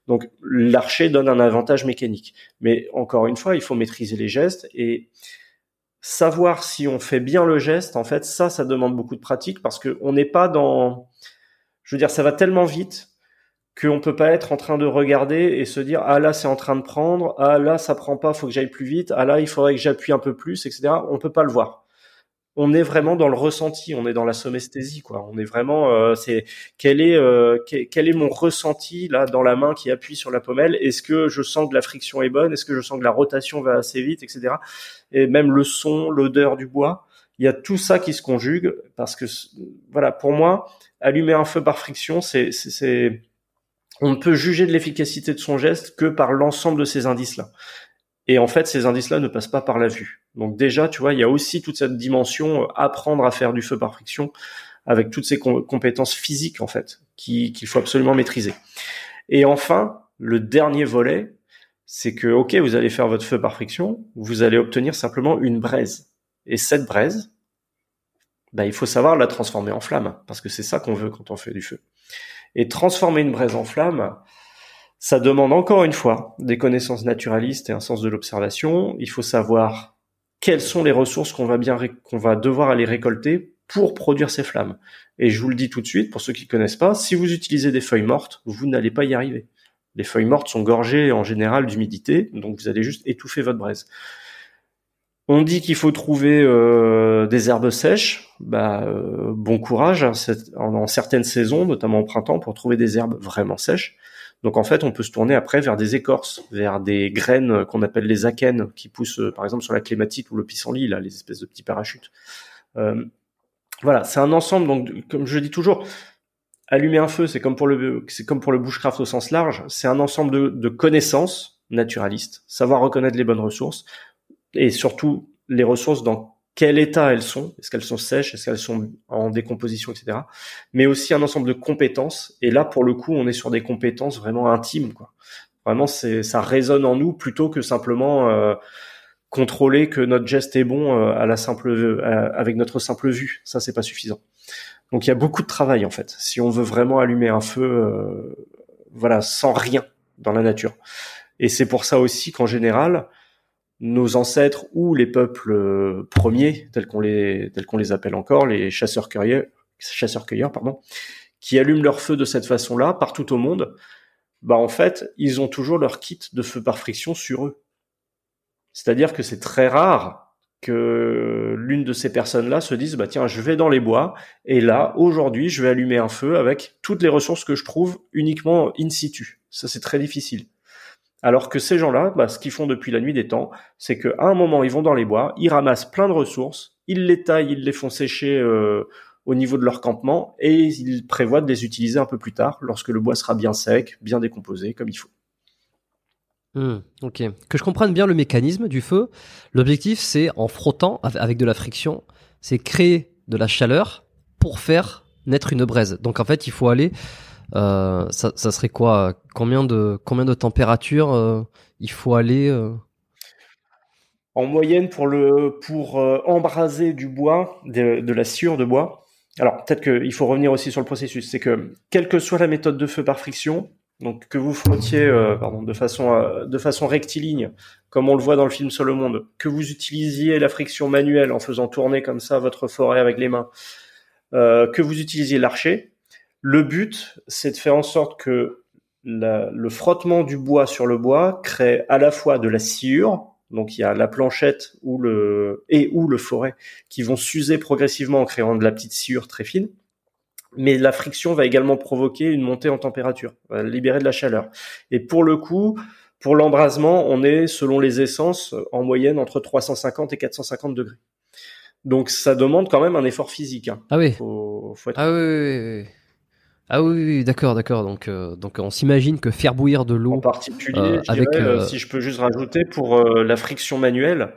Donc l'archer donne un avantage mécanique. Mais encore une fois, il faut maîtriser les gestes et savoir si on fait bien le geste. En fait, ça, ça demande beaucoup de pratique parce que on n'est pas dans, je veux dire, ça va tellement vite qu'on peut pas être en train de regarder et se dire ah là c'est en train de prendre, ah là ça prend pas, faut que j'aille plus vite, ah là il faudrait que j'appuie un peu plus, etc. On peut pas le voir on est vraiment dans le ressenti, on est dans la somesthésie, quoi. On est vraiment, euh, c'est quel est euh, quel, est mon ressenti là dans la main qui appuie sur la pommelle? Est-ce que je sens que la friction est bonne? Est-ce que je sens que la rotation va assez vite, etc. Et même le son, l'odeur du bois, il y a tout ça qui se conjugue parce que voilà, pour moi, allumer un feu par friction, c'est c'est on ne peut juger de l'efficacité de son geste que par l'ensemble de ces indices-là. Et en fait, ces indices-là ne passent pas par la vue. Donc déjà, tu vois, il y a aussi toute cette dimension euh, apprendre à faire du feu par friction avec toutes ces compétences physiques en fait qu'il faut absolument maîtriser. Et enfin, le dernier volet, c'est que ok, vous allez faire votre feu par friction, vous allez obtenir simplement une braise. Et cette braise, bah, il faut savoir la transformer en flamme parce que c'est ça qu'on veut quand on fait du feu. Et transformer une braise en flamme, ça demande encore une fois des connaissances naturalistes et un sens de l'observation. Il faut savoir quelles sont les ressources qu'on va bien qu'on va devoir aller récolter pour produire ces flammes. Et je vous le dis tout de suite, pour ceux qui connaissent pas, si vous utilisez des feuilles mortes, vous n'allez pas y arriver. Les feuilles mortes sont gorgées en général d'humidité, donc vous allez juste étouffer votre braise. On dit qu'il faut trouver euh, des herbes sèches. Bah, euh, bon courage hein, en, certaines saisons, notamment au printemps, pour trouver des herbes vraiment sèches. Donc en fait, on peut se tourner après vers des écorces, vers des graines qu'on appelle les akènes, qui poussent euh, par exemple sur la clématite ou le pissenlit, là, les espèces de petits parachutes. Euh, voilà, c'est un ensemble. Donc, comme je dis toujours, allumer un feu, c'est comme pour le, c'est comme pour le bushcraft au sens large. C'est un ensemble de, de connaissances naturalistes, savoir reconnaître les bonnes ressources et surtout les ressources dans quel état elles sont, est-ce qu'elles sont sèches, est-ce qu'elles sont en décomposition, etc. Mais aussi un ensemble de compétences. Et là, pour le coup, on est sur des compétences vraiment intimes, quoi. Vraiment, c'est ça résonne en nous plutôt que simplement euh, contrôler que notre geste est bon euh, à la simple euh, avec notre simple vue. Ça, c'est pas suffisant. Donc, il y a beaucoup de travail en fait. Si on veut vraiment allumer un feu, voilà, sans rien dans la nature. Et c'est pour ça aussi qu'en général, nos ancêtres ou les peuples euh, premiers, tels qu'on les, tels qu'on les appelle encore, les chasseurs-cueilleurs, chasseurs-cueilleurs, pardon, qui allument leur feu de cette façon-là partout au monde, bah en fait, ils ont toujours leur kit de feu par friction sur eux. C'est-à-dire que c'est très rare que l'une de ces personnes-là se dise bah tiens, je vais dans les bois et là aujourd'hui, je vais allumer un feu avec toutes les ressources que je trouve uniquement in situ. Ça c'est très difficile. Alors que ces gens-là, bah, ce qu'ils font depuis la nuit des temps, c'est qu'à un moment, ils vont dans les bois, ils ramassent plein de ressources, ils les taillent, ils les font sécher euh, au niveau de leur campement, et ils prévoient de les utiliser un peu plus tard, lorsque le bois sera bien sec, bien décomposé, comme il faut. Hmm, ok. Que je comprenne bien le mécanisme du feu, l'objectif c'est en frottant avec de la friction, c'est créer de la chaleur pour faire naître une braise. Donc en fait, il faut aller ça, ça, serait quoi? Combien de combien de température euh, il faut aller euh? En moyenne pour le pour embraser du bois, de, de la sciure de bois. Alors peut-être qu'il faut revenir aussi sur le processus. C'est que quelle que soit la méthode de feu par friction, donc que vous frottiez pardon, de façon de façon rectiligne, comme on le voit dans le film sur le monde, que vous utilisiez la friction manuelle en faisant tourner comme ça votre forêt avec les mains, que vous utilisiez l'archer, le but, c'est de faire en sorte que le frottement du bois sur le bois crée à la fois de la sciure, donc il y a la planchette ou le et ou le forêt qui vont s'user progressivement en créant de la petite sciure très fine. Mais la friction va également provoquer une montée en température, va libérer de la chaleur. Et pour le coup, pour l'embrasement, on est selon les essences en moyenne entre 350 et 450 degrés. Donc ça demande quand même un effort physique. Hein. Ah oui. Faut, faut être... Ah oui, oui, oui. Ah oui, d'accord, d'accord. Donc, euh, donc on s'imagine que faire bouillir de l'eau. En particulier, euh, avec, euh, si je peux juste rajouter, pour la friction manuelle,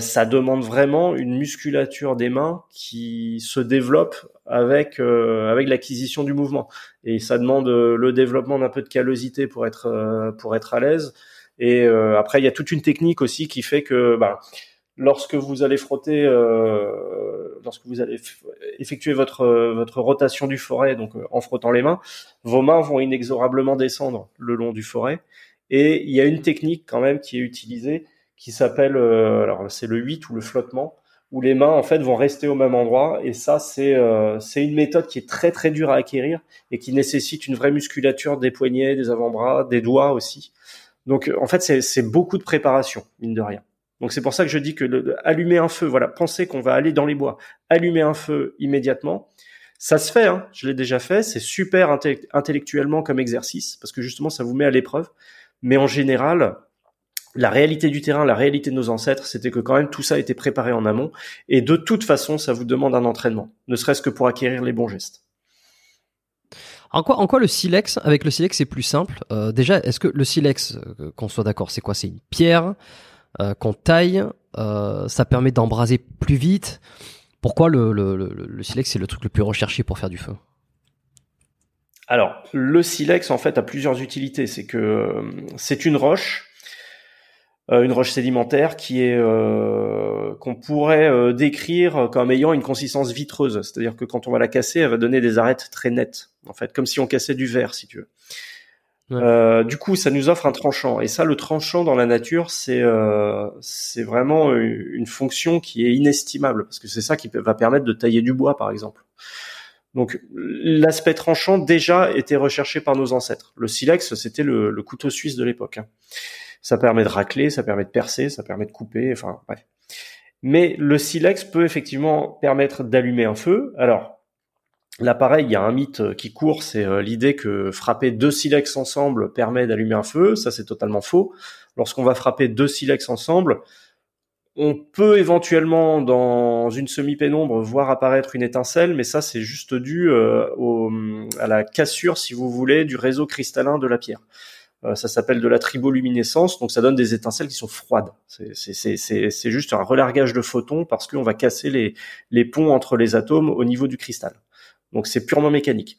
ça demande vraiment une musculature des mains qui se développe avec avec l'acquisition du mouvement. Et ça demande le développement d'un peu de callosité pour être pour être à l'aise. Et après, il y a toute une technique aussi qui fait que bah, lorsque vous allez frotter, euh, lorsque vous allez effectuer votre votre rotation du forêt, donc euh, en frottant les mains, vos mains vont inexorablement descendre le long du forêt. Et il y a une technique quand même qui est utilisée, qui s'appelle, euh, alors c'est le 8 ou le flottement, où les mains en fait vont rester au même endroit. Et ça, c'est c'est une méthode qui est très très dure à acquérir et qui nécessite une vraie musculature des poignets, des avant-bras, des doigts aussi. Donc en fait, c'est beaucoup de préparation, mine de rien. Donc c'est pour ça que je dis que allumer un feu, voilà, pensez qu'on va aller dans les bois, allumer un feu immédiatement, ça se fait, hein, je l'ai déjà fait, c'est super intellectuellement comme exercice parce que justement ça vous met à l'épreuve. Mais en général, la réalité du terrain, la réalité de nos ancêtres, c'était que quand même tout ça été préparé en amont. Et de toute façon ça vous demande un entraînement, ne serait-ce que pour acquérir les bons gestes. En quoi, en quoi le silex, avec le silex c'est plus simple? Euh, Déjà, est-ce que le silex, euh, qu'on soit d'accord, c'est quoi? C'est une pierre? Qu'on taille, euh, ça permet d'embraser plus vite. Pourquoi le, le, silex c'est le truc le plus recherché pour faire du feu? Alors, le silex en fait a plusieurs utilités. C'est que euh, c'est une roche, une roche sédimentaire qui est qu'on pourrait décrire comme ayant une consistance vitreuse. C'est-à-dire que quand on va la casser, elle va donner des arêtes très nettes, en fait, comme si on cassait du verre, si tu veux. Euh, du coup, ça nous offre un tranchant. Et ça, le tranchant dans la nature, c'est euh, vraiment une fonction qui est inestimable parce que c'est ça qui va permettre de tailler du bois, par exemple. Donc, l'aspect tranchant déjà était recherché par nos ancêtres. Le silex, c'était le, le, couteau suisse de l'époque. Hein. Ça permet de racler, ça permet de percer, ça permet de couper. Enfin, bref. Mais le silex peut effectivement permettre d'allumer un feu. Alors, Là, pareil, il y a un mythe euh, qui court, c'est euh, l'idée que frapper deux silex ensemble permet d'allumer un feu. Ça, c'est totalement faux. Lorsqu'on va frapper deux silex ensemble, on peut éventuellement, dans une semi-pénombre, voir apparaître une étincelle, mais ça, c'est juste dû euh, à la cassure, si vous voulez, du réseau cristallin de la pierre. ça s'appelle de la triboluminescence, donc ça donne des étincelles qui sont froides. C'est juste un relargage de photons parce qu'on va casser les, les ponts entre les atomes au niveau du cristal. Donc c'est purement mécanique.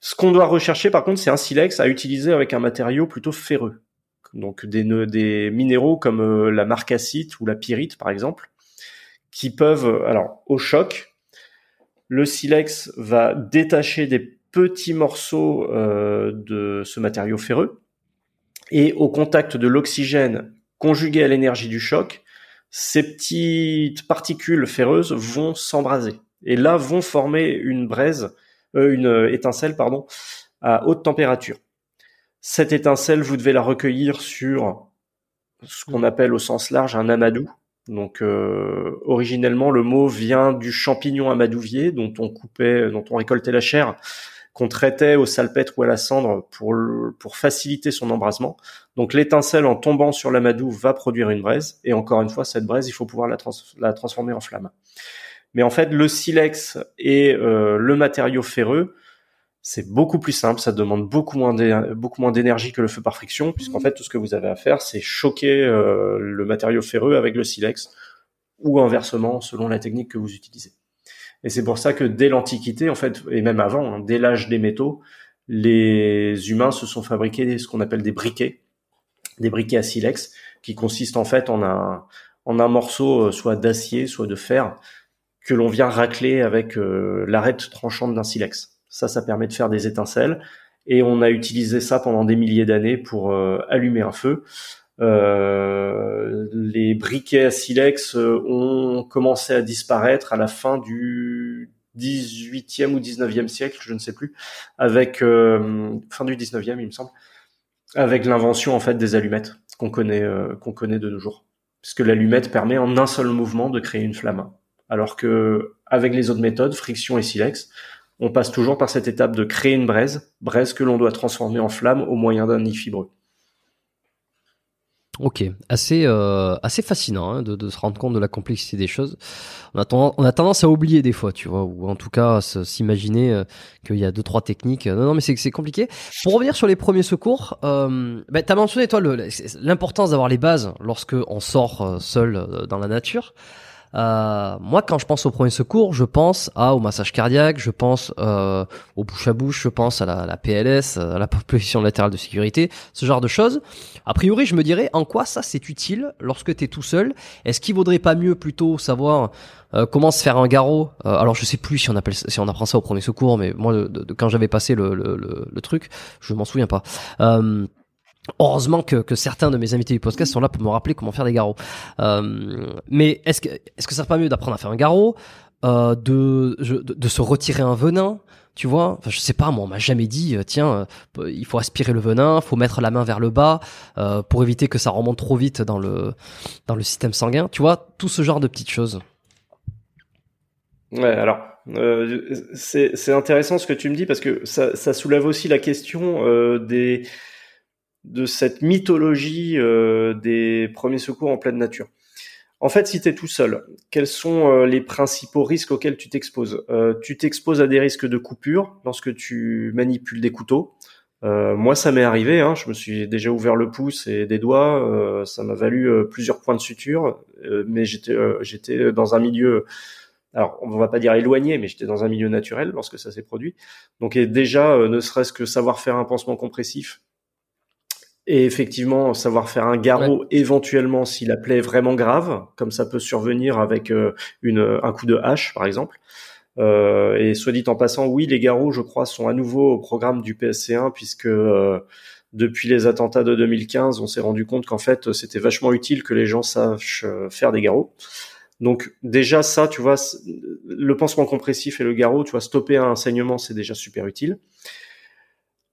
Ce qu'on doit rechercher par contre, c'est un silex à utiliser avec un matériau plutôt ferreux. Donc des, minéraux comme euh, la marcassite ou la pyrite par exemple, qui peuvent, euh, alors au choc, le silex va détacher des petits morceaux euh, de ce matériau ferreux et au contact de l'oxygène conjugué à l'énergie du choc, ces petites particules ferreuses vont s'embraser et là vont former une braise, euh, une étincelle pardon, à haute température. Cette étincelle, vous devez la recueillir sur ce qu'on appelle au sens large un amadou. Donc euh, originellement le mot vient du champignon amadouvier dont on coupait, dont on récoltait la chair qu'on traitait au salpêtre ou à la cendre pour, pour faciliter son embrasement. Donc l'étincelle en tombant sur l'amadou va produire une braise, et encore une fois, cette braise, il faut pouvoir la, la transformer en flamme. Mais en fait, le silex et euh, le matériau ferreux, c'est beaucoup plus simple, ça demande beaucoup moins beaucoup moins d'énergie que le feu par friction, puisqu'en fait tout ce que vous avez à faire, c'est choquer euh, le matériau ferreux avec le silex, ou inversement selon la technique que vous utilisez. Et c'est pour ça que dès l'Antiquité, en fait, et même avant, hein, dès l'âge des métaux, les humains se sont fabriqués ce qu'on appelle des briquets, des briquets à silex, qui consistent en fait en un, en un morceau euh, soit d'acier, soit de fer, que l'on vient racler avec euh, l'arête tranchante d'un silex. Ça, ça permet de faire des étincelles. Et on a utilisé ça pendant des milliers d'années pour euh, allumer un feu. Euh, les briquets à silex ont commencé à disparaître à la fin du 18e ou 19e siècle, je ne sais plus, avec fin du 19e, il me semble, avec l'invention en fait des allumettes qu'on connaît qu'on connaît de nos jours, puisque l'allumette permet en un seul mouvement de créer une flamme, alors que avec les autres méthodes, friction et silex, on passe toujours par cette étape de créer une braise, braise que l'on doit transformer en flamme au moyen d'un nid fibreux. Ok, assez euh, assez fascinant hein, de, se rendre compte de la complexité des choses. On a, tendance, à oublier des fois, tu vois, ou en tout cas s'imaginer euh, qu'il y a deux trois techniques. Non, non, mais c'est c'est compliqué. Pour revenir sur les premiers secours, euh, ben, t'as mentionné toi l'importance d'avoir les bases lorsque on sort euh, seul dans la nature. Euh, moi, quand je pense au premier secours, je pense à, au massage cardiaque, je pense euh, au bouche à bouche, je pense à la, la, PLS, à la position latérale de sécurité, ce genre de choses. A priori, je me dirais en quoi ça c'est utile lorsque tu es tout seul? Est-ce qu'il vaudrait pas mieux plutôt savoir euh, comment se faire un garrot? Euh, Alors, je sais plus si on appelle si on apprend ça au premier secours, mais moi, de, quand j'avais passé le, le, le, truc, je m'en souviens pas. Euh, Heureusement que, que, certains de mes invités du podcast sont là pour me rappeler comment faire des garrots. Euh, mais est-ce que est-ce que ça serait pas mieux d'apprendre à faire un garrot, euh, de, de, se retirer un venin, tu vois? Enfin, je sais pas, moi on m'a jamais dit, euh, tiens, euh, il faut aspirer le venin, faut mettre la main vers le bas euh, pour éviter que ça remonte trop vite dans le dans le système sanguin. Tu vois, tout ce genre de petites choses. Ouais, alors c'est intéressant ce que tu me dis parce que ça, ça soulève aussi la question des de cette mythologie euh, des premiers secours en pleine nature. En fait, si tu es tout seul, quels sont euh, les principaux risques auxquels tu t'exposes? Euh, Tu t'exposes à des risques de coupure lorsque tu manipules des couteaux. moi, ça m'est arrivé. Hein, je me suis déjà ouvert le pouce et des doigts. ça m'a valu plusieurs points de suture. mais j'étais, dans un milieu alors on va pas dire éloigné, mais j'étais dans un milieu naturel lorsque ça s'est produit. Donc et déjà, ne serait-ce que savoir faire un pansement compressif, et effectivement savoir faire un garrot éventuellement si la plaie est vraiment grave, comme ça peut survenir avec euh, une, un coup de hache par exemple. Euh, et soit dit en passant, oui, les garrots, je crois, sont à nouveau au programme du PSC1 puisque euh, depuis les attentats de 2015, on s'est rendu compte qu'en fait, c'était vachement utile que les gens sachent euh, faire des garrots. Donc déjà ça, tu vois, le pansement compressif et le garrot, tu vois, stopper un saignement, c'est déjà super utile.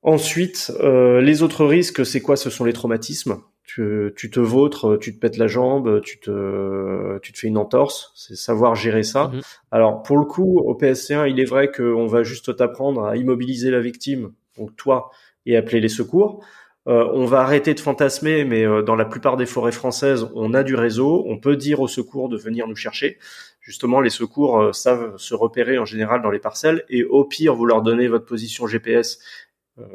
Ensuite, euh, les autres risques, c'est quoi? Ce sont les traumatismes. Tu, tu, te vautres, tu te pètes la jambe, tu te, tu te fais une entorse. C'est savoir gérer ça. Mhm. Alors, pour le coup, au PSC1, il est vrai qu'on va juste t'apprendre à immobiliser la victime, donc toi, et appeler les secours. Euh, on va arrêter de fantasmer, mais euh, dans la plupart des forêts françaises, on a du réseau. On peut dire aux secours de venir nous chercher. Justement, les secours euh, savent se repérer en général dans les parcelles. Et au pire, vous leur donnez votre position GPS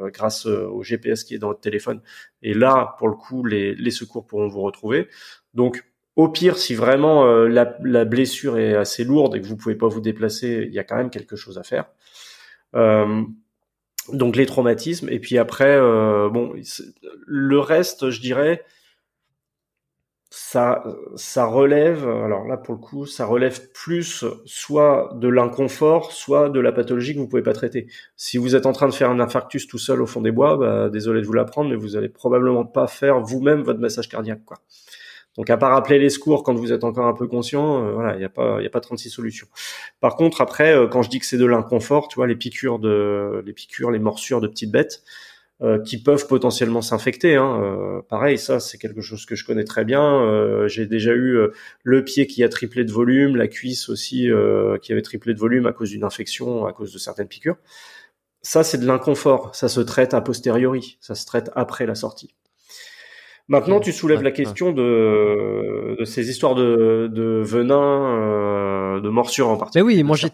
euh, grâce euh, au GPS qui est dans votre téléphone. Et là, pour le coup, les, secours pourront vous retrouver. Donc, au pire, si vraiment euh, la, blessure est assez lourde et que vous pouvez pas vous déplacer, il y a quand même quelque chose à faire. Donc les traumatismes et puis après, bon, le reste, je dirais, ça, ça relève, alors là pour le coup, ça relève plus soit de l'inconfort, soit de la pathologie que vous pouvez pas traiter. Si vous êtes en train de faire un infarctus tout seul au fond des bois, bah, désolé de vous l'apprendre, mais vous allez probablement pas faire vous-même votre massage cardiaque, quoi. Donc à part appeler les secours quand vous êtes encore un peu conscient, euh, voilà, il n'y a pas il a pas 36 solutions. Par contre après euh, quand je dis que c'est de l'inconfort, tu vois les piqûres de les piqûres, les morsures de petites bêtes euh, qui peuvent potentiellement s'infecter hein, pareil ça c'est quelque chose que je connais très bien, j'ai déjà eu le pied qui a triplé de volume, la cuisse aussi qui avait triplé de volume à cause d'une infection, à cause de certaines piqûres. Ça c'est de l'inconfort, ça se traite a posteriori, ça se traite après la sortie. Maintenant, tu soulèves la question de, de, ces histoires de, de venin, euh, de morsures en particulier. Mais oui, moi j'ai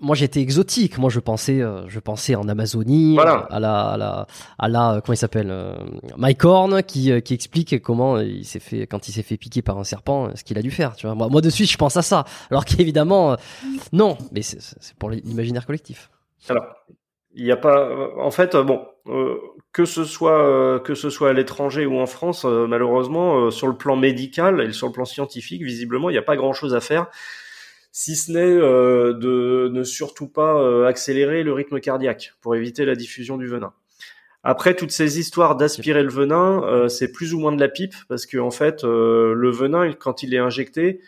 moi j'étais exotique. Moi je pensais, euh, je pensais en Amazonie, voilà. à la, à la, à la, comment il s'appelle, euh, Mike Horn, qui, euh, qui explique comment il s'est fait, quand il s'est fait piquer par un serpent, ce qu'il a dû faire. Tu vois, moi, moi de suite je pense à ça. Alors qu'évidemment, non, mais c'est pour l'imaginaire collectif. Alors, il n'y a pas, en fait, bon, euh, que ce soit euh, que ce soit à l'étranger ou en France, euh, malheureusement, sur le plan médical et sur le plan scientifique, visiblement, il n'y a pas grand-chose à faire, si ce n'est de ne surtout pas accélérer le rythme cardiaque pour éviter la diffusion du venin. Après, toutes ces histoires d'aspirer le venin, c'est plus ou moins de la pipe parce que en fait, le venin, quand il est injecté,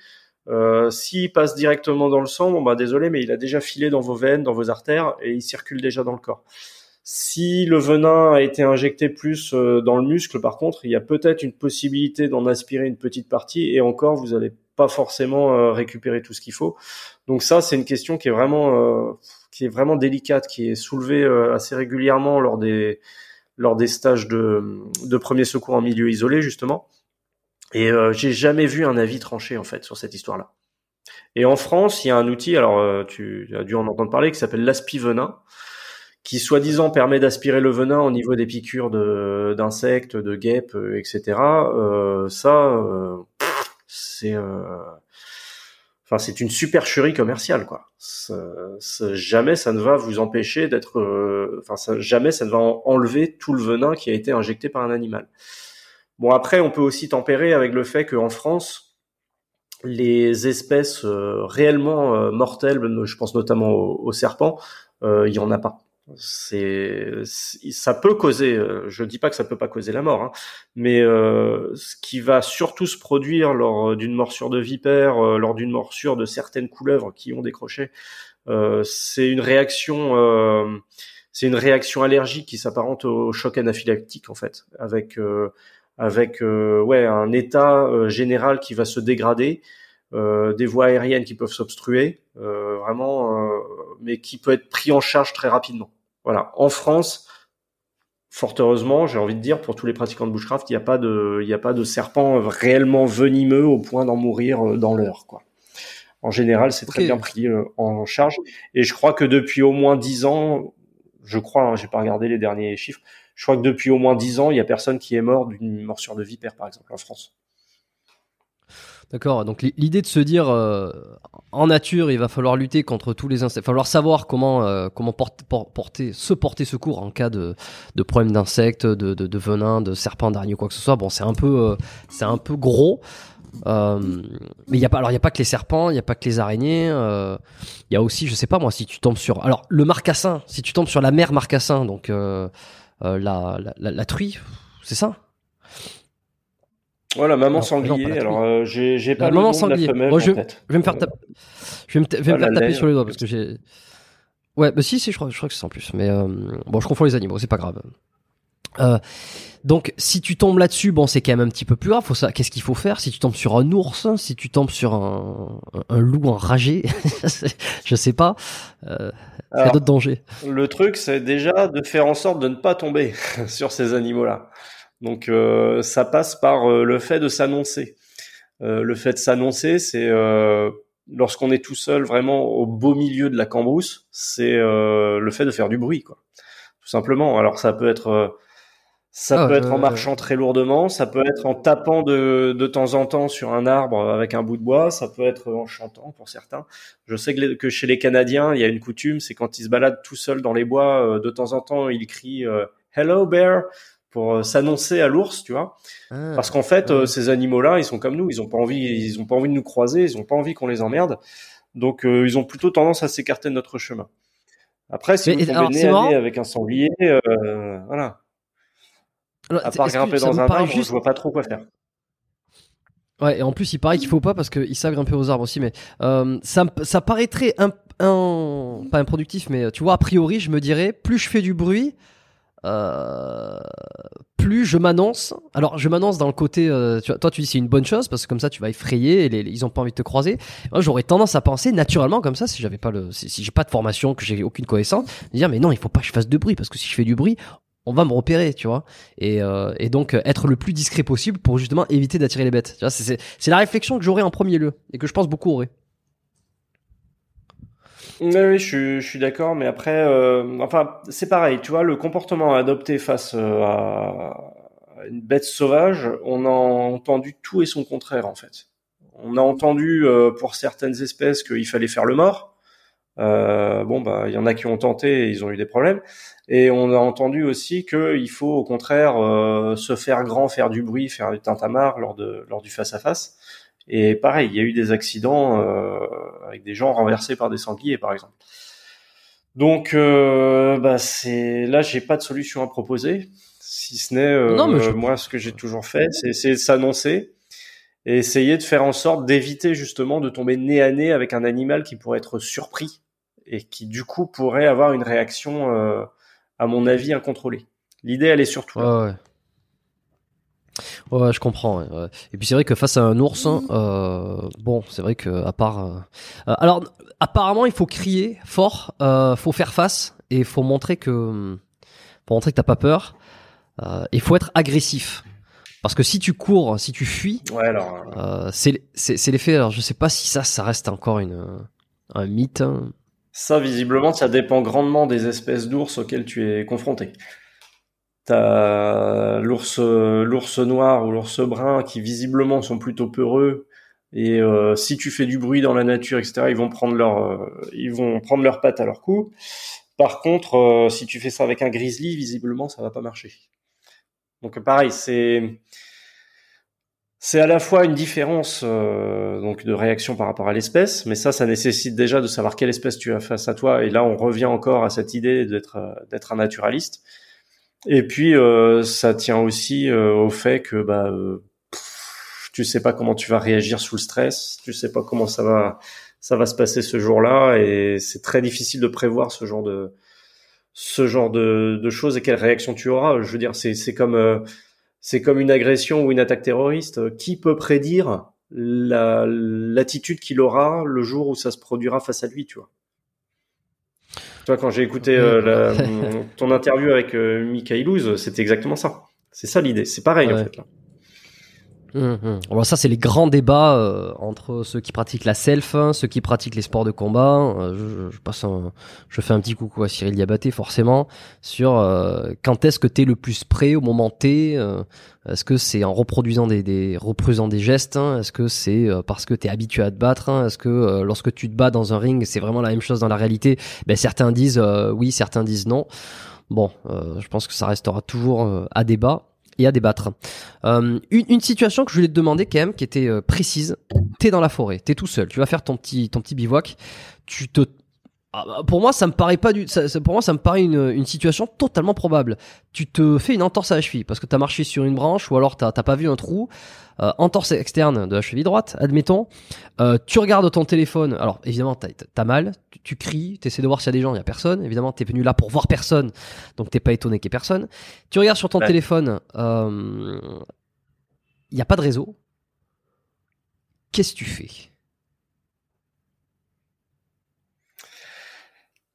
euh, S'il passe directement dans le sang, bon bah désolé, mais il a déjà filé dans vos veines, dans vos artères, et il circule déjà dans le corps. Si le venin a été injecté plus euh, dans le muscle, par contre, il y a peut-être une possibilité d'en aspirer une petite partie, et encore, vous n'allez forcément euh, récupérer tout ce qu'il faut. Donc ça, c'est une question qui est vraiment, euh, qui est vraiment délicate, qui est soulevée assez régulièrement lors des lors des stages de, de premier secours en milieu isolé, justement. Et euh, j'ai jamais vu un avis tranché en fait sur cette histoire-là. Et en France, il y a un outil, alors euh, tu as dû en entendre parler, qui s'appelle l'aspi-venin, qui soi-disant permet d'aspirer le venin au niveau des piqûres de, d'insectes, de guêpes, euh, etc. Euh, ça, c'est, enfin, c'est une supercherie commerciale, quoi. jamais ça ne va vous empêcher d'être, enfin, jamais ça ne va enlever tout le venin qui a été injecté par un animal. Bon, après, on peut aussi tempérer avec le fait qu'en France, les espèces euh, réellement euh, mortelles, je pense notamment aux, serpents, euh, il y en a pas. C'est, ça peut causer, je dis pas que ça peut pas causer la mort, hein, mais ce qui va surtout se produire lors d'une morsure de vipère, lors d'une morsure de certaines couleuvres qui ont décroché, c'est une réaction, c'est une réaction allergique qui s'apparente au choc anaphylactique en fait, avec avec euh, ouais un état euh, général qui va se dégrader, euh, des voies aériennes qui peuvent s'obstruer, vraiment, mais qui peut être pris en charge très rapidement. Voilà. En France, fort heureusement, j'ai envie de dire, pour tous les pratiquants de bushcraft, il n'y a pas de, il n'y a pas de serpent réellement venimeux au point d'en mourir dans l'heure, quoi. En général, c'est très bien pris en charge. Et je crois que depuis au moins dix ans, je crois, hein, j'ai pas regardé les derniers chiffres, je crois que depuis au moins 10 ans, il y a personne qui est mort d'une morsure de vipère, par exemple, en France. D'accord. Donc l'idée de se dire euh, en nature, il va falloir lutter contre tous les insectes. Il va falloir savoir comment euh, comment porter, se porter secours en cas de, de problème d'insectes, de, de, de, venin, de serpents, d'araignées, quoi que ce soit. Bon, c'est un peu euh, c'est un peu gros. mais il y a pas alors il y a pas que les serpents, il y a pas que les araignées. Il y a aussi, je sais pas moi, si tu tombes sur alors le marcassin, si tu tombes sur la mer marcassin, donc euh, la, la, la, truie, c'est ça? Voilà, maman sanglier. alors, euh, j'ai pas le maman sanglier. De la femelle, je, je, vais me faire taper. Je vais me, vais me faire taper sur les doigts parce que j'ai. Ouais, bah si, si, je crois, je crois que c'est en plus. Mais euh, bon, je confonds les animaux, c'est pas grave. Euh, donc, si tu tombes là-dessus, bon, c'est quand même un petit peu plus grave. Faut ça. Qu'est-ce qu'il faut faire? Si tu tombes sur un ours, si tu tombes sur un, un loup enragé, je sais pas. Euh, il y a d'autres dangers. Le truc, c'est déjà de faire en sorte de ne pas tomber sur ces animaux-là. Donc, euh, ça passe par euh, le fait de s'annoncer. Euh, le fait de s'annoncer, c'est euh, lorsqu'on est tout seul, vraiment au beau milieu de la cambrousse, c'est le fait de faire du bruit, quoi. Tout simplement. Alors, ça peut être ça ah, peut être en marchant très lourdement, ça peut être en tapant de, de temps en temps sur un arbre avec un bout de bois, ça peut être en chantant pour certains. Je sais que, que chez les Canadiens, il y a une coutume, c'est quand ils se baladent tout seuls dans les bois, euh, de temps en temps, ils crient euh, Hello bear pour euh, s'annoncer à l'ours, tu vois. Ah, Parce qu'en fait, ces animaux-là, ils sont comme nous, ils ont pas envie, ils ont pas envie de nous croiser, ils ont pas envie qu'on les emmerde. Donc, ils ont plutôt tendance à s'écarter de notre chemin. Après, si vous tombez nez à nez avec un sanglier, voilà à part grimper dans un arbre, juste... je vois pas trop quoi faire. Ouais, et en plus, il paraît qu'il faut pas parce qu'ils savent grimper aux arbres aussi, mais euh, ça, ça paraîtrait un, un, pas improductif, mais tu vois, a priori, je me dirais, plus je fais du bruit, euh, plus je m'annonce. Alors, je m'annonce dans le côté, euh, tu vois, toi, tu dis c'est une bonne chose parce que comme ça, tu vas effrayer et les, ils ont pas envie de te croiser. Moi, j'aurais tendance à penser naturellement comme ça si j'avais pas le, si, j'ai pas de formation, que j'ai aucune connaissance, dire mais non, il faut pas que je fasse de bruit parce que si je fais du bruit, on va me repérer, tu vois. Et, euh, et donc être le plus discret possible pour justement éviter d'attirer les bêtes. Tu vois, c'est, c'est la réflexion que j'aurais en premier lieu et que je pense beaucoup aurait. Oui, je, suis d'accord, mais après, euh, enfin, c'est pareil, tu vois, le comportement adopté face euh, à une bête sauvage, on a entendu tout et son contraire, en fait. On a entendu euh, pour certaines espèces qu'il fallait faire le mort. bon, bah, il y en a qui ont tenté et ils ont eu des problèmes. Et on a entendu aussi qu'il faut, au contraire, se faire grand, faire du bruit, faire du tintamarre lors de lors du face à face. Et pareil, il y a eu des accidents euh, avec des gens renversés par des sangliers, par exemple. Donc, euh, bah c'est là, j'ai pas de solution à proposer, si ce n'est euh, moi ce que j'ai toujours fait, c'est s'annoncer et essayer de faire en sorte d'éviter justement de tomber nez à nez avec un animal qui pourrait être surpris et qui du coup pourrait avoir une réaction, euh, à mon avis, incontrôlée. L'idée, elle est surtout là. Ouais, Ouais, je comprends. Et puis c'est vrai que face à un ours, euh, bon, c'est vrai que à part, euh, euh, alors apparemment il faut crier fort, euh, faut faire face et faut montrer que, pour montrer que t'as pas peur. Il faut être agressif. Parce que si tu cours, si tu fuis, ouais, alors, c'est c'est l'effet. Alors je sais pas si ça, ça reste encore une un mythe. Hein. Ça, visiblement, ça dépend grandement des espèces d'ours auxquelles tu es confronté. T'as l'ours, l'ours noir ou l'ours brun qui visiblement sont plutôt peureux. Et euh, si tu fais du bruit dans la nature, etc., ils vont prendre leur, euh, ils vont prendre leurs pattes à leur cou. Par contre, euh, si tu fais ça avec un grizzly, visiblement, ça va pas marcher. Donc pareil, c'est c'est à la fois une différence donc de réaction par rapport à l'espèce, mais ça, ça nécessite déjà de savoir quelle espèce tu as face à toi. Et là, on revient encore à cette idée d'être d'être un naturaliste. Et puis euh, ça tient aussi euh, au fait que bah euh, tu sais pas comment tu vas réagir sous le stress, tu sais pas comment ça va ça va se passer ce jour-là et c'est très difficile de prévoir ce genre de ce genre de, de choses et quelle réaction tu auras. Je veux dire c'est c'est comme c'est comme une agression ou une attaque terroriste. Qui peut prédire la l'attitude qu'il aura le jour où ça se produira face à lui, tu vois? Toi, quand j'ai écouté euh, ton interview avec euh, Michael c'était exactement ça. C'est ça l'idée. C'est pareil en fait là. Hum. Alors ça, c'est les grands débats euh, entre ceux qui pratiquent la self, hein, ceux qui pratiquent les sports de combat. Euh, je, passe je fais un petit coucou à Cyril Diabaté, forcément, sur euh, quand est-ce que t'es le plus prêt au moment T. est-ce que c'est en reproduisant des, des reproduisant des gestes hein, Est-ce que c'est parce que t'es habitué à te battre hein? Est-ce que lorsque tu te bats dans un ring, c'est vraiment la même chose dans la réalité? Ben certains disent oui, certains disent non. Bon, je pense que ça restera toujours à débat et à débattre. Euh, une, situation que je voulais te demander quand même, qui était euh, précise. T'es dans la forêt, t'es tout seul, tu vas faire ton petit ton petit bivouac. Tu te ah, bah, pour moi, ça me paraît pas du. Ça, pour moi, ça me une, situation totalement probable. Tu te fais une entorse à la cheville parce que t'as marché sur une branche ou alors t'as pas vu un trou. Euh, entorse externe de la cheville droite, admettons. Tu regardes ton téléphone. Alors évidemment, t'as as mal. Tu, tu cries. T'essaies de voir s'il y a des gens. Il y a personne. Évidemment, t'es venu là pour voir personne. Donc t'es pas étonné qu'il y ait personne. Tu regardes sur ton téléphone. Euh, il y a pas de réseau. Qu'est-ce que tu fais?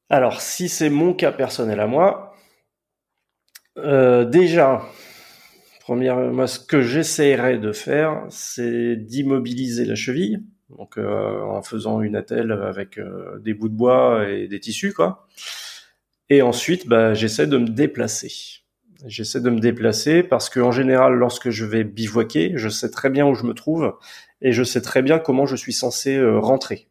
Alors, si c'est mon cas personnel à moi, euh, déjà, première, moi, ce que j'essaierai de faire, c'est d'immobiliser la cheville, donc euh, en faisant une attelle avec euh, des bouts de bois et des tissus, quoi. Et ensuite, bah, j'essaie de me déplacer. J'essaie de me déplacer parce que en général, lorsque je vais bivouaquer, je sais très bien où je me trouve et je sais très bien comment je suis censé rentrer.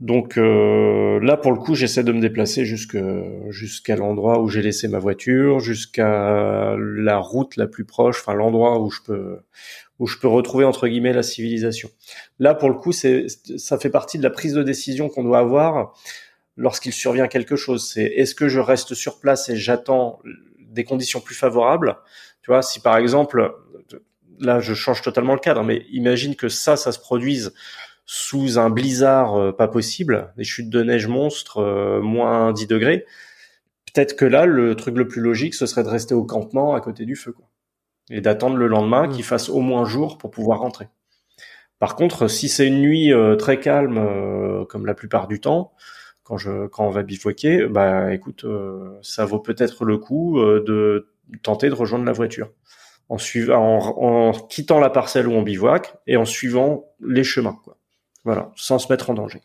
Donc euh, là, pour le coup, j'essaie de me déplacer jusqu'à l'endroit où j'ai laissé ma voiture, jusqu'à la route la plus proche, enfin l'endroit où je peux où je peux retrouver entre guillemets la civilisation. Là, pour le coup, c'est ça fait partie de la prise de décision qu'on doit avoir lorsqu'il survient quelque chose. C'est est-ce que je reste sur place et j'attends des conditions plus favorables? Tu vois, si par exemple là, je change totalement le cadre, mais imagine que ça, ça se produise sous un blizzard euh, pas possible, des chutes de neige monstres, euh, moins 10 degrés. Peut-être que là, le truc le plus logique, ce serait de rester au campement à côté du feu, quoi. Et d'attendre le lendemain qu'il fasse au moins jour pour pouvoir rentrer. Par contre, si c'est une nuit euh, très calme, comme la plupart du temps, quand je quand on va bivouaquer, bah écoute, ça vaut peut-être le coup de tenter de rejoindre la voiture en, suivant, en, quittant la parcelle où on bivouac et en suivant les chemins, quoi. Voilà, sans se mettre en danger.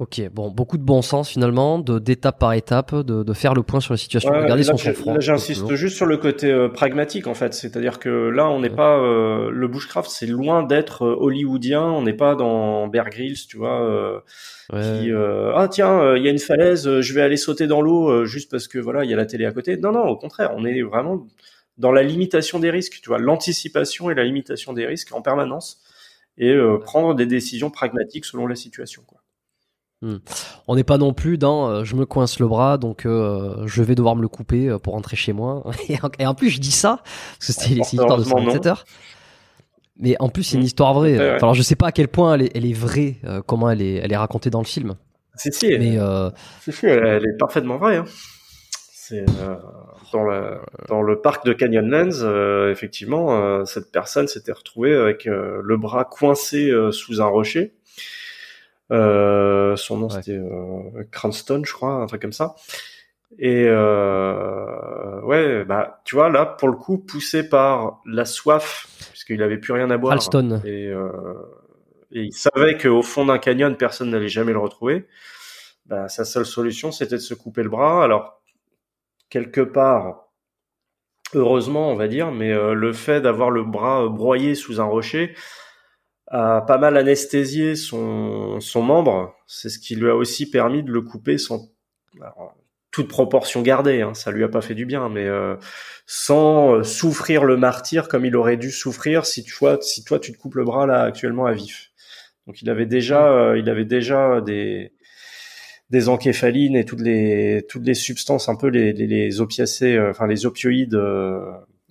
Ok, bon, beaucoup de bon sens finalement, de d'étape par étape, de, de, faire le point sur la situation, de garder son sang-froid. J'insiste juste sur le côté euh, pragmatique en fait, c'est-à-dire que là, on n'est pas euh, le bushcraft, c'est loin d'être euh, hollywoodien, on n'est pas dans Bear Grylls, tu vois, qui ah tiens, il y a une falaise, je vais aller sauter dans l'eau juste parce que voilà, il y a la télé à côté. Non, non, au contraire, on est vraiment dans la limitation des risques, tu vois, l'anticipation et la limitation des risques en permanence et prendre des décisions pragmatiques selon la situation, quoi. Hmm. On n'est pas non plus dans euh, je me coince le bras donc euh, je vais devoir me le couper euh, pour rentrer chez moi. Et en, plus je dis ça parce que c'est une histoire de 127 heures mais en plus c'est une hmm. histoire vraie. Alors je sais pas à quel point elle est, elle est vraie comment elle est elle est racontée dans le film. C'est si mais elle, est parfaitement vraie hein. c'est dans, dans le parc de Canyonlands effectivement cette personne s'était retrouvée avec le bras coincé sous un rocher euh, son nom c'était euh, Cranston, je crois, un truc comme ça. Et euh, ouais, bah tu vois là pour le coup poussé par la soif, puisqu'il avait plus rien à boire. Alston. Et, euh, et il savait qu'au fond d'un canyon personne n'allait jamais le retrouver. Bah, sa seule solution c'était de se couper le bras. Alors quelque part, heureusement on va dire, mais euh, le fait d'avoir le bras broyé sous un rocher, a pas mal anesthésié son, son membre. C'est ce qui lui a aussi permis de le couper sans toute proportion gardée. Hein, ça lui a pas fait du bien, mais euh, sans euh, souffrir le martyr comme il aurait dû souffrir si tu vois, si toi tu te coupes le bras là actuellement à vif. Donc il avait déjà, euh, il avait déjà des des encéphalines et toutes les toutes les substances un peu les les, les opiacés, enfin les opioïdes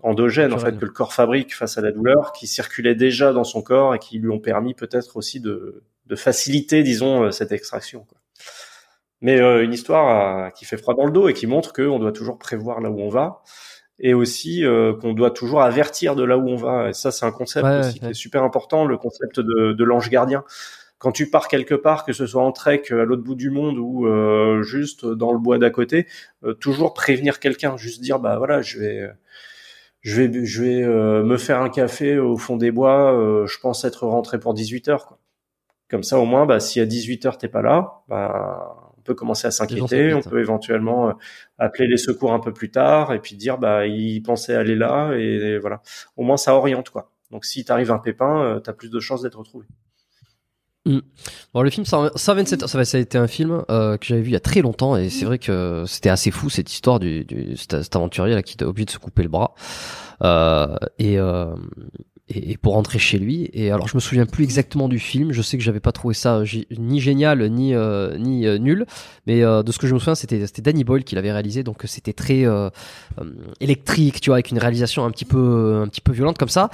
endogènes en fait que le corps fabrique face à la douleur, qui circulaient déjà dans son corps et qui lui ont permis peut-être aussi de, de faciliter, disons, euh, cette extraction. Quoi. Mais euh, une histoire euh, qui fait froid dans le dos et qui montre qu'on doit toujours prévoir là où on va et aussi qu'on doit toujours avertir de là où on va. Et ça, c'est un concept aussi qui est super important, le concept de, de l'ange gardien. Quand tu pars quelque part, que ce soit en trek à l'autre bout du monde ou juste dans le bois d'à côté, toujours prévenir quelqu'un, juste dire bah voilà, je vais je vais, je vais euh, me faire un café au fond des bois. Euh, je pense être rentré pour 18 heures. Quoi. Comme ça, au moins, bah, si à 18 heures t'es pas là, bah, on peut commencer à s'inquiéter. On peut éventuellement euh, appeler les secours un peu plus tard et puis dire, bah, il pensait aller là et, voilà. Au moins, ça oriente quoi. Donc, si t'arrive un pépin, tu t'as plus de chances d'être retrouvé. Mm. Bon, le film 127 ça, ça a été un film euh, que j'avais vu il y a très longtemps et c'est vrai que c'était assez fou cette histoire du, du cet, aventurier là qui était obligé de se couper le bras euh, et, euh, et, pour rentrer chez lui. Et alors je me souviens plus exactement du film. Je sais que j'avais pas trouvé ça ni génial ni euh, ni euh, nul, mais euh, de ce que je me souviens, c'était c'était Danny Boyle qui l'avait réalisé, donc c'était très électrique, tu vois, avec une réalisation un petit peu un petit peu violente comme ça.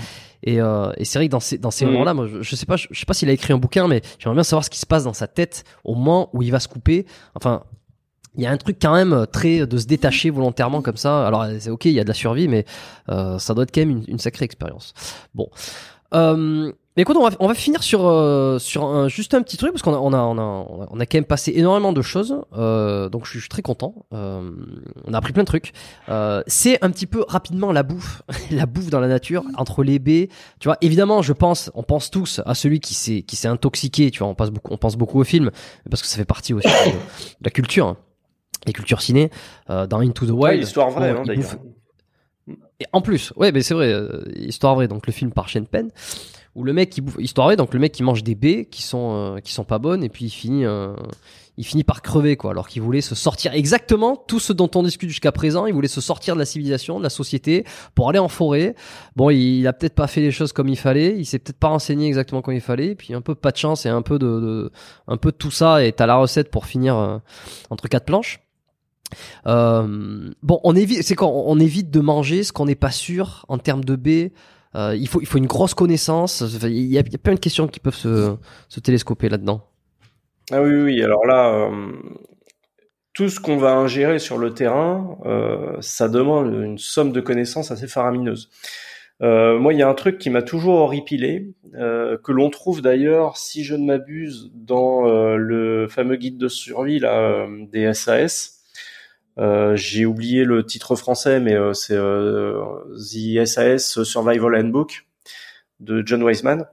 Et, et c'est vrai que dans ces dans ces moments-là, moi, je, je, sais pas, je, je sais pas s'il a écrit un bouquin, mais j'aimerais bien savoir ce qui se passe dans sa tête au moment où il va se couper. Enfin, il y a un truc quand même euh, très de se détacher volontairement comme ça. Alors c'est ok, il y a de la survie, mais euh, ça doit être quand même une, sacrée expérience. Bon. Euh, mais écoute, on va, on va finir sur euh, sur un, juste un petit truc parce qu'on a on a, on a on a quand même passé énormément de choses, euh, donc je suis, très content. Euh, on a appris plein de trucs. Euh, c'est un petit peu rapidement la bouffe, la bouffe dans la nature entre les baies. Tu vois, évidemment, je pense, on pense tous à celui qui s'est qui s'est intoxiqué. Tu vois, on pense beaucoup, on pense beaucoup au film parce que ça fait partie aussi de, la culture. Hein les cultures ciné euh, dans Into the Wild. histoire vraie, hein, d'ailleurs. Et en plus, ouais, mais c'est vrai, euh, histoire vraie. Donc le film par Shane Penn, où le mec qui bouffe, histoire vraie, donc le mec qui mange des baies qui sont euh, qui sont pas bonnes et puis il finit il finit par crever quoi, alors qu'il voulait se sortir exactement tout ce dont on discute jusqu'à présent. Il voulait se sortir de la civilisation, de la société, pour aller en forêt. Bon, il, a peut-être pas fait les choses comme il fallait, il s'est peut-être pas renseigné exactement comme il fallait. Et puis un peu pas de chance et un peu de, de un peu de tout ça est à la recette pour finir entre quatre planches. Euh, bon, on évite, c'est quand on évite de manger ce qu'on n'est pas sûr en termes de B. Euh, il faut, il faut une grosse connaissance. Il y, a, plein de questions qui peuvent se, se télescoper là-dedans. Ah oui, oui. Alors là, euh, tout ce qu'on va ingérer sur le terrain, ça demande une somme de connaissances assez faramineuse. Moi, il y a un truc qui m'a toujours horripilé, que l'on trouve d'ailleurs, si je ne m'abuse, dans le fameux guide de survie là, des SAS. Euh, j'ai oublié le titre français, mais c'est The SAS Survival Handbook de John Weisman,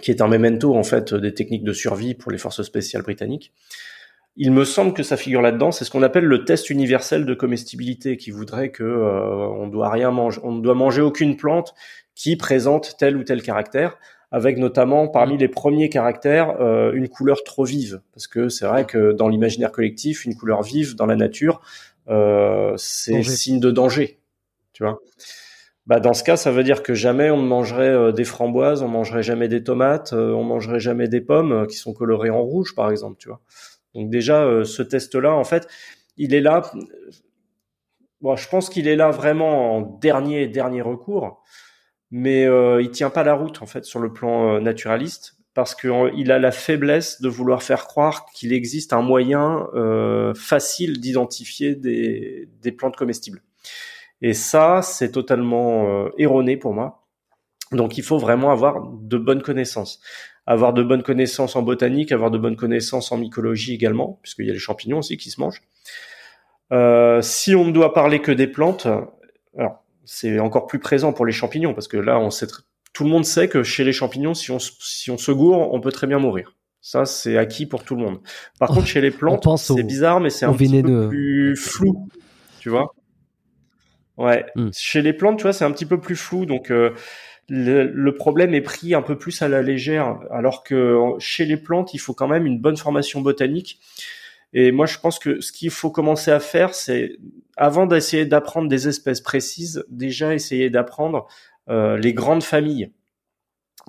qui est un memento en fait des techniques de survie pour les forces spéciales britanniques. Il me semble que ça figure là-dedans. C'est ce qu'on appelle le test universel de comestibilité, qui voudrait que euh, on doit rien manger, on ne doit manger aucune plante qui présente tel ou tel caractère, avec notamment parmi les premiers caractères euh, une couleur trop vive, parce que c'est vrai que dans l'imaginaire collectif, une couleur vive dans la nature, euh, c'est signe de danger, tu vois. Bah dans ce cas, ça veut dire que jamais on ne mangerait euh, des framboises, on mangerait jamais des tomates, euh, on mangerait jamais des pommes euh, qui sont colorées en rouge, par exemple, tu vois. Donc déjà, ce test-là, en fait, il est là. Bon, je pense qu'il est là vraiment en dernier dernier recours, mais euh, il tient pas la route en fait sur le plan euh, naturaliste parce qu'il a la faiblesse de vouloir faire croire qu'il existe un moyen euh, facile d'identifier des, des, plantes comestibles. Et ça, c'est totalement euh, erroné pour moi. Donc il faut vraiment avoir de bonnes connaissances avoir de bonnes connaissances en botanique, avoir de bonnes connaissances en mycologie également, puisqu'il y a les champignons aussi qui se mangent. Si on ne doit parler que des plantes, c'est encore plus présent pour les champignons, parce que là, on sait tout le monde sait que chez les champignons, si on, si on se gourre, on peut très bien mourir. Ça, c'est acquis pour tout le monde. Par contre, chez les plantes, c'est bizarre, mais c'est un petit peu plus flou, tu vois. Ouais. Mm. Chez les plantes, tu vois, c'est un petit peu plus flou, donc euh, le, le, problème est pris un peu plus à la légère, alors que chez les plantes, il faut quand même une bonne formation botanique. Et moi, je pense que ce qu'il faut commencer à faire, c'est avant d'essayer d'apprendre des espèces précises, déjà essayer d'apprendre euh, les grandes familles.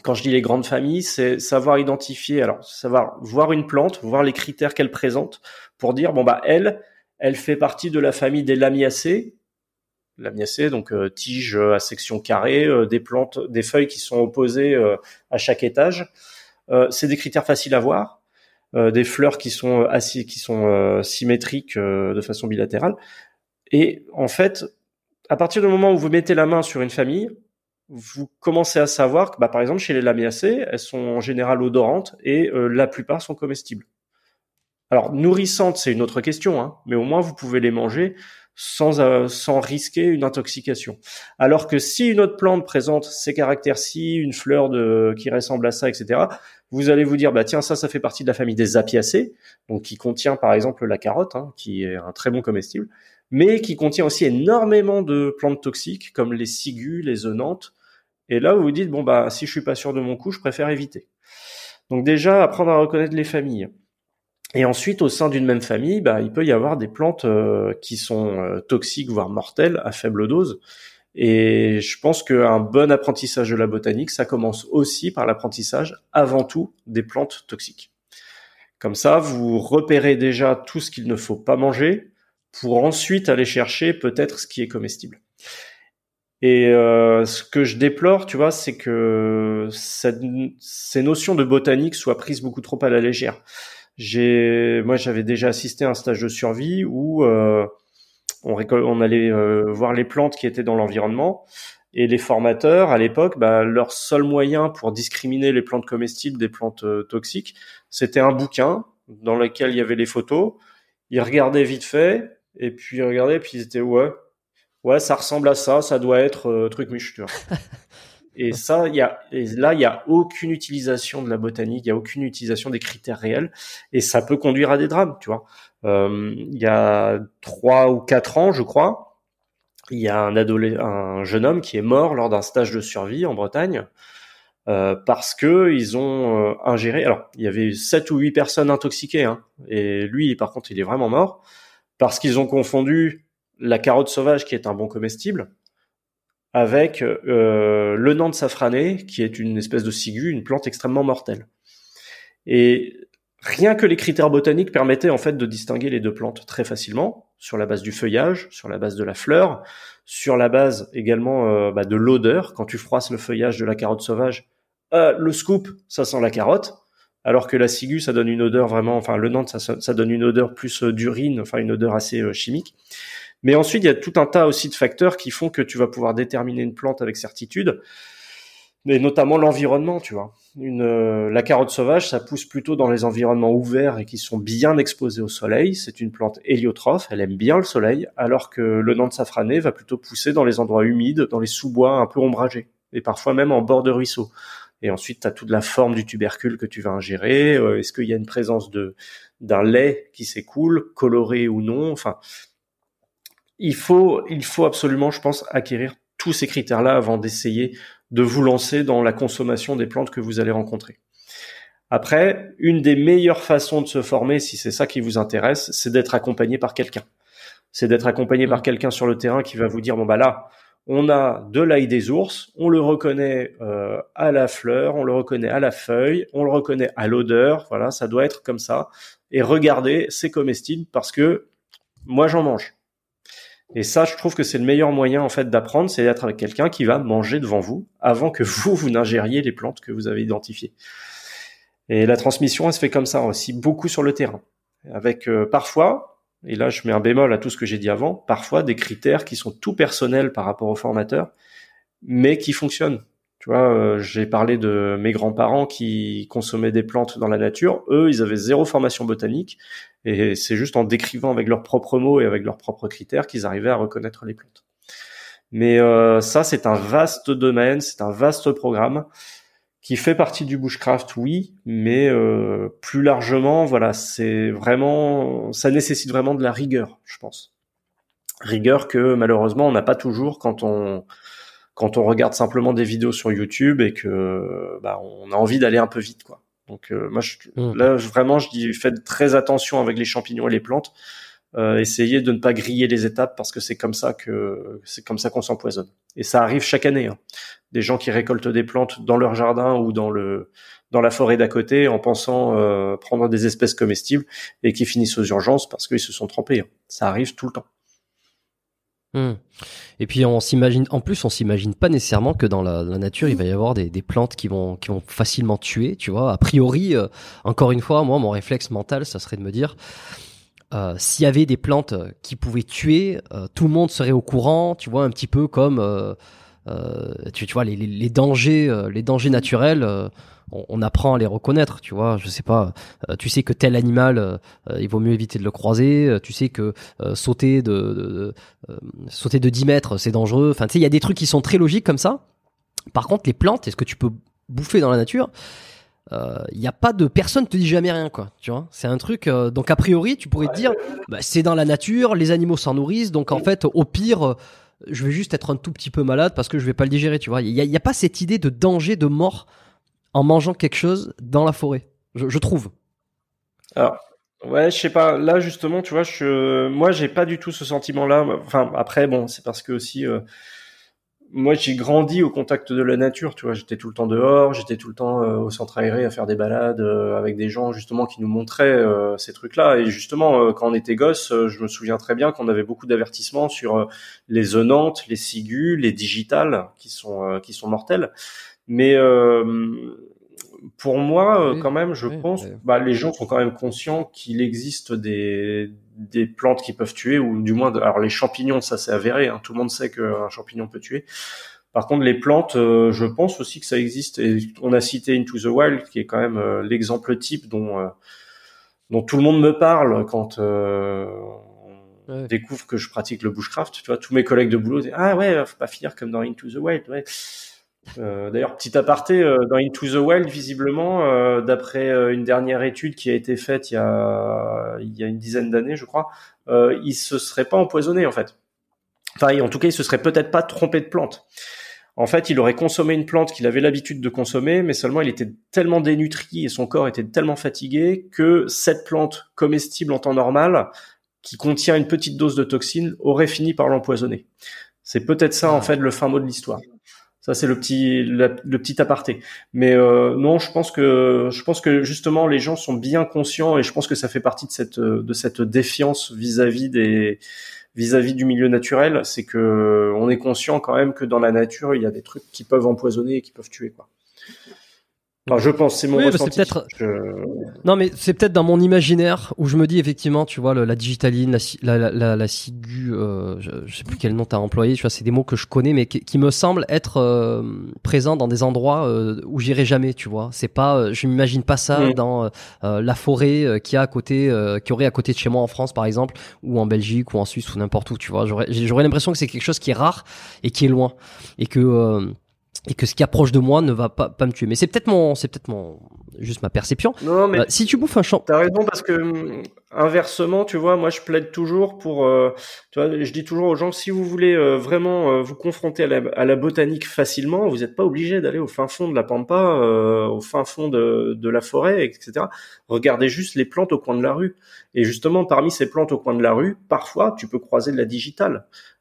Quand je dis les grandes familles, c'est savoir identifier, alors savoir voir une plante, voir les critères qu'elle présente, pour dire bon bah elle, elle fait partie de la famille des lamiacées, lamiacées, donc euh, tiges à section carrée, euh, des plantes, des feuilles qui sont opposées euh, à chaque étage. c'est des critères faciles à voir, des fleurs qui sont symétriques de façon bilatérale. Et en fait, à partir du moment où vous mettez la main sur une famille, vous commencez à savoir que, bah, par exemple, chez les lamiacées, elles sont en général odorantes et la plupart sont comestibles. Alors, nourrissantes, c'est une autre question, hein, mais au moins vous pouvez les manger sans, euh, sans risquer une intoxication. Alors que si une autre plante présente ces caractères-ci, une fleur de, qui ressemble à ça, etc., vous allez vous dire, bah tiens, ça, ça fait partie de la famille des apiacées, donc qui contient par exemple la carotte, hein, qui est un très bon comestible, mais qui contient aussi énormément de plantes toxiques comme les ciguës, les œnantes. Et là, vous vous dites, bon bah si je suis pas sûr de mon coup, je préfère éviter. Donc déjà, apprendre à reconnaître les familles. Et ensuite, au sein d'une même famille, bah, il peut y avoir des plantes euh, qui sont euh, toxiques, voire mortelles, à faible dose. Et je pense qu'un bon apprentissage de la botanique, ça commence aussi par l'apprentissage, avant tout, des plantes toxiques. Comme ça, vous repérez déjà tout ce qu'il ne faut pas manger, pour ensuite aller chercher peut-être ce qui est comestible. Et euh, ce que je déplore, tu vois, c'est que cette, ces notions de botanique soient prises beaucoup trop à la légère j'ai, moi, j'avais déjà assisté à un stage de survie où euh, on, on allait euh, voir les plantes qui étaient dans l'environnement. Et les formateurs, à l'époque, bah, leur seul moyen pour discriminer les plantes comestibles des plantes euh, toxiques, c'était un bouquin dans lequel il y avait les photos. Ils regardaient vite fait, et puis ils regardaient, puis ils étaient ouais, ouais, ça ressemble à ça, ça doit être euh, truc miche, tu vois. Et ça, il y a, et là, il y a aucune utilisation de la botanique, il y a aucune utilisation des critères réels, et ça peut conduire à des drames, tu vois. Euh, il y a trois ou quatre ans, je crois, il y a un un jeune homme qui est mort lors d'un stage de survie en Bretagne. Euh, parce que ils ont euh, ingéré. Alors, il y avait sept ou huit personnes intoxiquées, hein, et lui, par contre, il est vraiment mort parce qu'ils ont confondu la carotte sauvage, qui est un bon comestible, avec euh, le Nant safrané, qui est une espèce de ciguë, une plante extrêmement mortelle. Et rien que les critères botaniques permettaient en fait de distinguer les deux plantes très facilement, sur la base du feuillage, sur la base de la fleur, sur la base également euh, bah, de l'odeur. Quand tu froisses le feuillage de la carotte sauvage, euh, le scoop, ça sent la carotte, alors que la ciguë, ça donne une odeur vraiment, enfin le Nantes, ça, ça donne une odeur plus euh, d'urine, enfin une odeur assez chimique. Mais ensuite, il y a tout un tas aussi de facteurs qui font que tu vas pouvoir déterminer une plante avec certitude mais notamment l'environnement, tu vois. Une, euh, la carotte sauvage, ça pousse plutôt dans les environnements ouverts et qui sont bien exposés au soleil. C'est une plante héliotrophe, elle aime bien le soleil, alors que le Nantes safrané va plutôt pousser dans les endroits humides, dans les sous-bois un peu ombragés, et parfois même en bord de ruisseau. Et ensuite, tu as toute la forme du tubercule que tu vas ingérer. Euh, est-ce qu'il y a une présence de d'un lait qui s'écoule, coloré ou non? Enfin, il faut, il faut absolument, je pense, acquérir tous ces critères-là avant d'essayer de vous lancer dans la consommation des plantes que vous allez rencontrer. Après, une des meilleures façons de se former, si c'est ça qui vous intéresse, c'est d'être accompagné par quelqu'un. C'est d'être accompagné par quelqu'un sur le terrain qui va vous dire bon bah là, on a de l'ail des ours, on le reconnaît euh, à la fleur, on le reconnaît à la feuille, on le reconnaît à l'odeur, voilà, ça doit être comme ça. Et regardez, c'est comestible parce que moi j'en mange. Et ça, je trouve que c'est le meilleur moyen en fait d'apprendre, c'est d'être avec quelqu'un qui va manger devant vous avant que vous vous n'ingériez les plantes que vous avez identifiées. Et la transmission, elle se fait comme ça aussi beaucoup sur le terrain, avec euh, parfois, et là je mets un bémol à tout ce que j'ai dit avant, parfois des critères qui sont tout personnels par rapport au formateur, mais qui fonctionnent. Tu vois, euh, j'ai parlé de mes grands-parents qui consommaient des plantes dans la nature. Eux, ils avaient zéro formation botanique et c'est juste en décrivant avec leurs propres mots et avec leurs propres critères qu'ils arrivaient à reconnaître les plantes. Mais euh, ça, c'est un vaste domaine, c'est un vaste programme qui fait partie du bushcraft, oui, mais euh, plus largement, voilà, c'est vraiment, ça nécessite vraiment de la rigueur, je pense. Rigueur que malheureusement on n'a pas toujours quand on quand on regarde simplement des vidéos sur YouTube et que bah, on a envie d'aller un peu vite quoi. Donc euh, moi je, mmh. là vraiment je dis faites très attention avec les champignons et les plantes. Euh, essayez de ne pas griller les étapes parce que c'est comme ça que c'est comme ça qu'on s'empoisonne. Et ça arrive chaque année. Hein. Des gens qui récoltent des plantes dans leur jardin ou dans le dans la forêt d'à côté en pensant euh, prendre des espèces comestibles et qui finissent aux urgences parce qu'ils se sont trempés. Hein. Ça arrive tout le temps. Hmm. Et puis on s'imagine, en plus on s'imagine pas nécessairement que dans la, nature il va y avoir des, plantes qui vont qui vont facilement tuer, tu vois. A priori, euh, encore une fois, moi mon réflexe mental, ça serait de me dire euh, s'il y avait des plantes qui pouvaient tuer, euh, tout le monde serait au courant, tu vois, un petit peu comme tu, tu vois les, les dangers les dangers naturels on, apprend à les reconnaître, tu vois. Je sais pas, euh, tu sais que tel animal, euh, il vaut mieux éviter de le croiser. Euh, tu sais que sauter de, sauter de 10 mètres, c'est dangereux. Enfin, tu sais, il y a des trucs qui sont très logiques comme ça. Par contre, les plantes, est-ce que tu peux bouffer dans la nature? Il n'y a pas de personne te dit jamais rien quoi tu vois c'est un truc donc a priori tu pourrais te dire bah, c'est dans la nature les animaux s'en nourrissent donc en fait au pire je vais juste être un tout petit peu malade parce que je vais pas le digérer tu vois il n'y a, a, pas cette idée de danger de mort en mangeant quelque chose dans la forêt, je, trouve. Alors, ouais, je sais pas. Là, justement, tu vois, je, moi, j'ai pas du tout ce sentiment-là. Enfin, après, bon, c'est parce que aussi, euh, moi, j'ai grandi au contact de la nature. Tu vois, j'étais tout le temps dehors, j'étais tout le temps euh, au centre aéré à faire des balades euh, avec des gens justement qui nous montraient ces trucs-là. Et justement, quand on était gosse, je me souviens très bien qu'on avait beaucoup d'avertissements sur les zonantes, les ciguës, les digitales, qui sont qui sont mortelles. Mais euh, pour moi, quand même, je pense, bah, les gens sont quand même conscients qu'il existe des, des plantes qui peuvent tuer, ou du moins, alors les champignons, ça c'est avéré, hein, tout le monde sait qu'un champignon peut tuer. Par contre, les plantes, euh, je pense aussi que ça existe. Et on a cité Into the Wild, qui est quand même euh, l'exemple type dont dont tout le monde me parle quand on découvre que je pratique le bushcraft. Tu vois, tous mes collègues de boulot disent ah ouais, faut pas finir comme dans Into the Wild. Ouais. Euh, d'ailleurs, petit aparté, euh, dans Into the Wild, visiblement, euh, d'après une dernière étude qui a été faite il y a, il y a une dizaine d'années, je crois, il se serait pas empoisonné en fait. Enfin, en tout cas, il se serait peut-être pas trompé de plante. En fait, il aurait consommé une plante qu'il avait l'habitude de consommer, mais seulement il était tellement dénutri et son corps était tellement fatigué que cette plante comestible en temps normal, qui contient une petite dose de toxine, aurait fini par l'empoisonner. C'est peut-être ça en ah. fait le fin mot de l'histoire. Ça c'est le petit le petit aparté. Mais euh, non, je pense que je pense que justement les gens sont bien conscients et je pense que ça fait partie de cette de cette défiance vis-à-vis des vis-à-vis du milieu naturel, c'est que on est conscient quand même que dans la nature il y a des trucs qui peuvent empoisonner et qui peuvent tuer quoi je pense, c'est mon oui, ressenti. Peut-être... Non, mais c'est peut-être dans mon imaginaire où je me dis effectivement, tu vois, la digitaline, la, la, la, la cigu, euh, je, je, sais plus quel nom t'as employé, tu vois, c'est des mots que je connais, mais qui, me semblent être euh, présents dans des endroits euh, où j'irai jamais, tu vois. C'est pas, euh, je m'imagine pas ça mm. dans la forêt qui a à côté, qui aurait à côté de chez moi en France, par exemple, ou en Belgique, ou en Suisse, ou n'importe où, tu vois. J'aurais, j'aurais l'impression que c'est quelque chose qui est rare et qui est loin, et que et que ce qui approche de moi ne va pas, pas me tuer. Mais c'est peut-être mon, c'est peut-être mon, juste ma perception. Non, mais euh, si tu bouffes un champ. T'as raison parce que inversement, tu vois, moi je plaide toujours pour, euh, tu vois, je dis toujours aux gens si vous voulez euh, vraiment vous confronter à la, à la, botanique facilement, vous n'êtes pas obligé d'aller au fin fond de la pampa, au fin fond de, de la forêt, etc. Regardez juste les plantes au coin de la rue. Et justement, parmi ces plantes au coin de la rue, parfois tu peux croiser de la digitale euh,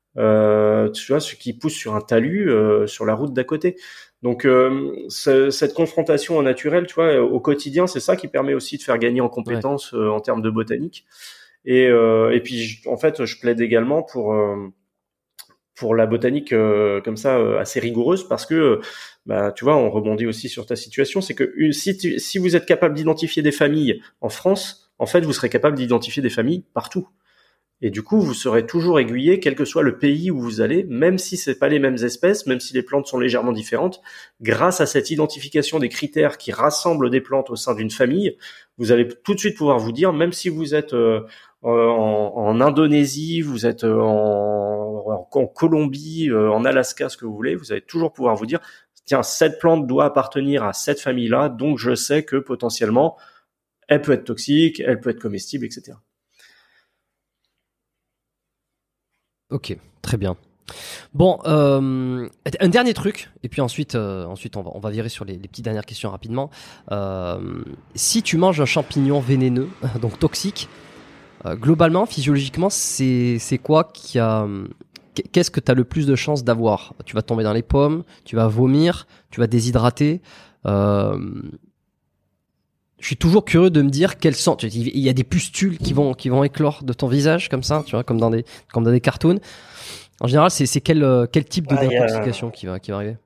tu vois, ce qui pousse sur un talus euh, sur la route d'à côté. Donc euh, cette confrontation au naturel, tu vois, au quotidien, c'est ça qui permet aussi de faire gagner en compétences euh, en termes de botanique. Et, euh, et puis en fait, je plaide également pour pour la botanique comme ça assez rigoureuse parce que bah, tu vois, on rebondit aussi sur ta situation, c'est que si, si vous êtes capable d'identifier des familles en France, en fait, vous serez capable d'identifier des familles partout. Et du coup, vous serez toujours aiguillé, quel que soit le pays où vous allez, même si c'est pas les mêmes espèces, même si les plantes sont légèrement différentes, grâce à cette identification des critères qui rassemblent des plantes au sein d'une famille, vous allez tout de suite pouvoir vous dire, même si vous êtes euh, en, Indonésie, vous êtes euh, en, Colombie, euh, en Alaska, ce que vous voulez, vous allez toujours pouvoir vous dire, tiens, cette plante doit appartenir à cette famille-là, donc je sais que potentiellement, elle peut être toxique, elle peut être comestible, etc. Ok, très bien. Bon, euh, un dernier truc, et puis ensuite, euh, ensuite on va, on va virer sur les, les petites dernières questions rapidement. Euh, si tu manges un champignon vénéneux, donc toxique, euh, globalement, physiologiquement, c'est quoi qui Qu'est-ce que tu as le plus de chances d'avoir? Tu vas tomber dans les pommes, tu vas vomir, tu vas déshydrater. Je suis toujours curieux de me dire quels sont. Il y a des pustules qui vont qui vont éclore de ton visage comme ça, tu vois, comme dans des comme dans des cartoons. En général, c'est c'est quel euh, quel type de ah, qui va qui va arriver?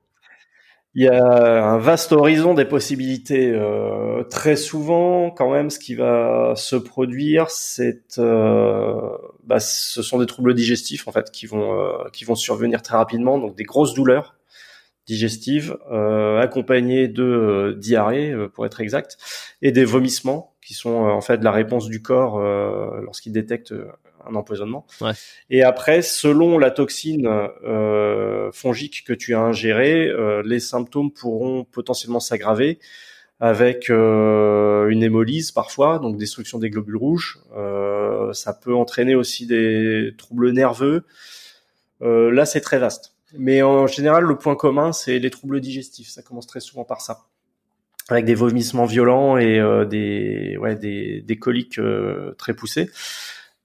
Il y a un vaste horizon des possibilités. Euh, très souvent, quand même, ce qui va se produire, c'est euh, bah, ce sont des troubles digestifs en fait qui vont euh, qui vont survenir très rapidement, donc des grosses douleurs digestive, euh, accompagnée de euh, diarrhée euh, pour être exact, et des vomissements qui sont en fait la réponse du corps lorsqu'il détecte un empoisonnement. Ouais. Et après, selon la toxine fongique que tu as ingérée, les symptômes pourront potentiellement s'aggraver avec une hémolyse parfois, donc destruction des globules rouges. ça peut entraîner aussi des troubles nerveux. là, c'est très vaste. Mais en général, le point commun, c'est les troubles digestifs. Ça commence très souvent par ça, avec des vomissements violents et euh, des, ouais, des, des coliques euh, très poussées.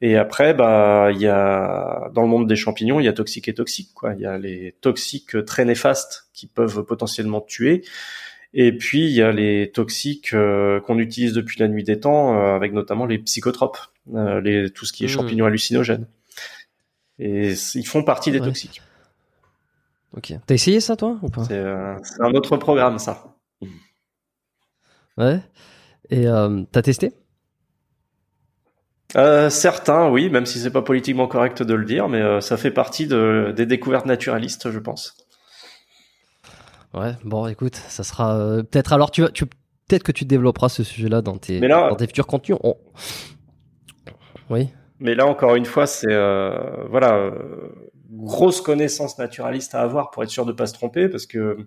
Et après, bah, il y a dans le monde des champignons, il y a toxiques et toxiques. Quoi, il y a les toxiques très néfastes qui peuvent potentiellement tuer. Et puis il y a les toxiques euh, qu'on utilise depuis la nuit des temps, avec notamment les psychotropes, les, tout ce qui est mmh. champignons hallucinogènes. Et ils font partie des toxiques. Ok. T'as essayé ça, toi, ou pas? Euh, C'est un autre programme, ça. Ouais. Et euh, t'as testé? Euh, certains, oui, même si c'est pas politiquement correct de le dire, mais euh, ça fait partie de, des découvertes naturalistes, je pense. Ouais, bon, écoute, ça sera peut-être. Alors, tu, tu peut-être que tu développeras ce sujet-là dans tes dans tes futurs contenus. Oui. Mais là, encore une fois, c'est voilà grosse connaissance naturaliste à avoir pour être sûr de pas se tromper, parce que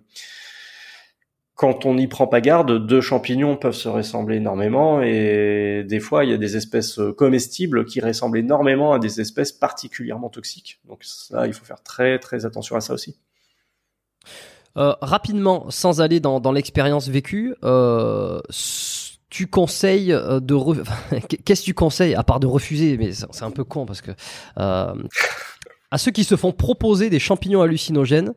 quand on n'y prend pas garde, deux champignons peuvent se ressembler énormément et des fois il y a des espèces comestibles qui ressemblent énormément à des espèces particulièrement toxiques. Donc ça, il faut faire très très attention à ça aussi. Euh, rapidement, sans aller dans, l'expérience vécue, euh, tu conseilles euh, de qu'est-ce que tu conseilles à part de refuser mais c'est un peu con parce que euh, à ceux qui se font proposer des champignons hallucinogènes,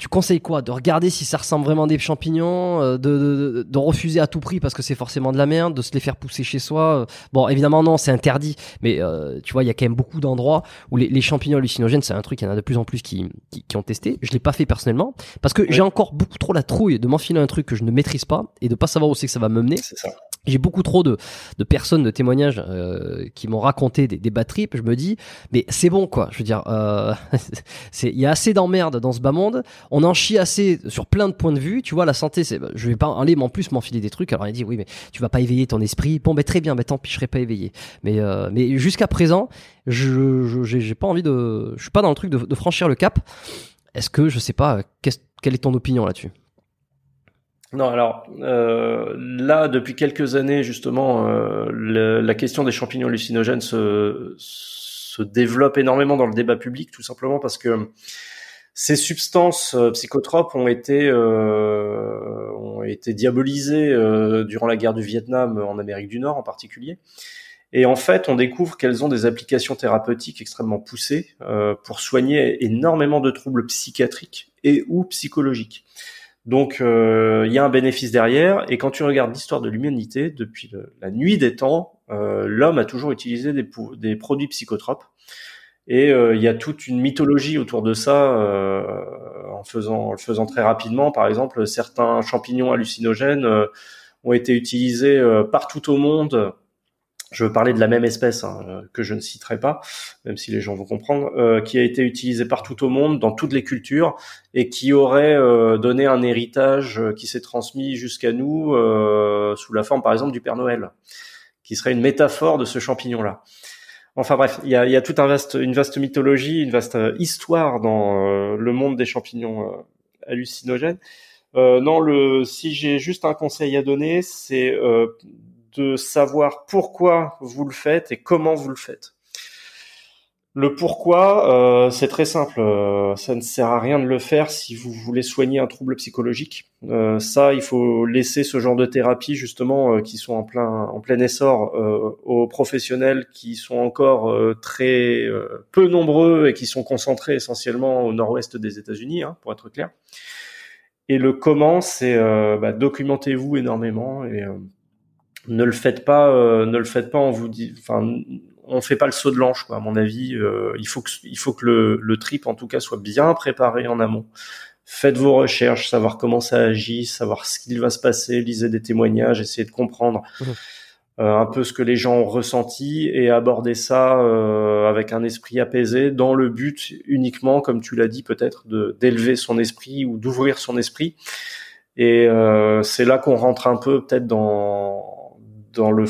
tu conseilles quoi De regarder si ça ressemble vraiment à des champignons, euh, de, de, de, refuser à tout prix parce que c'est forcément de la merde, de se les faire pousser chez soi. Bon, évidemment non, c'est interdit, mais euh, tu vois, il y a quand même beaucoup d'endroits où les, les, champignons hallucinogènes, c'est un truc, il y en a de plus en plus qui, qui, qui ont testé. Je l'ai pas fait personnellement parce que j'ai encore beaucoup trop la trouille de m'enfiler un truc que je ne maîtrise pas et de pas savoir où c'est que ça va me mener. C'est ça. J'ai beaucoup trop de, personnes, de témoignages euh, qui m'ont raconté des, des. Je me dis, mais c'est bon quoi. Je veux dire, euh, il y a assez d'emmerdes dans ce bas monde. On en chie assez sur plein de points de vue. Tu vois, la santé, c'est, je vais pas aller, mais en plus m'enfiler des trucs. Alors il dit, oui, mais tu vas pas éveiller ton esprit. Bon, ben très bien, ben tant pis, je serai pas éveillé. Mais euh, jusqu'à présent, je j'ai pas envie de, je suis pas dans le truc de, de franchir le cap. Est-ce que je sais pas, quelle est ton opinion là-dessus? Non, alors euh, là, depuis quelques années, justement, euh, la question des champignons hallucinogènes se, développe énormément dans le débat public, tout simplement parce que ces substances euh, psychotropes ont été ont été diabolisées durant la guerre du Vietnam en Amérique du Nord en particulier. Et en fait, on découvre qu'elles ont des applications thérapeutiques extrêmement poussées pour soigner énormément de troubles psychiatriques et ou psychologiques. Donc euh, il y a un bénéfice derrière. Et quand tu regardes l'histoire de l'humanité, depuis la nuit des temps, euh, l'homme a toujours utilisé des, produits psychotropes. Et euh, il y a toute une mythologie autour de ça, en faisant, en le faisant très rapidement. Par exemple, certains champignons hallucinogènes ont été utilisés partout au monde je veux parler de la même espèce hein, euh, que je ne citerai pas, même si les gens vont comprendre, euh, qui a été utilisée partout au monde, dans toutes les cultures, et qui aurait euh, donné un héritage euh, qui s'est transmis jusqu'à nous euh, sous la forme, par exemple, du Père Noël, qui serait une métaphore de ce champignon-là. Enfin bref, il y a, y a tout un vaste, une vaste mythologie, une vaste histoire dans le monde des champignons hallucinogènes. non, le, si j'ai juste un conseil à donner, c'est de savoir pourquoi vous le faites et comment vous le faites. Le pourquoi, euh, c'est très simple. Euh, ça ne sert à rien de le faire si vous voulez soigner un trouble psychologique. Euh, ça, il faut laisser ce genre de thérapie justement euh, qui sont en plein en plein essor euh, aux professionnels qui sont encore très peu nombreux et qui sont concentrés essentiellement au nord-ouest des États-Unis, hein, pour être clair. Et le comment, c'est bah, documentez-vous énormément et ne le faites pas, euh, ne le faites pas. On vous dit, enfin, on fait pas le saut de l'ange, quoi. À mon avis, euh, il faut que, il faut que le, le trip, en tout cas, soit bien préparé en amont. Faites vos recherches, savoir comment ça agit, savoir ce qu'il va se passer, lisez des témoignages, essayez de comprendre mmh. euh, un peu ce que les gens ont ressenti et aborder ça euh, avec un esprit apaisé, dans le but uniquement, comme tu l'as dit, peut-être de d'élever son esprit ou d'ouvrir son esprit. Et euh, c'est là qu'on rentre un peu peut-être dans dans le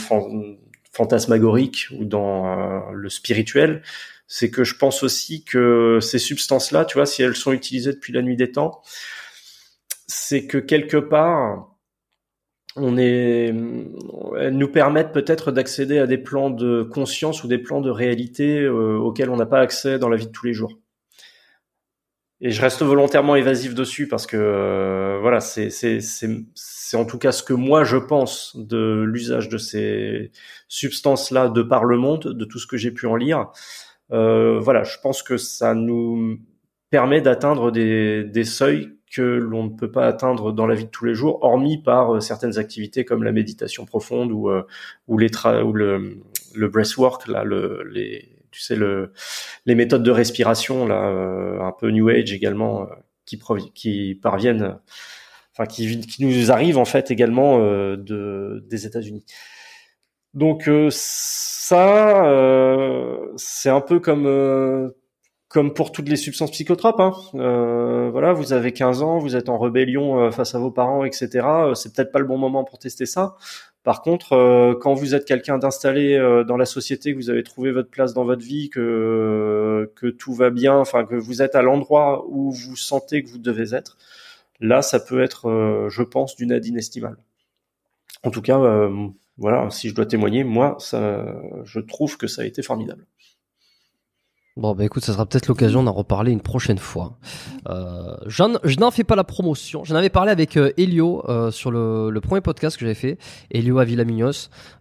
fantasmagorique ou dans euh, le spirituel, c'est que je pense aussi que ces substances-là, tu vois, si elles sont utilisées depuis la nuit des temps, c'est que quelque part, on est, elles nous permettent peut-être d'accéder à des plans de conscience ou des plans de réalité euh, auxquels on n'a pas accès dans la vie de tous les jours. Et je reste volontairement évasif dessus parce que euh, voilà, c'est c'est c'est c'est en tout cas ce que moi je pense de l'usage de ces substances-là de par le monde, de tout ce que j'ai pu en lire. Euh, voilà, je pense que ça nous permet d'atteindre des des seuils que l'on ne peut pas atteindre dans la vie de tous les jours, hormis par euh, certaines activités comme la méditation profonde ou euh, ou les tra ou le le breathwork là, le les tu sais le les méthodes de respiration là euh, un peu new age également euh, qui parviennent enfin qui nous arrivent en fait également euh, de des États-Unis. Donc ça c'est un peu comme comme pour toutes les substances psychotropes. Hein. Voilà, vous avez 15 ans, vous êtes en rébellion face à vos parents, etc. C'est peut-être pas le bon moment pour tester ça. Par contre, euh, quand vous êtes quelqu'un d'installé euh, dans la société, que vous avez trouvé votre place dans votre vie, que tout va bien, enfin que vous êtes à l'endroit où vous sentez que vous devez être, là, ça peut être, euh, je pense, d'une aide inestimable. En tout cas, voilà, si je dois témoigner, moi, je trouve que ça a été formidable. Bon, bah écoute, ça sera peut-être l'occasion d'en reparler une prochaine fois. Euh, je n'en fais pas la promotion. J'en avais parlé avec euh, Elio euh, sur le, le, premier podcast que j'avais fait, Elio Avila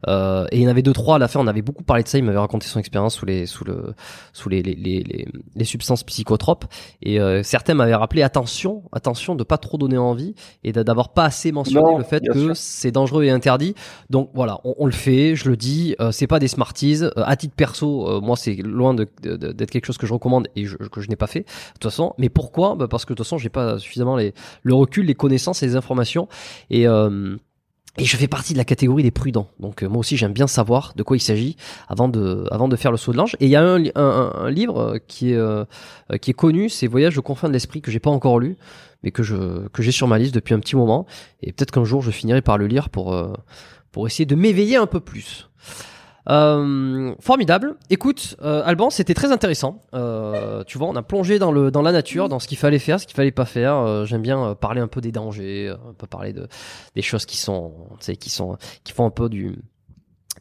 Euh, et il y en avait deux trois à la fin. On avait beaucoup parlé de ça. Il m'avait raconté son expérience sous les sous le sous les les, les, les, substances psychotropes. Et euh, certains m'avaient rappelé attention, attention de pas trop donner envie et d'avoir pas assez mentionné le fait que c'est dangereux et interdit. Donc voilà, on, on, le fait. Je le dis. Euh, c'est pas des smarties. à titre perso, moi c'est loin de, de, de quelque chose que je recommande et que je n'ai pas fait. De toute façon, mais pourquoi? Bah Parce que de toute façon, j'ai pas suffisamment les, le recul, les connaissances et les informations. Et euh, et je fais partie de la catégorie des prudents. Donc euh, moi aussi j'aime bien savoir de quoi il s'agit avant de avant de faire le saut de l'ange. Et il y a un, livre qui est euh, qui est connu, c'est Voyage au confins de l'esprit que j'ai pas encore lu, mais que je que j'ai sur ma liste depuis un petit moment. Et peut-être qu'un jour je finirai par le lire pour pour essayer de m'éveiller un peu plus. Euh, formidable. Écoute, euh, Alban, c'était très intéressant. Euh, tu vois, on a plongé dans le dans la nature, dans ce qu'il fallait faire, ce qu'il fallait pas faire. Euh, j'aime bien parler un peu des dangers, un peu parler de des choses qui sont, qui sont qui font un peu du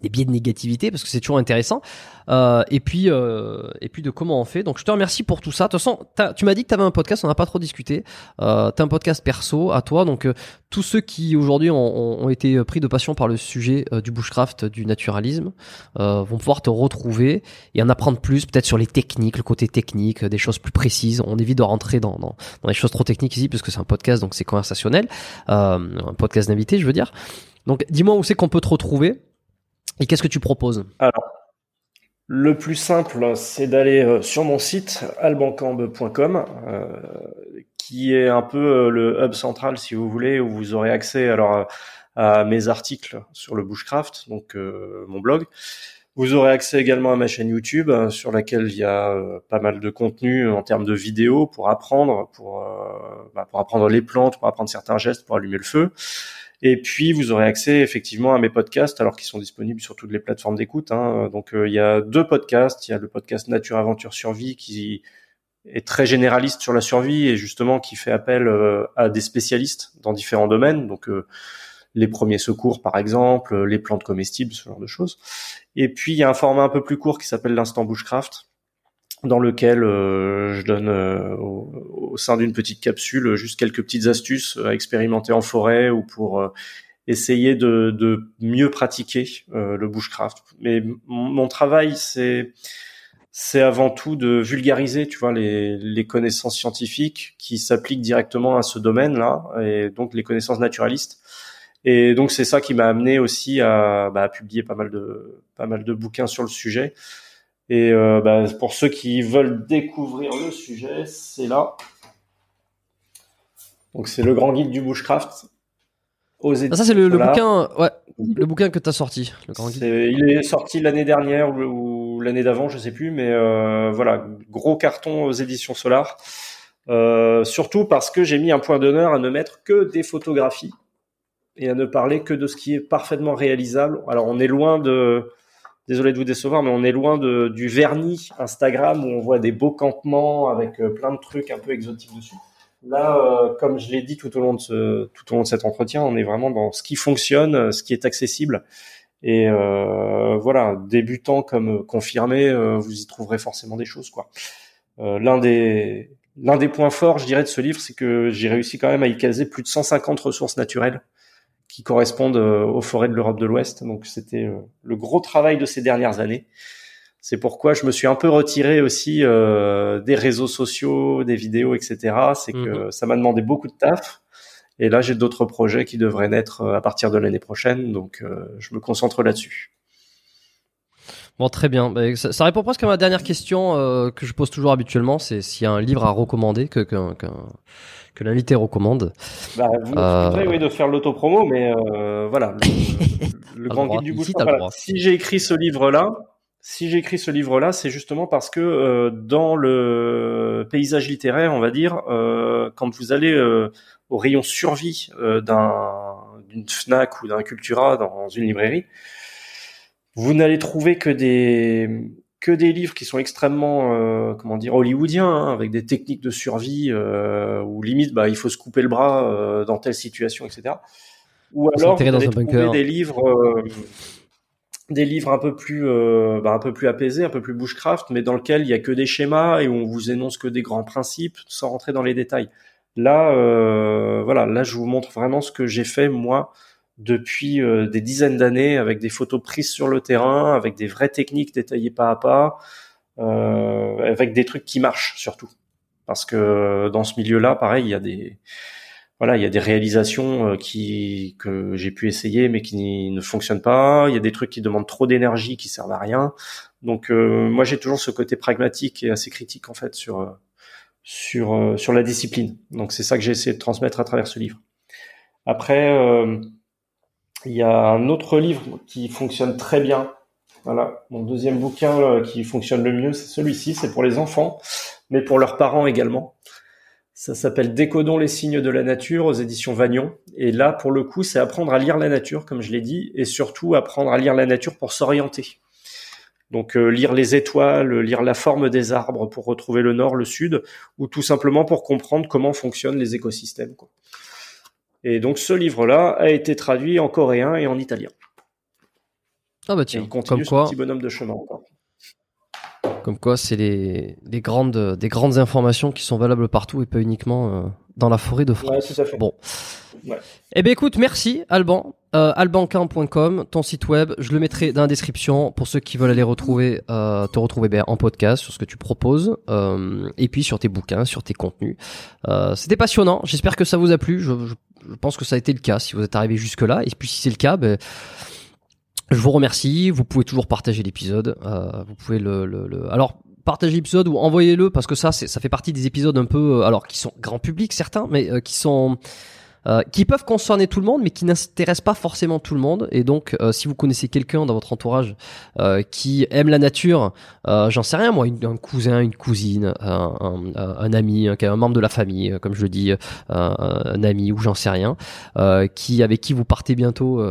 des biais de négativité parce que c'est toujours intéressant. Euh, et puis euh, et puis de comment on fait. Donc je te remercie pour tout ça. De toute façon tu m'as dit que tu avais un podcast on n'a pas trop discuté. Euh, tu as un podcast perso à toi. Donc euh, tous ceux qui aujourd'hui ont, ont, été pris de passion par le sujet euh, du bushcraft du naturalisme euh, vont pouvoir te retrouver et en apprendre plus peut-être sur les techniques le côté technique des choses plus précises. On évite de rentrer dans, dans, dans les choses trop techniques ici parce que c'est un podcast donc c'est conversationnel. Un podcast d'invité je veux dire. Donc dis-moi où c'est qu'on peut te retrouver et qu'est-ce que tu proposes? Alors, le plus simple, c'est d'aller euh, sur mon site albancambe.com, euh, qui est un peu euh, le hub central, si vous voulez, où vous aurez accès alors à, mes articles sur le bushcraft, donc mon blog. Vous aurez accès également à ma chaîne YouTube, sur laquelle il y a pas mal de contenu en termes de vidéos pour apprendre, pour, bah, pour apprendre les plantes, pour apprendre certains gestes, pour allumer le feu. Et puis vous aurez accès effectivement à mes podcasts, alors qu'ils sont disponibles sur toutes les plateformes d'écoute. Hein. Donc euh, il y a deux podcasts. Il y a le podcast Nature Aventure Survie qui est très généraliste sur la survie et justement qui fait appel euh, à des spécialistes dans différents domaines. Donc euh, les premiers secours par exemple, les plantes comestibles, ce genre de choses. Et puis il y a un format un peu plus court qui s'appelle l'instant bushcraft dans lequel euh, je donne euh, au, sein d'une petite capsule juste quelques petites astuces à expérimenter en forêt ou pour euh, essayer de, de, mieux pratiquer le bushcraft. Mais mon travail, c'est c'est avant tout de vulgariser, tu vois, les, les connaissances scientifiques qui s'appliquent directement à ce domaine-là, et donc les connaissances naturalistes. Et donc c'est ça qui m'a amené aussi à, bah, à publier pas mal de pas mal de bouquins sur le sujet. Et euh, bah, pour ceux qui veulent découvrir le sujet, c'est là. Donc c'est le grand guide du bushcraft aux ah, ça c'est le, bouquin, ouais, le bouquin que tu as sorti. Le grand guide. il est sorti l'année dernière ou, l'année d'avant, je sais plus, mais euh, voilà, gros carton aux éditions Solar. Euh, surtout parce que j'ai mis un point d'honneur à ne mettre que des photographies et à ne parler que de ce qui est parfaitement réalisable. Alors on est loin de désolé de vous décevoir, mais on est loin de, du vernis Instagram où on voit des beaux campements avec euh, plein de trucs un peu exotiques dessus. Là, euh, comme je l'ai dit tout au long de ce, tout au long de cet entretien, on est vraiment dans ce qui fonctionne, euh, ce qui est accessible. Et euh, voilà, débutant comme confirmé, vous y trouverez forcément des choses, quoi. l'un des l'un des points forts, je dirais, de ce livre, c'est que j'ai réussi quand même à y caser plus de 150 ressources naturelles qui correspondent euh, aux forêts de l'Europe de l'Ouest. Donc c'était euh, le gros travail de ces dernières années. C'est pourquoi je me suis un peu retiré aussi euh, des réseaux sociaux, des vidéos, etc. C'est que mhm. ça m'a demandé beaucoup de taf. Et là, j'ai d'autres projets qui devraient naître à partir de l'année prochaine. Donc, je me concentre là-dessus. Bon, très bien. Bah, ça, répond presque à ma dernière question que je pose toujours habituellement. C'est s'il y a un livre à recommander que, que, que l'invité recommande. Bah, vous euh... oui, de faire l'autopromo, mais euh, voilà. Le, grand guide du bouche. Si j'ai écrit ce livre-là, si j'ai écrit ce livre-là, c'est justement parce que euh, dans le paysage littéraire, on va dire, euh, quand vous allez euh, au rayon survie euh, d'un d'une Fnac ou d'un Cultura dans une librairie, vous n'allez trouver que des que des livres qui sont extrêmement, euh, comment dire, hollywoodiens, hein, avec des techniques de survie euh, où limite, bah, il faut se couper le bras euh, dans telle situation, etc. Ou alors, vous allez trouver des livres, des livres un peu plus euh, bah, un peu plus apaisés, un peu plus bushcraft, mais dans lequel il y a que des schémas et où on vous énonce que des grands principes sans rentrer dans les détails. Là, euh, voilà, là je vous montre vraiment ce que j'ai fait moi depuis euh, des dizaines d'années avec des photos prises sur le terrain, avec des vraies techniques détaillées pas à pas, euh, avec des trucs qui marchent surtout. Parce que dans ce milieu-là, pareil, il y a des voilà, il y a des réalisations euh, qui que j'ai pu essayer mais qui ne fonctionnent pas. Il y a des trucs qui demandent trop d'énergie, qui servent à rien. Donc euh, moi j'ai toujours ce côté pragmatique et assez critique en fait sur euh, sur sur la discipline. Donc c'est ça que j'ai essayé de transmettre à travers ce livre. Après il y a un autre livre qui fonctionne très bien. Voilà, mon deuxième bouquin qui fonctionne le mieux, c'est celui-ci. C'est pour les enfants, mais pour leurs parents également. Ça s'appelle Décodons les signes de la nature aux éditions Vagnon. Et là, pour le coup, c'est apprendre à lire la nature, comme je l'ai dit, et surtout apprendre à lire la nature pour s'orienter. Donc euh, lire les étoiles, lire la forme des arbres pour retrouver le nord, le sud, ou tout simplement pour comprendre comment fonctionnent les écosystèmes. Et donc ce livre-là a été traduit en coréen et en italien. Ah bah tiens, il continue comme quoi, petit bonhomme de chemin encore. Comme quoi, c'est les, les grandes, des grandes informations qui sont valables partout et pas uniquement euh, dans la forêt de France. Ouais, tout à fait. Bon. Ouais. Eh ben écoute, merci Alban. Euh, albanquin.com, ton site web, je le mettrai dans la description pour ceux qui veulent aller retrouver, euh, te retrouver ben, en podcast sur ce que tu proposes, euh, et puis sur tes bouquins, sur tes contenus. C'était passionnant. J'espère que ça vous a plu. Je, je, je pense que ça a été le cas si vous êtes arrivé jusque là. Et puis si c'est le cas, ben, je vous remercie. Vous pouvez toujours partager l'épisode. Euh, vous pouvez le, le, alors partagez l'épisode ou envoyez-le parce que ça, ça fait partie des épisodes un peu, euh, alors qui sont grand public certains, mais euh, qui sont qui peuvent concerner tout le monde, mais qui n'intéressent pas forcément tout le monde. Et donc, si vous connaissez quelqu'un dans votre entourage qui aime la nature, j'en sais rien moi, un cousin, une cousine, un, un- un ami, un, membre de la famille, comme je le dis, un ami ou j'en sais rien, qui avec qui vous partez bientôt.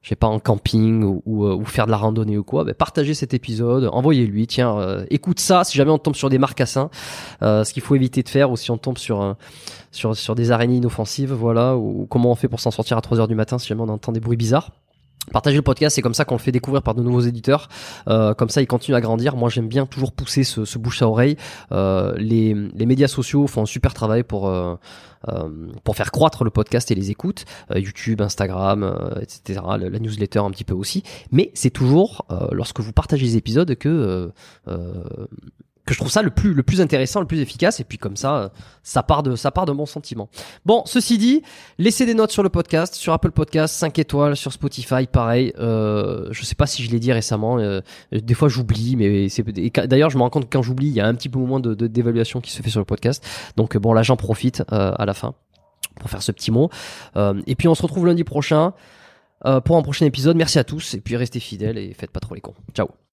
Euh, je sais pas en camping ou, ou, euh, faire de la randonnée ou quoi, ben, partagez cet épisode, envoyez-lui, tiens, euh, écoute ça, si jamais on tombe sur des marcassins, euh, ce qu'il faut éviter de faire, ou si on tombe sur un, sur, sur des araignées inoffensives, voilà, ou comment on fait pour s'en sortir à 3 heures du matin si jamais on entend des bruits bizarres. Partagez le podcast, c'est comme ça qu'on le fait découvrir par de nouveaux éditeurs. Euh, comme ça, il continue à grandir. Moi, j'aime bien toujours pousser ce, ce bouche à oreille. Euh, les, les médias sociaux font un super travail pour euh, euh, pour faire croître le podcast et les écoutes. Euh, YouTube, Instagram, euh, etc. La, newsletter un petit peu aussi. Mais c'est toujours euh, lorsque vous partagez les épisodes que euh, euh, que je trouve ça le plus le plus intéressant, le plus efficace. Et puis comme ça, euh, ça part de ça part de mon sentiment. Bon, ceci dit, laissez des notes sur le podcast, sur Apple Podcast, 5 étoiles, sur Spotify, pareil. Euh, je sais pas si je l'ai dit récemment. euh, des fois, j'oublie, mais c'est d'ailleurs, je me rends compte que quand j'oublie, il y a un petit peu moins de- d'évaluation qui se fait sur le podcast. Donc bon, là, j'en profite euh, à la fin pour faire ce petit mot. Euh, et puis on se retrouve lundi prochain euh, pour un prochain épisode. Merci à tous et puis restez fidèles et faites pas trop les cons. Ciao.